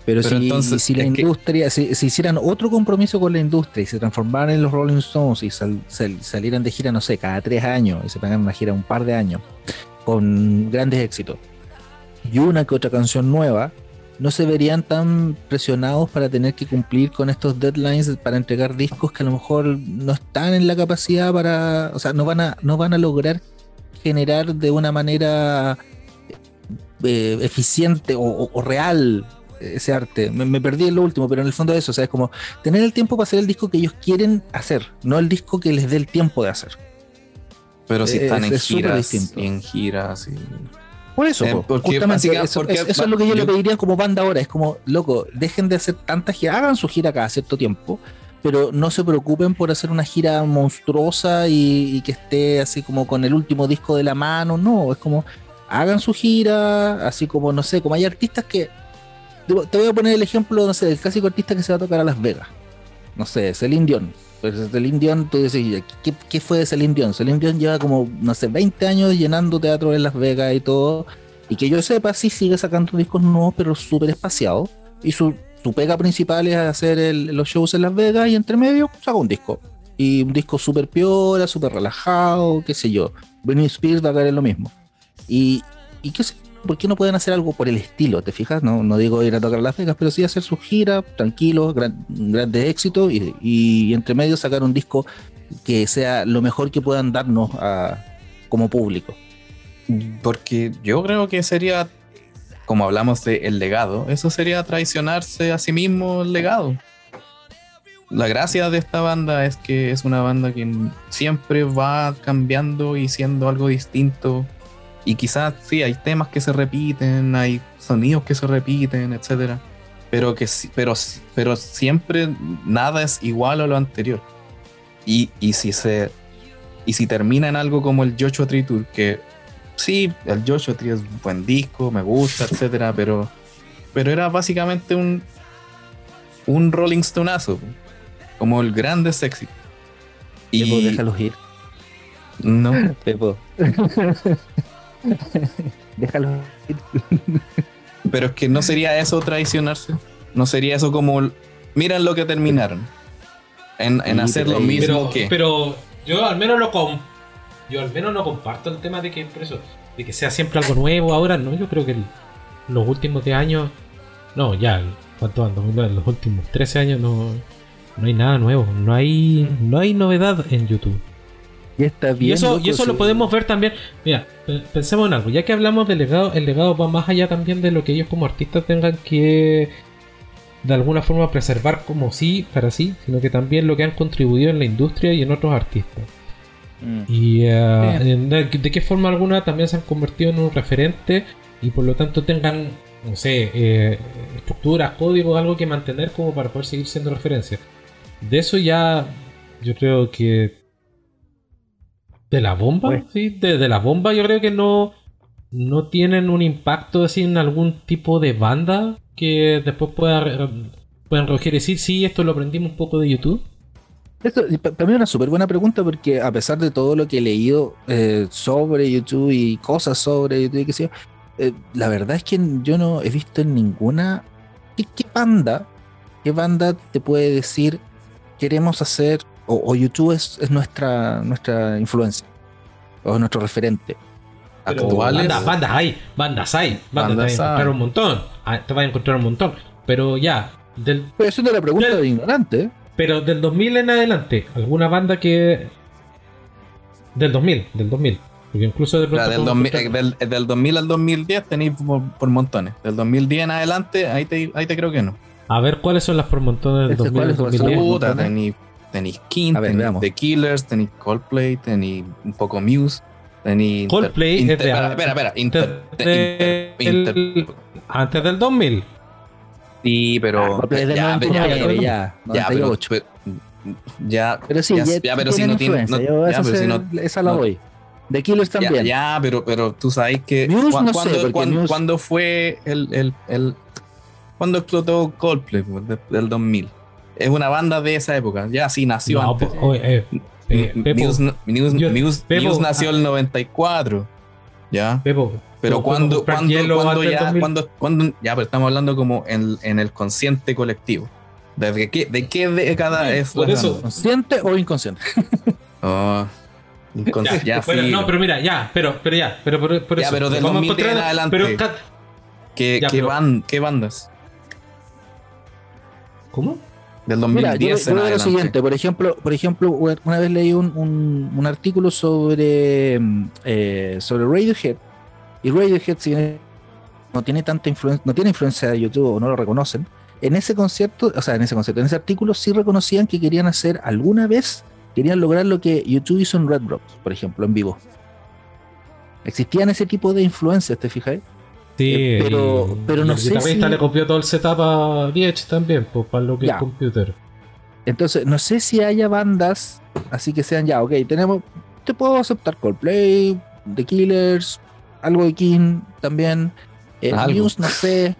Pero, Pero si, entonces, si la que- industria, si, si hicieran otro compromiso con la industria y se transformaran en los Rolling Stones y sal- sal- salieran de gira, no sé, cada tres años y se pegan una gira un par de años con grandes éxitos y una que otra canción nueva, no se verían tan presionados para tener que cumplir con estos deadlines para entregar discos que a lo mejor no están en la capacidad para, o sea, no van a, no van a lograr generar de una manera eh, eficiente o, o- o real ese arte. Me, me perdí en lo último, pero en el fondo es eso, o sea, es como tener el tiempo para hacer el disco que ellos quieren hacer, no el disco que les dé el tiempo de hacer. Pero si Es- están en es giras, distinto. y en giras y... Por eso, Eh, porque justamente básica- eso, porque eso- eso va- es lo que yo, le pediría como banda ahora. Es como, loco, dejen de hacer tantas giras, hagan su gira cada cierto tiempo, pero no se preocupen por hacer una gira monstruosa y, y que esté así como con el último disco de la mano. No, es como, hagan su gira, así como, no sé, como hay artistas que. Te te voy a poner el ejemplo, no sé, del clásico artista que se va a tocar a Las Vegas. No sé, Celine Dion. Pues Celine Dion, tú dices, ¿qué, ¿qué fue de Celine Dion? Celine Dion lleva como, no sé, 20 años llenando teatro en Las Vegas y todo. Y que yo sepa, sí sigue sacando discos nuevos, pero súper espaciados. Y su, su pega principal es hacer el- los shows en Las Vegas y entre medio saca un disco. Y un disco súper piola, súper relajado, qué sé yo. Britney Spears va a caer lo mismo. Y, y qué sé, ¿por qué no pueden hacer algo por el estilo? ¿Te fijas? No, no digo ir a tocar Las Vegas, pero sí hacer su gira, tranquilos, gran- grandes éxitos y, y entre medio sacar un disco que sea lo mejor que puedan darnos a- como público. Porque yo creo que sería, como hablamos de legado, eso sería traicionarse a sí mismo el legado. La gracia de esta banda es que es una banda que siempre va cambiando y siendo algo distinto. Y quizás sí, hay temas que se repiten, hay sonidos que se repiten, etcétera. Pero que sí- pero, pero siempre nada es igual a lo anterior. Y, y si se y si termina en algo como el Joshua Tree Tour, que sí, el Joshua Tree es un buen disco, me gusta, etcétera, pero, pero era básicamente un, un Rolling Stoneazo, como el grande sexy. Pepo, Y déjalos ir. no, Pepo. déjalos ir. pero es que no sería eso traicionarse, no sería eso como, miren lo que terminaron, en, en Sí, hacer pero lo mismo pero, que... pero yo al menos no com- yo al menos no comparto el tema de que por eso de que sea siempre algo nuevo ahora no yo creo que el- los últimos 10 años no ya cuánto van 2009, los últimos 13 años no no hay nada nuevo no hay no hay novedad en YouTube Ya está bien. y eso loco, y eso lo podemos ver también mira pe- pensemos en algo ya que hablamos del legado el legado va más allá también de lo que ellos como artistas tengan que de alguna forma preservar como sí para sí sino que también lo que han contribuido en la industria y en otros artistas Mm. y eh, de qué forma alguna también se han convertido en un referente y por lo tanto tengan, no sé, eh, estructuras, códigos, algo que mantener como para poder seguir siendo referencia. De eso ya yo creo que... De la bomba, Bueno. sí, de, de la bomba yo creo que no, no tienen un impacto así en algún tipo de banda que después pueda, puedan recoger y decir, sí, esto lo aprendimos un poco de YouTube. Esto para mí es una súper buena pregunta porque a pesar de todo lo que he leído eh, sobre YouTube y cosas sobre YouTube y qué sé yo, eh, la verdad es que yo no he visto en ninguna. ¿Qué, qué banda? ¿Qué banda te puede decir queremos hacer? O, o YouTube es, es nuestra, nuestra influencia. O nuestro referente. Pero Actuales. Bandas, bandas hay, bandas hay, bandas, Bandas te vas a encontrar un montón. Ah, Te vas a encontrar un montón. Pero ya, del, Pero eso es la pregunta Del- de ignorante. ¿eh? pero del 2000 en adelante, ¿alguna banda que. Del 2000, del 2000. Porque incluso de pronto. del, podemos 2000, eh, encontrar- del, del 2000 al 2010 tenéis por, por montones. Del 2010 en adelante, ahí te, ahí te creo que no. A ver cuáles son las por montones del Este, 2000 al ¿cuáles son? 2010. Por Puta, montones. tenéis tenéis King, tenéis. The Killers, tenéis Coldplay, tenéis un poco Muse, tenéis. Inter- Coldplay es Inter- de Espera, espera, espera. Inter, de- Inter- el- Inter- antes del 2000. Sí, pero. Es del ya, pero- 99, ya, ya, ya, pero- 98. pero- ya, Pero sí, ya, ya, ya, pero si no tiene. no- yo ya, esa, pero si no- esa la no- doy. The Killers Ya, también. ya, pero, pero tú sabes que. Muse ¿cuán- no sé, cuándo, porque cuándo- Muse- cuándo fue el. el, el cuando explotó Coldplay? pues, de- del 2000. Es una banda de esa época. Ya sí nació No, antes. oye, eh, eh, yo- Pepo, Muse nació ah. el 94. ¿Ya? Pepo, Pero ¿puedo cuando, cuando, cuando ya, 2000? cuando, cuando, ya, pero estamos hablando como en, en el consciente colectivo. ¿De qué, de qué década es por la eso. banda? ¿Consciente o inconsciente? Oh, inconsci- Ya, ya, pero, sí. no, pero mira, ya, pero, pero ya, pero por, por Ya, eso. pero del vamos a 2010 en adelante. Pero, ¿Qué, Ya, qué, pero- qué bandas? ¿Cómo? Del Mira, 2010 yo, yo en veo lo siguiente, por ejemplo, por ejemplo, una vez leí un, un- un artículo sobre, mm, eh, sobre Radiohead, y Radiohead, si bien no tiene tanta influencia, no tiene influencia de YouTube o no lo reconocen, en ese concierto, o sea, en ese concierto, en ese artículo sí reconocían que querían hacer alguna vez, querían lograr lo que YouTube hizo en Red Rocks, por ejemplo, en vivo. Existían ese tipo de influencias, ¿te fijas? Sí, Eh, pero- pero no el sé si- le copió todo el setup a Diech también, pues para lo que Ya. es computer. Entonces, no sé si haya bandas así que sean ya, ok, tenemos, te puedo aceptar Coldplay, The Killers, algo de King también, eh. Muse, no sé,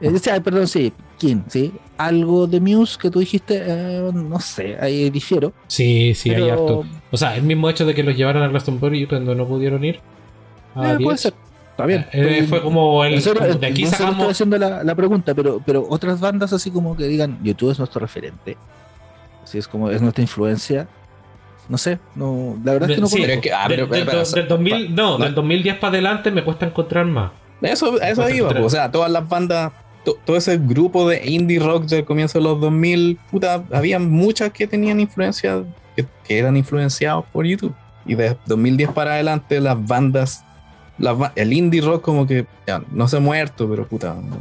eh, o sea, perdón, sí, King, sí, algo de Muse que tú dijiste, eh, no sé, ahí difiero. Sí, sí, hay pero, harto. O sea, el mismo hecho de que los llevaran a Glastonbury cuando no pudieron ir. a eh, puede ser, está bien. eh, Estoy- fue como el. serio, como de aquí en serio estoy sacamos. haciendo la, la pregunta, pero, pero otras bandas así como que digan, YouTube es nuestro referente, así es como es nuestra influencia. No sé, no, la verdad es que no Sí, es que, ah, pero- del, pero- del- del 2000, no, no. del 2010 para adelante me cuesta encontrar más. Eso, a eso iba, po. o sea, todas las bandas, to- todo ese grupo de indie rock del comienzo de los 2000, puta, había muchas que tenían influencia, que, que eran influenciados por YouTube. Y de 2010 para adelante, las bandas, ba- el indie rock como que, ya, no se ha muerto, pero puta, no,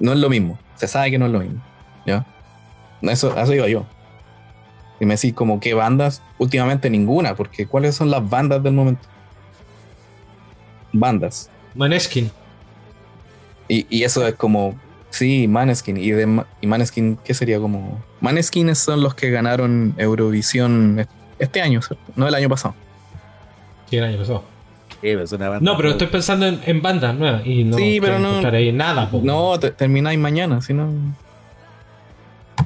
no es lo mismo. Se sabe que no es lo mismo, ¿ya? Eso, eso iba yo. Y me decís como, ¿qué bandas? Últimamente ninguna, porque ¿cuáles son las bandas del momento? Bandas. Maneskin. Y, y eso es como, sí, Maneskin. Y, de, y Maneskin, ¿qué sería como? Maneskin son los que ganaron Eurovisión est- este año, ¿cierto? No el año pasado. Sí, el año pasado. Sí, es una banda- No, pero estoy pensando en, en bandas nuevas y no Sí, pero no- ahí nada. po. No, te- termináis mañana, si no.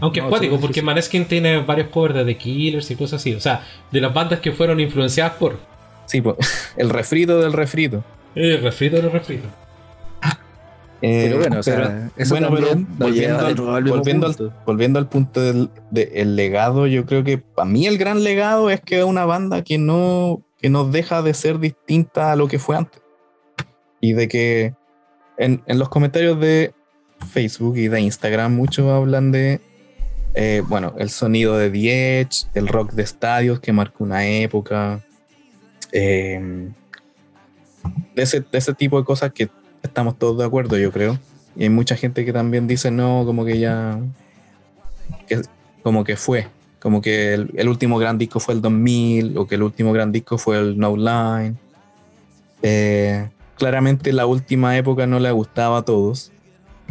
Aunque No, es cuático, sí, porque sí. Maneskin tiene varios covers de The Killers y cosas así. O sea, de las bandas que fueron influenciadas por. Sí, pues, el refrito del refrito. Eh, refrito de refrito. Eh, Pero bueno, o sea, pero- bueno, pero volviendo al- volviendo al- punto. volviendo al punto del de- el legado, yo creo que para mí el gran legado es que es una banda que no, que no deja de ser distinta a lo que fue antes. Y de que en, en los comentarios de Facebook y de Instagram muchos hablan de, eh, bueno, el sonido de The Edge, el rock de estadios que marcó una época, eh, de, ese, de ese tipo de cosas que estamos todos de acuerdo, yo creo. Y hay mucha gente que también dice, no, como que ya. como que fue. Como que el, el último gran disco fue el 2000, o que el último gran disco fue el No Line. Eh, claramente la última época no le gustaba a todos.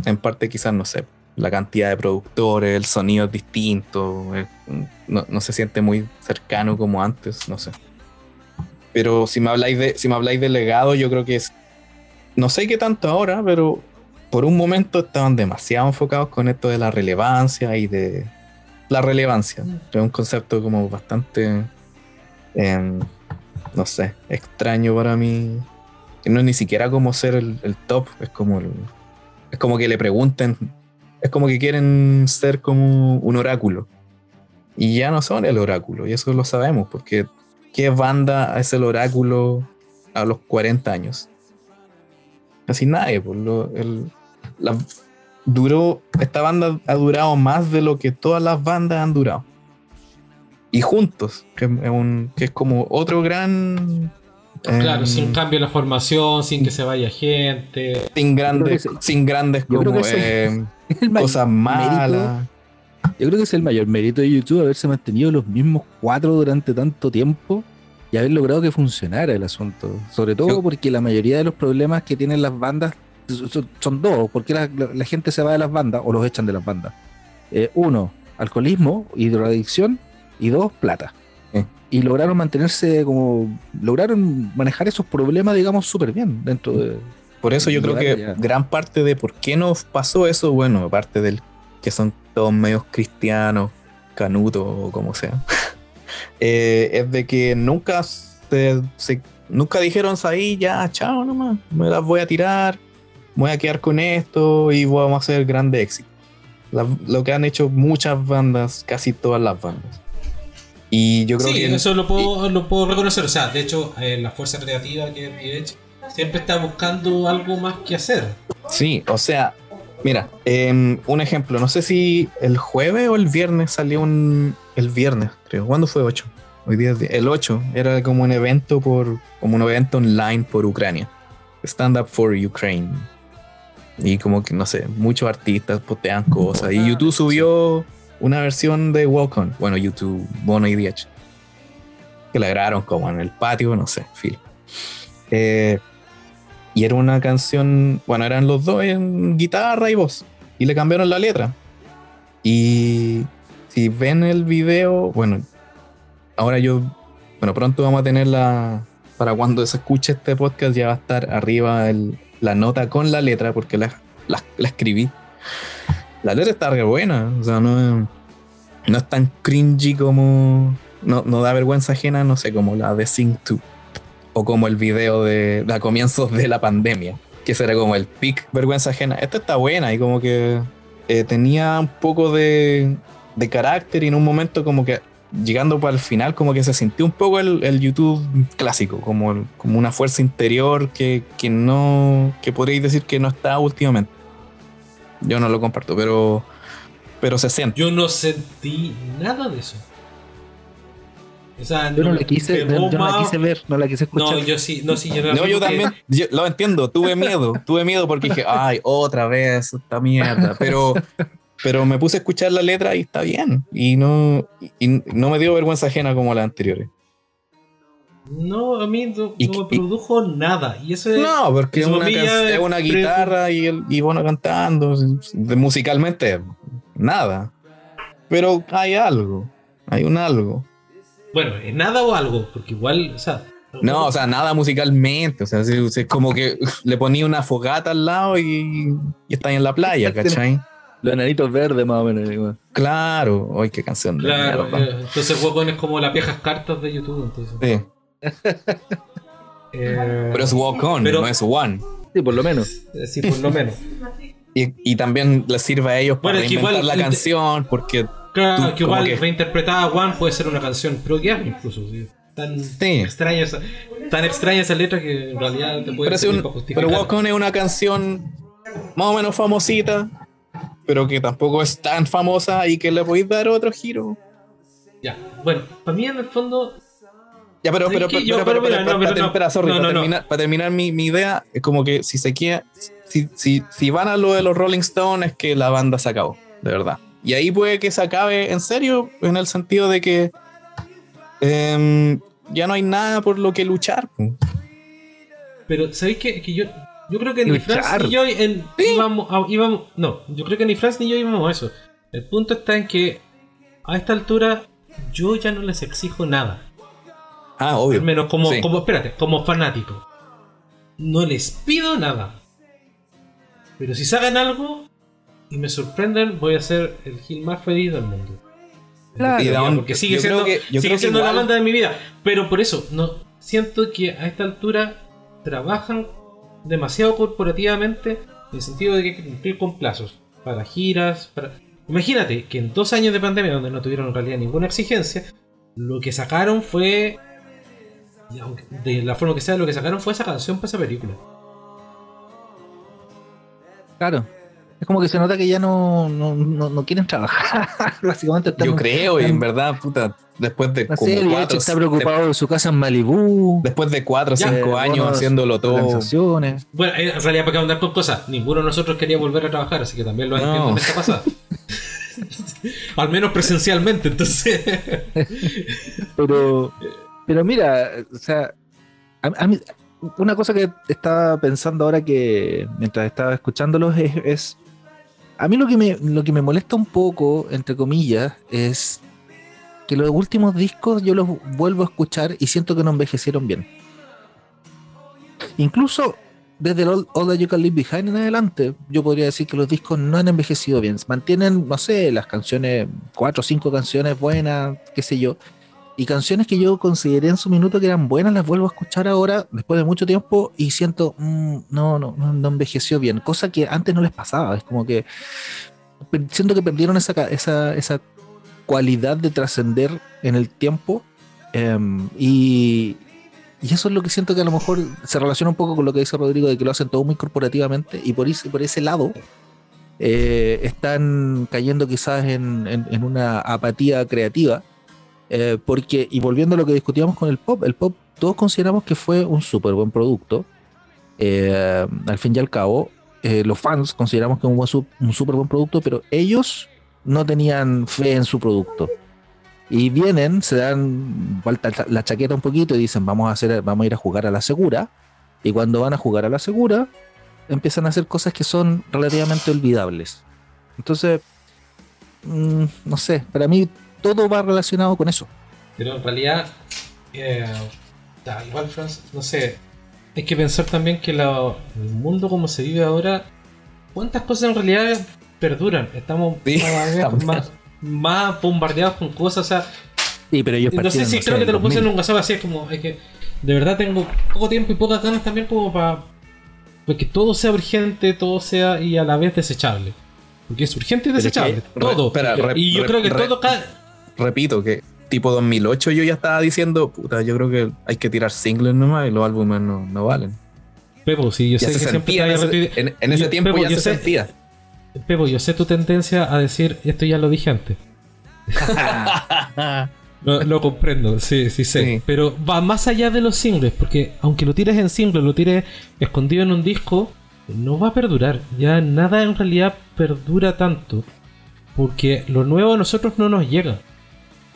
En parte, quizás, no sé, la cantidad de productores, el sonido es distinto, eh, no, no se siente muy cercano como antes, no sé. Pero si me habláis de, si me habláis de legado, yo creo que es no sé qué tanto ahora, pero por un momento estaban demasiado enfocados con esto de la relevancia y de la relevancia. Es un concepto como bastante, em, no sé, extraño para mí que no es ni siquiera como ser el, el top, es como el- es como que le pregunten, es como que quieren ser como un oráculo. Y ya no son el oráculo, y eso lo sabemos, porque ¿qué banda es el oráculo a los 40 años? Casi nadie, pues lo- el- la- duró, esta banda ha durado más de lo que todas las bandas han durado. Y juntos, que es, un- que es como otro gran... Claro, em, sin cambio en la formación, sin que se vaya gente. sin grandes, sin grandes como que eso- eh, El ma- cosas malas. Yo creo que es el mayor mérito de YouTube haberse mantenido los mismos cuatro durante tanto tiempo y haber logrado que funcionara el asunto. Sobre todo porque la mayoría de los problemas que tienen las bandas son, son dos. Porque la, la- la gente se va de las bandas o los echan de las bandas? Eh, uno, alcoholismo y drogadicción. Y dos, plata. Sí. Y lograron mantenerse como. Lograron manejar esos problemas, digamos, súper bien dentro de. Por eso yo creo que gran parte de por qué nos pasó eso, bueno, aparte del que son todos medios cristianos, canutos o como sea, eh, es de que nunca se, se- nunca dijeron ahí ya, chao nomás, me las voy a tirar, me voy a quedar con esto y vamos a hacer grande éxito. La- lo que han hecho muchas bandas, casi todas las bandas. Y yo creo Sí, que eso lo puedo, lo puedo reconocer. O sea, de hecho, eh, la fuerza creativa que es siempre está buscando algo más que hacer. Sí, o sea, mira, em, un ejemplo, no sé si el jueves o el viernes salió un... El viernes, creo. ¿Cuándo fue 8? Hoy día es el 8. Era como un evento por... Como un evento online por Ucrania. Stand Up for Ukraine. Y como que, no sé, muchos artistas postean cosas. Y YouTube subió una versión de Walk On. Bueno, YouTube, Bono y Diech. Que la grabaron como en el patio, no sé, fil. Eh, y era una canción, bueno, eran los dos en guitarra y voz. Y le cambiaron la letra. Y si ven el video, bueno, ahora yo, bueno, pronto vamos a tener la, para cuando se escuche este podcast ya va a estar arriba el- la nota con la letra, porque la, la- escribí. La letra está buena, o sea, no no es tan cringy como, no, no da vergüenza ajena, no sé, como la de Sing 2 o como el video de, de a comienzos de la pandemia, que será como el pic vergüenza ajena. Esta está buena y como que eh, tenía un poco de, de carácter y en un momento como que llegando para el final como que se sintió un poco el, el YouTube clásico, como, el- como una fuerza interior que, que no, que podréis decir que no está últimamente. Yo no lo comparto, pero, pero se siente. Yo no sentí nada de eso. O sea, Yo no la quise, yo no la quise ver, no la quise escuchar. No, yo sí, no, sí, yo no la No, yo también, yo lo entiendo, tuve miedo, tuve miedo porque dije, ay, otra vez esta mierda, pero, pero me puse a escuchar la letra y está bien, y no, y no me dio vergüenza ajena como las anteriores. No, a mí no, Y no que- me produjo nada. Y eso es. No, porque es una, es guitarra y, el, y bueno cantando, musicalmente, nada, pero hay algo, hay un algo. Bueno, es nada o algo, porque igual, o sea. No, o sea, nada musicalmente. O sea, es, es como que le ponía una fogata al lado y, y está ahí en la playa, ¿cachai? Los enanitos verdes, más o menos. igual. Claro, hoy qué canción de Claro, mierda. eh, entonces Wacom es como las viejas cartas de YouTube. Entonces. Sí, Eh, pero es walk on, Pero- no es one. Sí, por lo menos. eh, sí, por lo menos. Y, y también les sirve a ellos para Bueno, igual- la canción, porque Claro, Tú, que como igual que- reinterpretada One puede ser una canción proguiana incluso. ¿sí? Tan, Sí. extraña esa, tan extraña esa letra que en realidad te puede pero, un- pero Walk On es una canción más o menos famosita, pero que tampoco es tan famosa y que le podéis dar otro giro. Ya, bueno, para mí en el fondo Ya, pero, pero, que pero, yo- pero, pero pero, para, no, pero para- no. para- sorry, No, para no, terminar, para terminar mi, mi idea, es como que si se queda, si, si, si van a lo de los Rolling Stones, es que la banda se acabó, de verdad. Y ahí puede que se acabe en serio, en el sentido de que em, ya no hay nada por lo que luchar. Pero, ¿sabéis qué? Que yo, yo creo que ni Luchar. Franz ni yo en- íbamos, a- íbamos- No, yo creo que ni Franz ni yo íbamos a eso. El punto está en que a esta altura yo ya no les exijo nada. Ah, obvio. Al menos como, Sí. como, espérate, como fanático. No les pido nada. Pero si sacan algo y me sorprenden, voy a ser el Gil más feliz del mundo. Claro, Y porque sigue yo siendo, creo que- yo sigue creo que siendo la igual- banda de mi vida. Pero por eso, no siento que a esta altura trabajan demasiado corporativamente en el sentido de que hay que cumplir con plazos para giras. Para... Imagínate que en dos años de pandemia, donde no tuvieron en realidad ninguna exigencia, lo que sacaron fue. De la forma que sea, lo que sacaron fue esa canción para esa película. Claro. Es como que se nota que ya no, no, no, quieren trabajar. Básicamente Yo creo, y en verdad, puta, después de. No sé, el cuatro, está preocupado de, su casa en Malibú. Después de cuatro o cinco años haciéndolo todo. Bueno, en realidad, para que andar con cosas, ninguno de nosotros quería volver a trabajar, así que también lo entiendo en esta pasada. Al menos presencialmente, entonces. pero, pero mira, o sea, a, mí, una cosa que estaba pensando ahora que mientras estaba escuchándolos es a mí lo que, me, lo que me molesta un poco, entre comillas, es que los últimos discos yo los vuelvo a escuchar y siento que no envejecieron bien. Incluso desde el All, That You Can Leave Behind en adelante, yo podría decir que los discos no han envejecido bien. Mantienen, no sé, las canciones, cuatro o cinco canciones buenas, qué sé yo, y canciones que yo consideré en su minuto que eran buenas, las vuelvo a escuchar ahora, después de mucho tiempo, y siento, mm, no, no, no, envejeció bien, cosa que antes no les pasaba. Es como que siento que perdieron esa, esa, esa cualidad de trascender en el tiempo. Em, y, y eso es lo que siento que a lo mejor se relaciona un poco con lo que dice Rodrigo, de que lo hacen todo muy corporativamente, y por ese, por ese lado. Eh, están cayendo quizás en, en una apatía creativa eh, porque, y volviendo a lo que discutíamos con el pop, el pop todos consideramos que fue un súper buen producto. Eh, al fin y al cabo, eh, los fans consideramos que es un súper buen producto, pero ellos no tenían fe en su producto. Y vienen, se dan la chaqueta un poquito y dicen, vamos a, hacer, vamos a ir a jugar a la segura. Y cuando van a jugar a la segura, empiezan a hacer cosas que son relativamente olvidables. Entonces, mm, no sé, para mí todo va relacionado con eso. Pero en realidad, eh, igual, Franz, no sé, hay que pensar también que el mundo como se vive ahora, ¿cuántas cosas en realidad perduran? Estamos más, bombardeados con cosas, o sea... Sí, pero yo no sé si creo que te lo puse en un WhatsApp así, es como, es que de verdad tengo poco tiempo y pocas ganas también como para que todo sea urgente, todo sea y a la vez desechable. Porque es urgente y desechable. todo. y yo creo que todo repito que tipo 2008 yo ya estaba diciendo, puta, yo creo que hay que tirar singles nomás y los álbumes no, no valen. Pepo, sí, yo sé que siempre en, ese, tiempo ya se sentía. Pepo, yo sé tu tendencia a decir, esto ya lo dije antes. lo, comprendo, sí, sí sé. Pero va más allá de los singles, porque aunque lo tires en singles, lo tires escondido en un disco, no va a perdurar. Ya nada en realidad perdura tanto. Porque lo nuevo a nosotros no nos llega.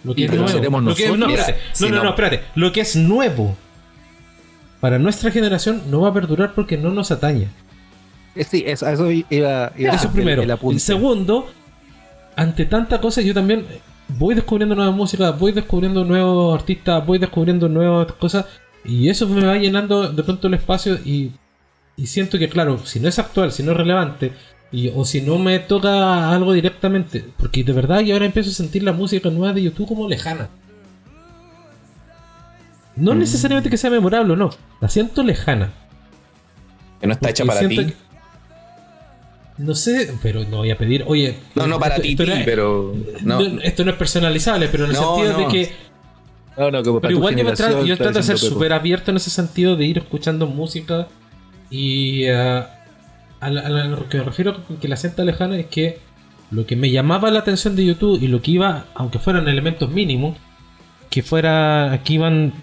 Lo que es nuevo. no, no, no, espérate. Lo que es nuevo para nuestra generación no va a perdurar porque no nos atañe. Eh, sí, eso, eso iba, iba Eso primero. El, segundo, ante tanta cosa, yo también voy descubriendo nueva música, voy descubriendo nuevos artistas, voy descubriendo nuevas cosas. Y eso me va llenando de pronto el espacio y, y siento que, claro, si no es actual, si no es relevante, y, o si no me toca algo directamente. Porque de verdad que ahora empiezo a sentir la música nueva de YouTube como lejana. No mm. necesariamente que sea memorable, no. La siento lejana. Que no está hecha para ti. no sé, pero no voy a pedir, oye. No, no para ti, pero. No. Esto no es personalizable, pero en el sentido de que. No, no, como pero igual yo, trato, yo trato de ser súper abierto en ese sentido de ir escuchando música y. Uh, a, lo que me refiero que la sienta lejana es que lo que me llamaba la atención de YouTube y lo que iba, aunque fueran elementos mínimos, que fuera que iban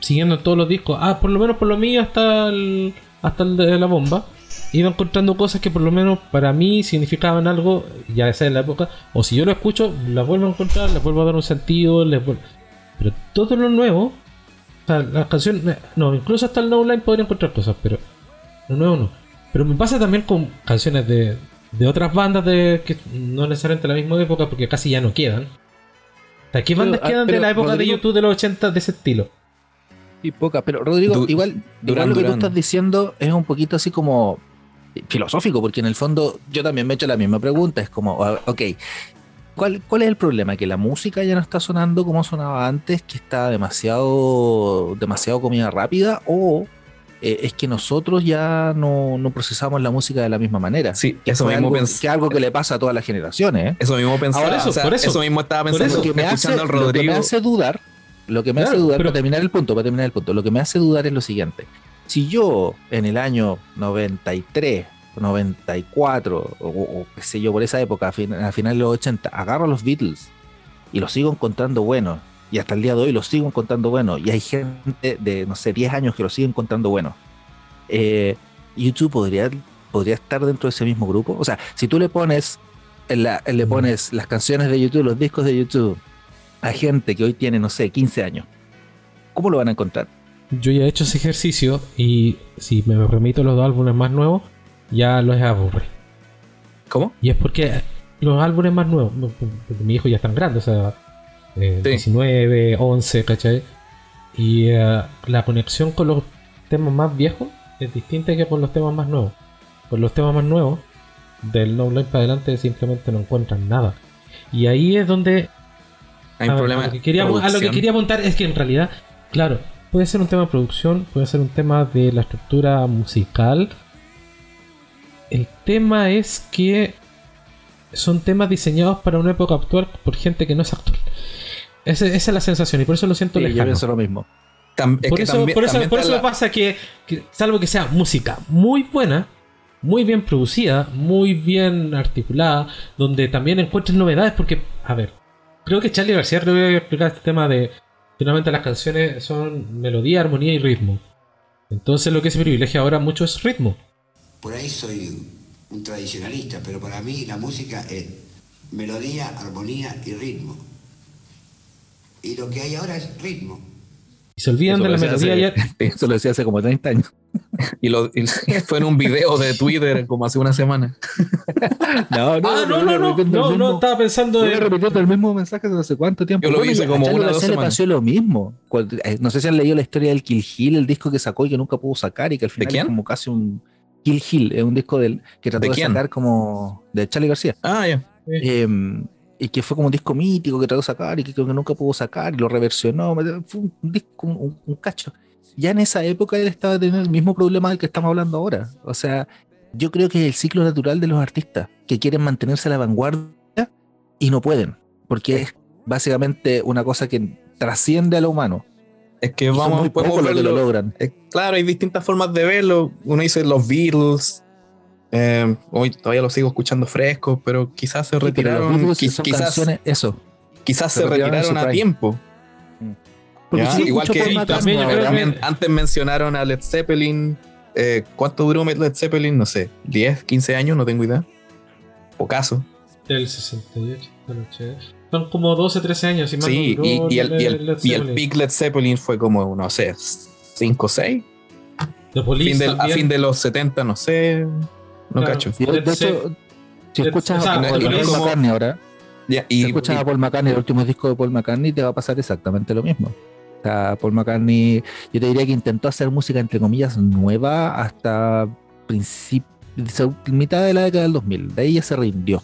siguiendo todos los discos, ah, por lo menos por lo mío hasta el, hasta el de la bomba, iba encontrando cosas que por lo menos para mí significaban algo, ya sea en la época, o si yo lo escucho, las vuelvo a encontrar, les vuelvo a dar un sentido, les pero todo lo nuevo, o sea, las canciones, no, incluso hasta el No Line podría encontrar cosas, pero lo nuevo no. Pero me pasa también con canciones de, de otras bandas de que no necesariamente la misma época, porque casi ya no quedan. ¿Qué bandas ah, quedan de la época de YouTube de los 80 de ese estilo? Y pocas, pero Rodrigo, igual, igual, lo que tú estás diciendo es un poquito así como filosófico, porque en el fondo yo también me he hecho la misma pregunta. Es como, ah, ok, ¿cuál, ¿cuál es el problema? ¿Que la música ya no está sonando como sonaba antes? ¿Que está demasiado, demasiado comida rápida? ¿O eh, es que nosotros ya no, no procesamos la música de la misma manera. Sí, Que eso mismo algo, pensé. que algo que le pasa a todas las generaciones. ¿eh? Eso mismo pensaba. Ahora, eso, o sea, por eso. mismo estaba Por pensando. eso. Lo que, me hace, lo que me hace dudar, lo que me Claro, hace dudar, pero- para terminar el punto, para terminar el punto, lo que me hace dudar es lo siguiente. Si yo en el año 93, 94, o, o qué sé yo, por esa época, a, fin- a finales de los 80, agarro a los Beatles y los sigo encontrando buenos, y hasta el día de hoy los sigo encontrando buenos, y hay gente de, no sé, 10 años que los sigue encontrando buenos, eh, YouTube podría, podría estar dentro de ese mismo grupo. O sea, si tú le pones, en la- le pones las canciones de YouTube, los discos de YouTube, a gente que hoy tiene, no sé, 15 años, ¿cómo lo van a encontrar? Yo ya he hecho ese ejercicio y si me remito a los dos álbumes más nuevos, ya los aburre. ¿Cómo? Y es porque los álbumes más nuevos, porque mi hijo ya es tan grande, o sea, eh, Sí. 19, 11, ¿cachai? Y eh, la conexión con los temas más viejos es distinta que con los temas más nuevos. Con los temas más nuevos, del No para adelante simplemente no encuentran nada. Y ahí es donde Hay a, problema. a lo que quería, a lo que quería apuntar es que en realidad, claro, puede ser un tema de producción, puede ser un tema de la estructura musical. El tema es que son temas diseñados para una época actual por gente que no es actual. Ese- esa es la sensación y por eso lo siento Sí, yo lejano. pienso lo mismo. Tam- es Por que eso, también- por eso, por eso la- pasa que, que, salvo que sea música muy buena, muy bien producida, muy bien articulada, donde también encuentres novedades, porque, a ver, creo que Charlie García creo que explicar este tema de finalmente las canciones son melodía, armonía y ritmo. Entonces lo que se privilegia ahora mucho es ritmo. Por ahí soy un tradicionalista, pero para mí la música es melodía, armonía y ritmo. Y lo que hay ahora es ritmo. Y se olvidan Eso de la melodía hace- y- Eso lo decía hace como 30 años. Y, lo, y fue en un video de Twitter como hace una semana. No, Ah, no, no, no, no, el no, mismo- estaba pensando repitiendo el mismo mensaje desde hace cuánto tiempo. Yo lo Bueno, hice como una o dos semanas. pasó lo mismo. Cuando- eh, no sé si han leído la historia del Kill Hill, el disco que sacó y que nunca pudo sacar y que al final quién? es como casi un Kill Hill, es un disco del, que trató ¿De de, sacar como de Charlie García. Ah, ya. Eh, y que fue como un disco mítico que trató de sacar y que creo que nunca pudo sacar y lo reversionó. Fue un disco, un, un cacho. Ya en esa época él estaba teniendo el mismo problema del que estamos hablando ahora. O sea, yo creo que es el ciclo natural de los artistas que quieren mantenerse a la vanguardia y no pueden, porque es básicamente una cosa que trasciende a lo humano. Es que Y vamos, muy podemos pocos los que lo verlo. logran. Eh, claro, hay distintas formas de verlo. Uno dice los Beatles. Eh, hoy todavía lo sigo escuchando fresco, pero quizás se Sí, retiraron. Beatles qui- quizás, canciones, eso. quizás se se retiraron a tiempo. Ya, sí, igual que sí, también que- antes mencionaron a Led Zeppelin. eh, ¿Cuánto duró Led Zeppelin? No sé, 10, 15 años, no tengo idea. O caso. Del 68, del 80. Son como 12, 13 años. Si Sí, no y, duró y el, y, el, Led y el Zeppelin. peak Led Zeppelin fue como, no sé, 5 o 6. The Police Fin del- a fin de los 70, no sé. No Claro. cacho. De hecho, si escuchas a Paul, como- McCartney ahora, si escuchas y- a Paul McCartney, el último disco de Paul McCartney, te va a pasar exactamente lo mismo. O sea, Paul McCartney, yo te diría que intentó hacer música entre comillas nueva hasta principio, mitad de la década del 2000. De ahí ya se rindió.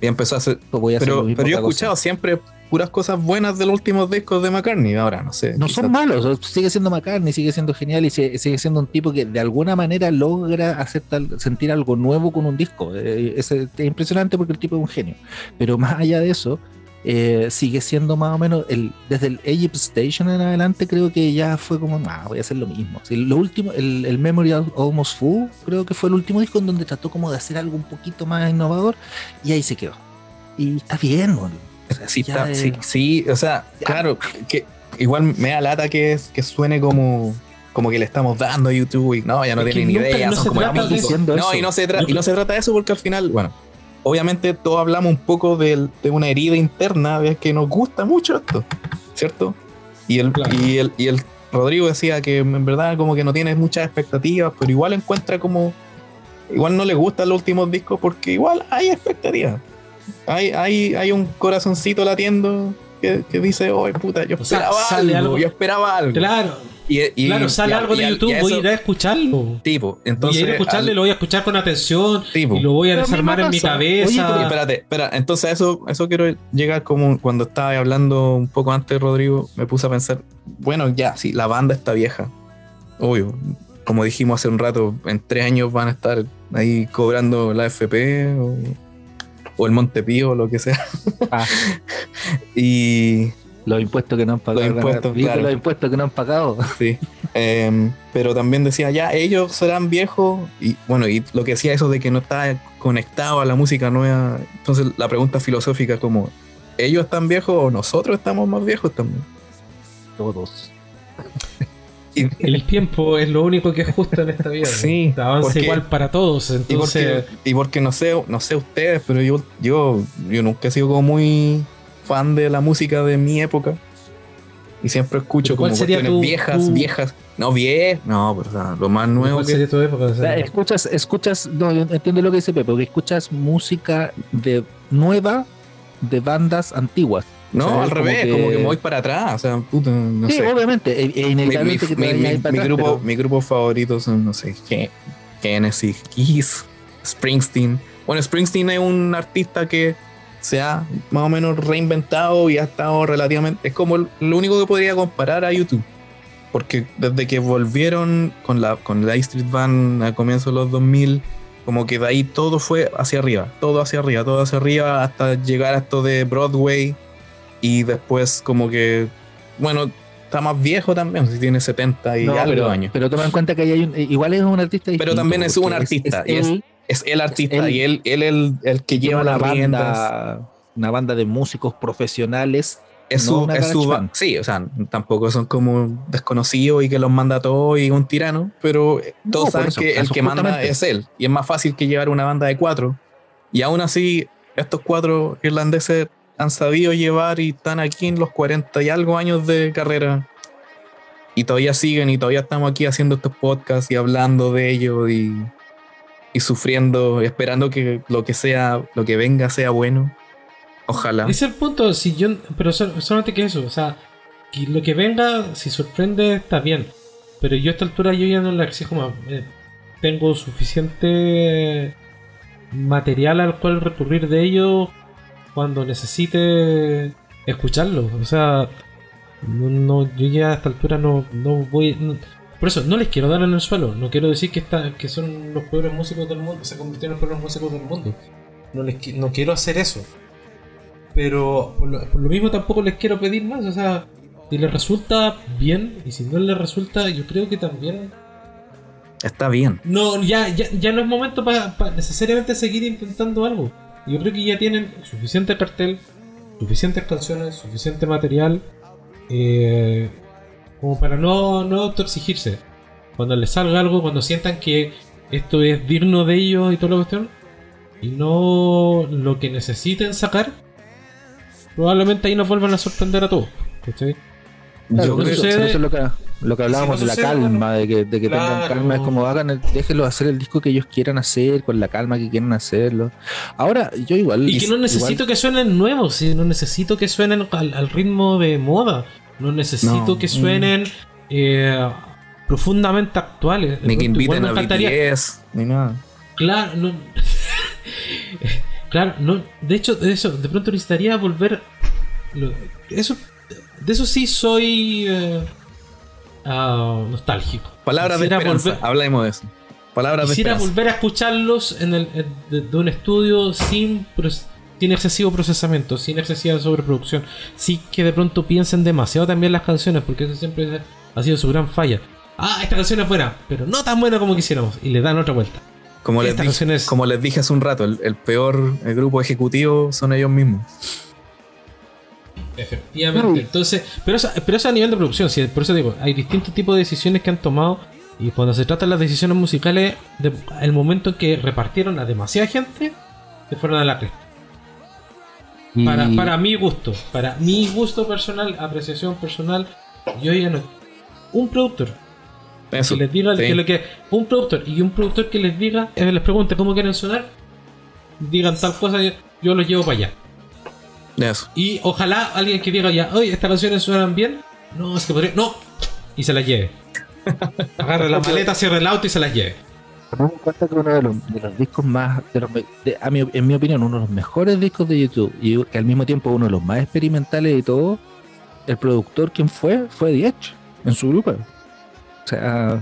y empezó a hacer. Pues voy a hacer lo Pero, mismo pero yo he escuchado siempre puras cosas buenas de los últimos discos de McCartney. Ahora, no sé. No quizás- son malos, sigue siendo McCartney, sigue siendo genial y sigue, sigue siendo un tipo que de alguna manera logra hacer tal- sentir algo nuevo con un disco. Eh, es, es impresionante porque el tipo es un genio. Pero más allá de eso, eh, sigue siendo más o menos, el, desde el Egypt Station en adelante creo que ya fue como, ah, voy a hacer lo mismo. Sí, lo último, el, el Memory Al- Almost Full, creo que fue el último disco en donde trató como de hacer algo un poquito más innovador y ahí se quedó. Y está bien, bueno. Sí, ya está- es- sí, sí, o sea, Ya. claro, que igual me da lata que, que suene como, como que le estamos dando a YouTube y no, ya no tienen ni idea, no son se como trata de amigos. eso. No, y no, se tra- Yo y no se trata de eso porque al final, bueno, obviamente todos hablamos un poco del- de, una herida interna, de que nos gusta mucho esto, ¿cierto? Y el, Claro. y el, y el Rodrigo decía que en verdad como que no tiene muchas expectativas, pero igual encuentra como, igual no le gustan los últimos discos porque igual hay expectativas. Hay, hay, hay un corazoncito latiendo que, que dice, oh puta, yo O sea, esperaba algo, algo- yo esperaba algo. Claro, Y, y- claro, sale y algo y de YouTube, y voy a ir a escucharlo. Tipo, entonces. voy a ir a escucharle, al- lo voy a escuchar con atención tipo. y lo voy a desarmar en mi cabeza. Oye, Y pero espérate, espera, entonces a eso, eso quiero llegar como cuando estaba hablando un poco antes, Rodrigo, me puse a pensar, bueno, ya, sí, la banda está vieja, obvio, como dijimos hace un rato, en tres años van a estar ahí cobrando la FP o, o el Montepío o lo que sea. Ah. y Los impuestos que no han pagado. Los impuestos, ¿Viste claro. los impuestos que no han pagado. sí. Em, pero también decía, ya, ellos serán viejos. Y bueno, y lo que decía eso de que no está conectado a la música nueva. Entonces la pregunta filosófica como, ¿ellos están viejos o nosotros estamos más viejos también? Todos. El tiempo es lo único que es justo en esta vida. Sí, ¿no? Avanza porque- igual para todos. Y Entonces, porque, y porque no sé, no sé ustedes, pero yo, yo, yo nunca he sido como muy fan de la música de mi época. Y siempre escucho ¿Pero cuál como sería cuestiones tu- viejas, tu- viejas. No, viejas, no, pero o sea, lo más nuevo ¿cuál que sería tu época? O sea, escuchas, escuchas, no, yo entiendo lo que dice Pepe, porque escuchas música de nueva de bandas antiguas. No, O sea, al es como revés, que- como que me voy para atrás. O sea, puta, no sí, sé. obviamente, es, es Mi, que atrás, grupo, pero- mi grupo favorito son, no sé, Ge- Genesis, Kiss, Springsteen. Bueno, Springsteen es un artista que se ha más o menos reinventado y ha estado relativamente. Es como lo único que podría comparar a YouTube. Porque desde que volvieron con la, con la Street Band a comienzos de los 2000, como que de ahí todo fue hacia arriba, todo hacia arriba, todo hacia arriba, hasta llegar a esto de Broadway. Y después, como que, bueno, está más viejo también, si tiene 70 y No, algo pero, años. pero toma en cuenta que hay un, igual es un artista Pero también es un artista, y es- él, Es el artista él- y él, él el, el que lleva una las riendas. banda, una banda de músicos profesionales. Es no su, es su sí, o sea, tampoco son como desconocidos y que los manda a todos y un tirano, pero No, todos por saben eso, que el que manda es él. Y es más fácil que llevar una banda de cuatro. Y aún así, estos cuatro irlandeses han sabido llevar y están aquí en los 40 y algo años de carrera. Y todavía siguen y todavía estamos aquí haciendo estos podcasts y hablando de ellos y, y sufriendo, esperando que lo que sea, lo que venga sea bueno. Ojalá. Ese es el punto, si yo, pero sol- solamente que eso, o sea, que lo que venga, si sorprende, está bien. Pero yo a esta altura yo ya no le exijo más. Eh, tengo suficiente material al cual recurrir de ello cuando necesite escucharlo. O sea, no, no- yo ya a esta altura no, no voy... no- por eso, no les quiero dar en el suelo. No quiero decir que, está, que son los peores músicos del mundo, se convirtieron en los peores músicos del mundo. No, les, no quiero hacer eso. Pero por lo, por lo mismo tampoco les quiero pedir más. O sea, si les resulta bien y si no les resulta, yo creo que también. Está bien. No, ya, ya, ya no es momento para necesariamente seguir intentando algo. Yo creo que ya tienen suficiente cartel, suficientes canciones, suficiente material. eh, como para no, no autoexigirse. Cuando les salga algo, cuando sientan que esto es digno de ellos y toda la cuestión, y no lo que necesiten sacar, probablemente ahí nos vuelvan a sorprender a todos. ¿cachai? Claro, Yo creo- sucede- eso es lo que, lo que hablábamos Si no de la calma, bueno, de que, de que tengan calma, es como hagan, el- déjenlos hacer el disco que ellos quieran hacer, con la calma que quieran hacerlo. Ahora, yo igual. Y que no igual- necesito que suenen nuevos, ¿sí? no necesito que suenen al, al ritmo de moda, no necesito No. que suenen eh, profundamente actuales. Ni que inviten a encantaría- BTS, ni nada. Claro, no. claro, no. De hecho, de eso, de pronto necesitaría volver. lo- eso, de eso sí soy eh, ah, nostálgico. Palabras de esperanza, volver- hablemos de eso. Palabras de Quisiera esperanza. volver a escucharlos en el, en- de, de un estudio sin, sin excesivo procesamiento, sin excesiva sobreproducción. Sí que de pronto piensen demasiado también las canciones, porque eso siempre ha sido su gran falla. Ah, esta canción es buena, pero no tan buena como quisiéramos. Y le dan otra vuelta. Como les, esta dije, canción es- como les dije hace un rato, el, el peor el grupo ejecutivo son ellos mismos. Efectivamente. Entonces, pero eso, pero eso a nivel de producción, sí, por eso digo, hay distintos tipos de decisiones que han tomado. Y cuando se trata de las decisiones musicales, de- el momento en que repartieron a demasiada gente, se fueron a la cresta. y- Para, para mi gusto, para mi gusto personal, apreciación personal, yo ya no. Un productor Eso. que les diga sí. que lo que. Un productor y un productor que les diga, eh, les pregunte cómo quieren sonar, digan tal cosa, yo los llevo para allá. Eso. Y ojalá alguien que diga ya, oye, estas canciones suenan bien. No, es que podría. No. Y se las lleve. Agarre la maleta, cierre el auto y se las lleve. Tomando en cuenta que uno de los, de los discos más, de los de- a mi- en mi opinión, uno de los mejores discos de YouTube y que al mismo tiempo uno de los más experimentales y todo, el productor quien fue fue Diech en su grupo. O sea,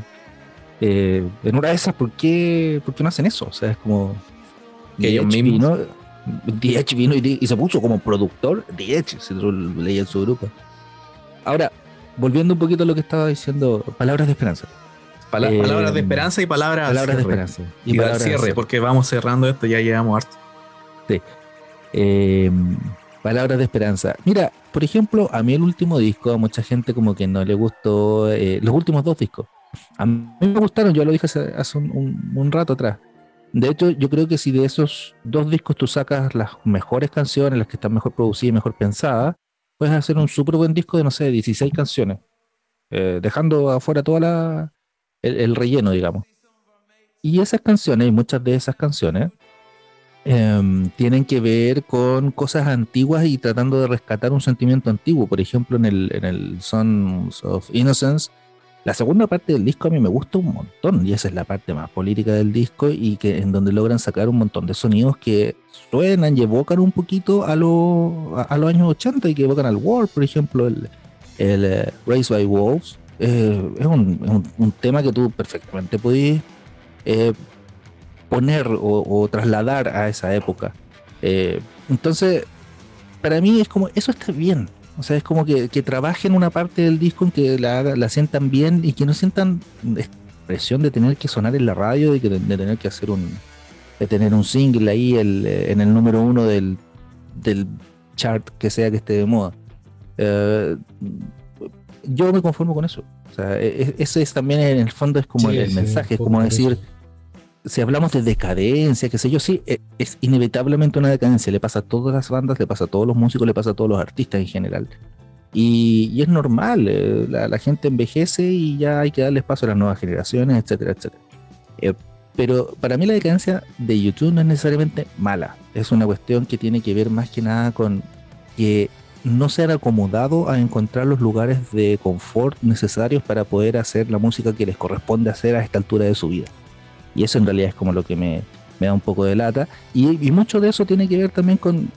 eh, en una de esas, ¿por qué, ¿por qué no hacen eso? O sea, es como. Que ellos mismos. DH vino y, y se puso como productor. DH, si tú leías en su grupo. Ahora, volviendo un poquito a lo que estaba diciendo, palabras de esperanza. Pala- Eh, palabras de esperanza y palabras, al Palabras de esperanza. Y, al palabras de cierre, cierre. porque vamos cerrando esto, ya llegamos harto. Eh, palabras de esperanza. Mira, por ejemplo, a mí el último disco, a mucha gente como que no le gustó, eh, los últimos dos discos. A mí me gustaron, yo lo dije hace, hace un, un- un rato atrás. De hecho, yo creo que si de esos dos discos tú sacas las mejores canciones, las que están mejor producidas y mejor pensadas, puedes hacer un súper buen disco de, no sé, 16 canciones, eh, dejando afuera toda la, el, el relleno, digamos. Y esas canciones, y muchas de esas canciones, em, tienen que ver con cosas antiguas y tratando de rescatar un sentimiento antiguo. Por ejemplo, en el, en el Sons of Innocence, la segunda parte del disco a mí me gusta un montón y esa es la parte más política del disco y que en donde logran sacar un montón de sonidos que suenan y evocan un poquito a, lo- a, los años 80 y que evocan al War, por ejemplo, el, el eh, Race by Wolves. eh, es un, un- tema que tú perfectamente podías eh, poner o, trasladar a esa época. Entonces, para mí es como, eso está bien. O sea, es como que, que trabajen una parte del disco en que la, la sientan bien y que no sientan presión de tener que sonar en la radio, de, que, de tener que hacer un, de tener un single ahí el, eh, en el número uno del, del chart que sea que esté de moda. Eh, yo me conformo con eso. O sea, e- e- ese es también en el fondo es como Sí, el, el sí, mensaje, es como decir. Si hablamos de decadencia, qué sé yo, sí, e- es inevitablemente una decadencia, le pasa a todas las bandas, le pasa a todos los músicos, le pasa a todos los artistas en general. Y, y es normal, eh, la, la gente envejece y ya hay que darle espacio a las nuevas generaciones, etcétera, etcétera. Eh, pero para mí la decadencia de YouTube no es necesariamente mala, es una cuestión que tiene que ver más que nada con que no se han acomodado a encontrar los lugares de confort necesarios para poder hacer la música que les corresponde hacer a esta altura de su vida. Y eso en realidad es como lo que me, me da un poco de lata. Y, mucho de eso tiene que ver también con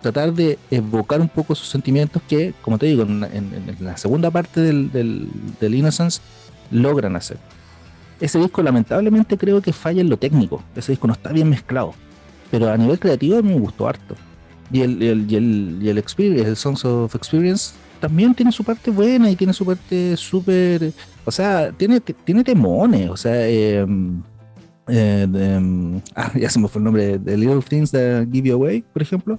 tratar de evocar un poco sus sentimientos que, como te digo, en, la segunda parte del, del, Innocence logran hacer. Ese disco lamentablemente creo que falla en lo técnico. Ese disco no está bien mezclado. Pero a nivel creativo me gustó harto. Y el, y el, y el, Experience, el Songs of Experience también tiene su parte buena y tiene su parte súper... O sea, tiene, tiene temones. O sea, eh, eh, de, ah, ya se me fue el nombre, de Little Things That Give You Away, por ejemplo.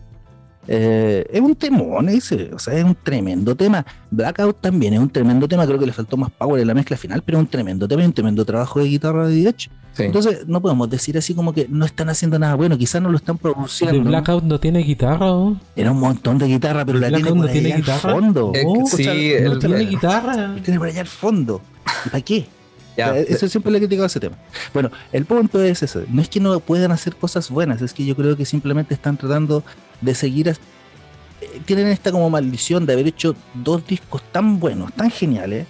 Eh, es un temón ese, o sea, es un tremendo tema. Blackout también es un tremendo tema, creo que le faltó más power en la mezcla final, pero es un tremendo tema y un tremendo trabajo de guitarra de DH. Sí. Entonces, no podemos decir así como que no están haciendo nada bueno, quizás no lo están ¿De produciendo. Blackout no tiene guitarra? ¿no? Era un montón de guitarra, pero la Blackout tiene por no tiene allá al guitarra. fondo. Eh, Oh, sí, ¿No tiene guitarra? tiene por allá al fondo. ¿Y para qué? sea, eso siempre le he criticado ese tema. Bueno, el punto es ese. No es que no puedan hacer cosas buenas, es que yo creo que simplemente están tratando de seguir. eh, Tienen esta como maldición de haber hecho dos discos tan buenos, tan geniales,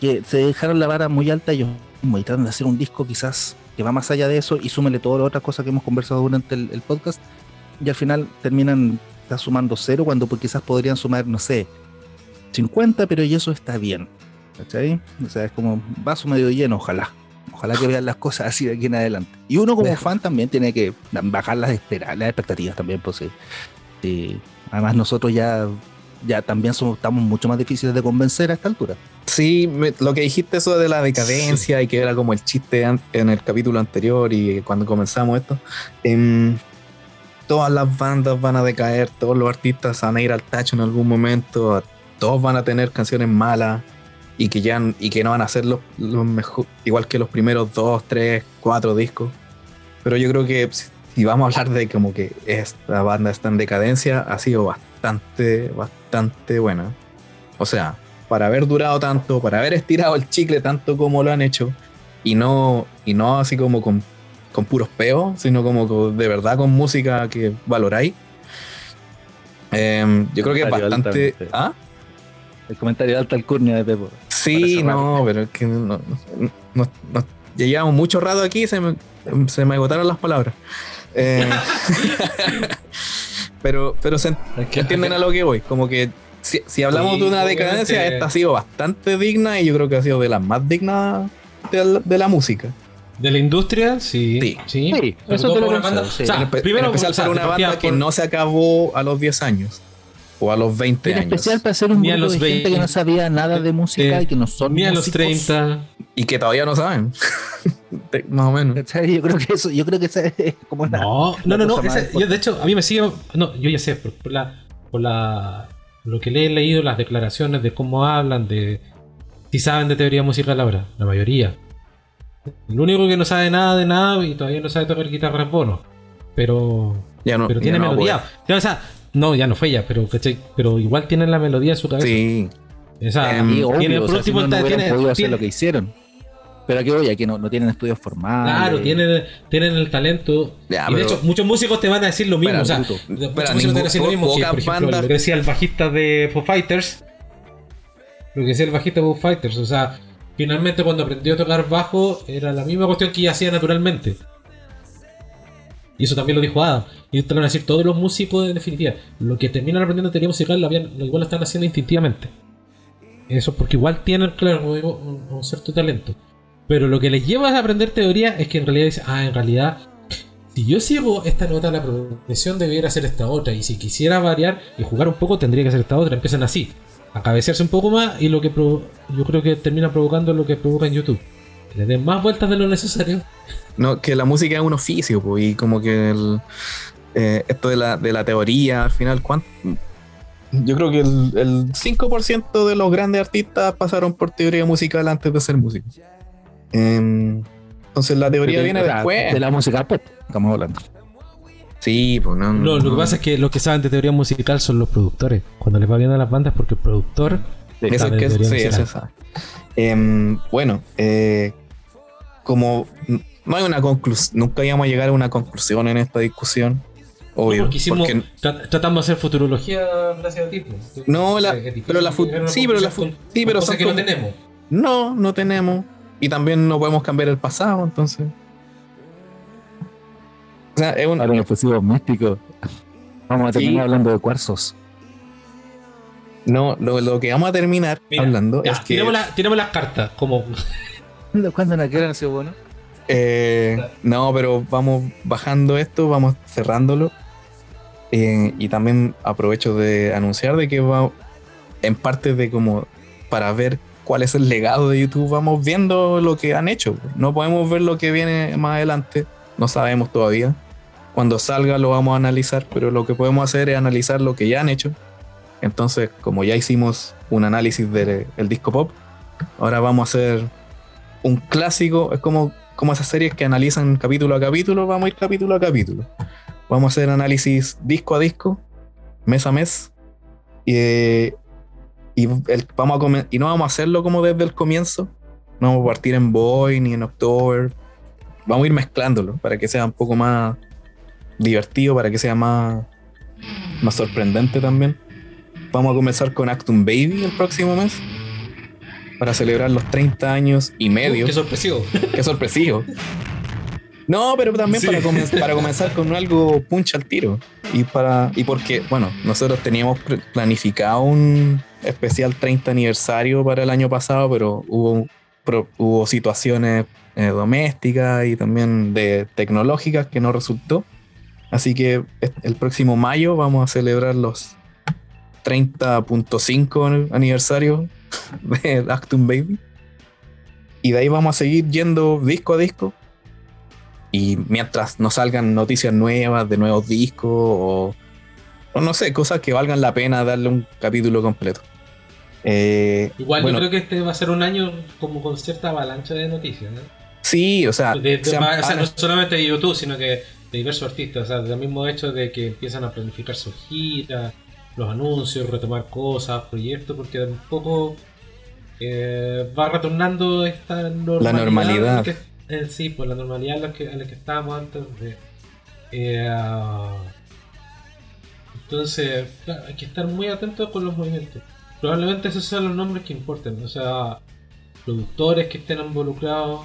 que se dejaron la vara muy alta ellos mismos y tratan de hacer un disco quizás que va más allá de eso y súmele todas las otras cosas que hemos conversado durante el, el podcast y al final terminan sumando cero cuando pues, quizás podrían sumar, no sé, 50, pero y eso está bien. ¿Cachai? O sea, es como vaso medio lleno, ojalá. Ojalá que vean las cosas así de aquí en adelante. Y uno como fan también tiene que bajar las, espera- las expectativas también, pues sí. Sí. Además nosotros ya, ya también somos, estamos mucho más difíciles de convencer a esta altura. Sí, me- lo que dijiste eso de la decadencia y que era como el chiste en el capítulo anterior y cuando comenzamos esto, em, todas las bandas van a decaer, todos los artistas van a ir al tacho en algún momento, todos van a tener canciones malas y que ya y que no van a ser los, los mejor, igual que los primeros dos, tres, cuatro discos. Pero yo creo que si, vamos a hablar de como que esta banda está en decadencia, ha sido bastante, bastante buena. O sea, para haber durado tanto, para haber estirado el chicle tanto como lo han hecho, y no, y no así como con, con puros peos, sino como con- de verdad con música que valoráis. Em, yo creo que es bastante. ¿Ah? El comentario de alta alcurnia de Pepo. Sí, no, pero es que no, no- no- no- ya llevamos mucho rato aquí, se me, se me agotaron las palabras. Eh, pero pero se entienden a lo que voy, como que si, si hablamos Sí, de una obviamente. decadencia, esta ha sido bastante digna y yo creo que ha sido de las más dignas de, de la música. ¿De la industria? Sí. Sí. Sí, Sí, eso te lo una banda- sí. o sea, primero, en especial o sea, una banda que por- no se acabó a los 10 años o a los 20 En años. especial para ser un Ni a grupo los de gente que 20, no sabía nada de música eh, y que no son Ni a los músicos. 30. Y que todavía no saben. Más o menos. Yo creo que eso, yo creo que esa es como una- No, no, no, no. yo, de hecho, a mí me sigue. No, yo ya sé, por, por la. Por la. Lo que le he leído, las declaraciones de cómo hablan, de. Si saben de teoría musical ahora, la mayoría. El único que no sabe nada de nada y todavía no sabe tocar guitarra es Bono. Pero. Ya no, pero ya tiene no, melodía. Ya, o sea, no, ya no fue ya, pero, ¿cachai? pero igual tiene la melodía en su cabeza. Sí. Em, Y obvio, tiene, o por sea, último, si no, no tiene- podido hacer lo que hicieron. Pero aquí voy, aquí no, no tienen estudios formales. Claro, tienen, tienen el talento. Ya, y de hecho, muchos músicos te van a decir lo mismo. O sea, muchos músicos te van a decir lo mismo. que, por ejemplo, lo que decía el bajista de Foo Fighters. Lo que decía el bajista de Foo Fighters. O sea, finalmente cuando aprendió a tocar bajo, era la misma cuestión que ya hacía naturalmente. Y eso también lo dijo Adam. Y esto lo van a decir todos los músicos en definitiva. Lo que terminan aprendiendo teoría musical, lo, habían- lo igual lo están haciendo instintivamente. Eso porque igual tienen, claro, digo, un, un cierto talento. Pero lo que les lleva a aprender teoría es que en realidad dice, ah, en realidad, si yo sigo esta nota la progresión, debería hacer esta otra. Y si quisiera variar y jugar un poco, tendría que hacer esta otra. Empiezan así, a cabecearse un poco más y lo que yo creo que termina provocando lo que provoca en YouTube. Que le den más vueltas de lo necesario. No, que la música es un oficio, pues, y como que el, eh, esto de la, de la teoría, al final, ¿cuánto? Yo creo que el, el 5% de los grandes artistas pasaron por teoría musical antes de ser músicos. Em, entonces la teoría De- viene sea, después. De la música pop, estamos hablando. Sí, pues no. No, lo que pasa es que los que saben de teoría musical son los productores. Cuando les va bien a las bandas, porque el productor Eso es que de sí, eso sabe. Em, bueno, eh, como no hay una conclusión, nunca íbamos a llegar a una conclusión en esta discusión. Obvio. porque hicimos, porque- tra- tratamos de hacer futurología gracias a ti. pues. No, la- pero la sí, pero la con- sí, pero cosas que no tenemos. no, no tenemos. Y también no podemos cambiar el pasado, entonces. O sea, es un, Ahora en el fusivo doméstico. Vamos a terminar Sí. hablando de cuarzos. no, lo, lo que vamos a terminar Mira, hablando Ya, es que la- tiremos las cartas. Como, ¿Cuándo no quieren sido bueno? Eh, no, pero vamos bajando esto, vamos cerrándolo. Eh, y también aprovecho de anunciar de que va en parte de como para ver cuál es el legado de YouTube, vamos viendo lo que han hecho. No podemos ver lo que viene más adelante, no sabemos todavía. Cuando salga lo vamos a analizar, pero lo que podemos hacer es analizar lo que ya han hecho. Entonces, como ya hicimos un análisis del el disco pop, ahora vamos a hacer un clásico, es como, como esas series que analizan capítulo a capítulo, vamos a ir capítulo a capítulo. Vamos a hacer análisis disco a disco, mes a mes, y, vamos a y no vamos a hacerlo como desde el comienzo, no vamos a partir en Boy ni en October, vamos a ir mezclándolo para que sea un poco más divertido, para que sea más, más sorprendente también. Vamos a comenzar con Actum Baby el próximo mes. Para celebrar los 30 años y medio. Uh, qué sorpresivo. Qué sorpresivo. No, pero también Sí. para, comen- para comenzar con algo puncha al tiro. Y para y porque, bueno, nosotros teníamos planificado un especial 30 aniversario para el año pasado, pero hubo, pro- hubo situaciones eh, domésticas y también de tecnológicas que no resultó. Así que el próximo mayo vamos a celebrar los 30.5 aniversario de Actum Baby. Y de ahí vamos a seguir yendo disco a disco. Y mientras no salgan noticias nuevas de nuevos discos o, o no sé, cosas que valgan la pena darle un capítulo completo. Eh, Igual bueno, yo creo que este va a ser un año como con cierta avalancha de noticias. ¿no? Sí, o sea, De- de- se han- o sea, no solamente de YouTube, sino que de diversos artistas. O sea, del mismo hecho de que empiezan a planificar sus giras, los anuncios, retomar cosas, proyectos, porque de un poco eh, va retornando esta normalidad. normalidad. la que- eh, sí, pues la normalidad en la que, en la que estábamos antes de. eh, entonces, claro, hay que estar muy atentos con los movimientos. Probablemente esos sean los nombres que importen, o sea, productores que estén involucrados.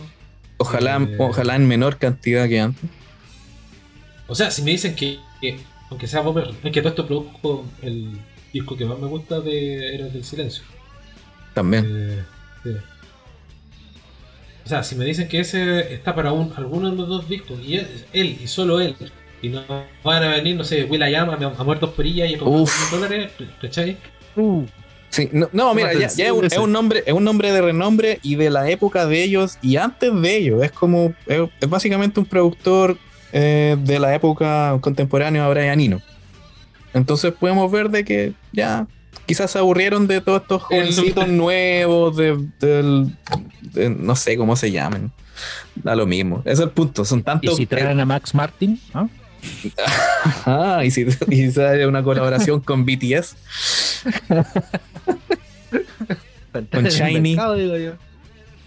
ojalá, ojalá en menor cantidad que antes. O sea, si me dicen que, que, aunque sea Bomber, es que todo esto produjo el disco que más me gusta de Héroes del Silencio. También. Eh, sí. O sea, si me dicen que ese está para un, alguno de los dos discos, y él, él y solo él, y no van a venir, no sé, Will Llama a muertos por ella y a dólares, ¿cachai? Uh, Sí, no, no, mira, ya, ya es, un, es un nombre, es un nombre de renombre y de la época de ellos y antes de ellos. Es como, es, es básicamente un productor eh, de la época contemporánea a Brian Eno. Entonces podemos ver de que ya quizás se aburrieron de todos estos El- jovencitos nuevos, de, no sé cómo se llaman. Da lo mismo. Ese es el punto. Son y tantos. si traen a Max Martin, ¿ah? Ah, y si, y una colaboración con BTS. Con Shiny.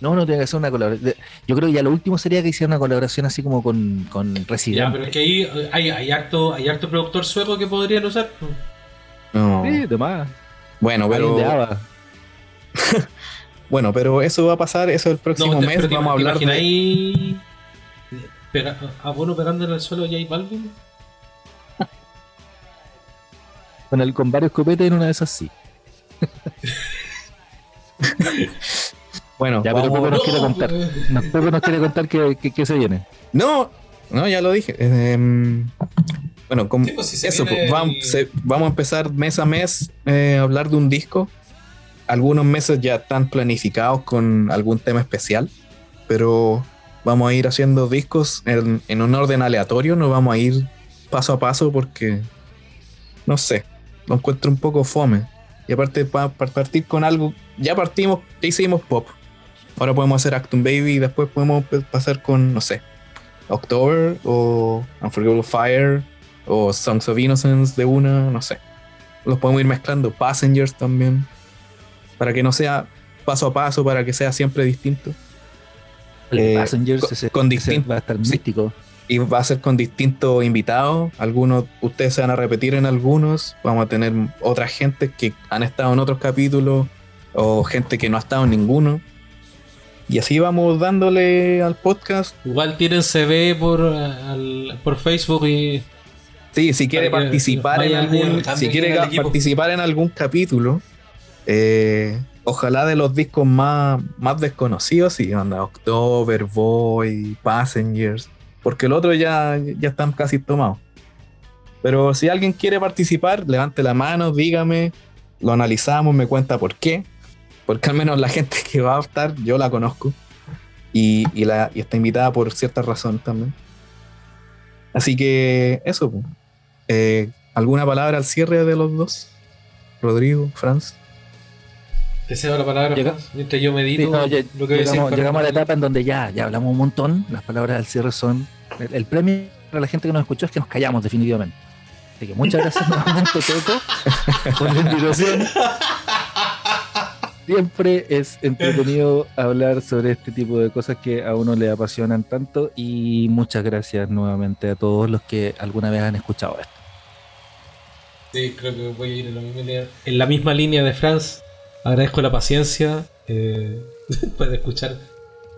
No, no tiene que ser una colaboración. Yo creo que ya lo último sería que hiciera una colaboración así como con, con Ya, Resident. pero es que ahí hay, hay, harto, hay harto productor sueco que podrían usar. No. Sí, de más. Bueno, pero. Bueno, pero eso va a pasar, eso el próximo te- mes. pero te Vamos a hablar de. imagináis pega- a Bono pegándole al suelo a J Balvin? Con, el, con varios copetes en una de esas sí. Bueno, Ya, pero vamos- Pepe nos quiere No, contar. No, Pepe nos quiere contar que se viene. No, no, ya lo dije. Em, bueno, como Sí, pues, si se eso, pues, vamos, el- se- vamos a empezar mes a mes eh, a hablar de un disco. Algunos meses ya están planificados con algún tema especial, pero vamos a ir haciendo discos en, en un orden aleatorio, no vamos a ir paso a paso porque, no sé, lo encuentro un poco fome. Y aparte, para partir con algo, ya partimos, ya hicimos pop. Ahora podemos hacer Actum Baby y después podemos pasar con, no sé, October o Unforgettable Fire o Songs of Innocence de una, no sé. Los podemos ir mezclando. Passengers también. Para que no sea paso a paso, para que sea siempre distinto. Eh, Passengers con- ese, con ese distin- va a estar sí. místico. Y va a ser con distintos invitados. Algunos, ustedes se van a repetir en algunos. Vamos a tener otra gente que han estado en otros capítulos. O gente que no ha estado en ninguno. Y así vamos dándole al podcast. Igual tienen CV por, al- por Facebook y Sí, si quiere participar en algún, si quiere participar en algún capítulo, eh, ojalá de los discos más, más desconocidos, sí, anda, October, Boy, Passengers, porque el otro ya, ya están casi tomados. Pero si alguien quiere participar, levante la mano, dígame, lo analizamos, me cuenta por qué, porque al menos la gente que va a estar, yo la conozco, y, y la, y está invitada por cierta razón también. Así que eso. Eh, ¿Alguna palabra al cierre de los dos? Rodrigo, Franz. te cedo la palabra Llega- Franz, mientras yo medito Sí, no, ya- lo que llegamos, llegamos a la etapa en donde ya, ya hablamos un montón. Las palabras del cierre son. El, el premio para la gente que nos escuchó es que nos callamos, definitivamente. Así que muchas gracias nuevamente, Teco, por la invitación. Siempre es entretenido hablar sobre este tipo de cosas que a uno le apasionan tanto. Y muchas gracias nuevamente a todos los que alguna vez han escuchado esto. Sí, creo que voy a ir en la misma línea, en la misma línea de Franz. Agradezco la paciencia eh, después de escuchar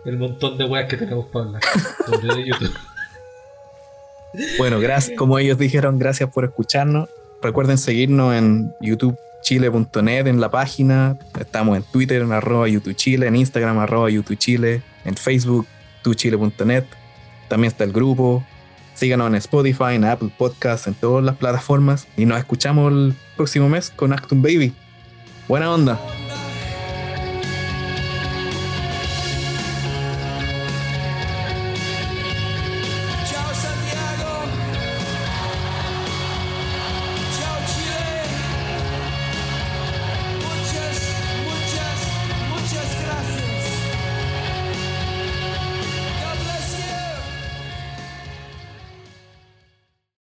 el montón de weas que tenemos para hablar sobre YouTube. Bueno, gracias, como ellos dijeron, gracias por escucharnos. Recuerden seguirnos en youtubechile.net en la página. Estamos en Twitter en arroba youtubechile, en Instagram arroba youtubechile, en Facebook tuchile.net. También está el grupo. Síganos en Spotify, en Apple Podcasts, en todas las plataformas. Y nos escuchamos el próximo mes con Actum Baby. Buena onda.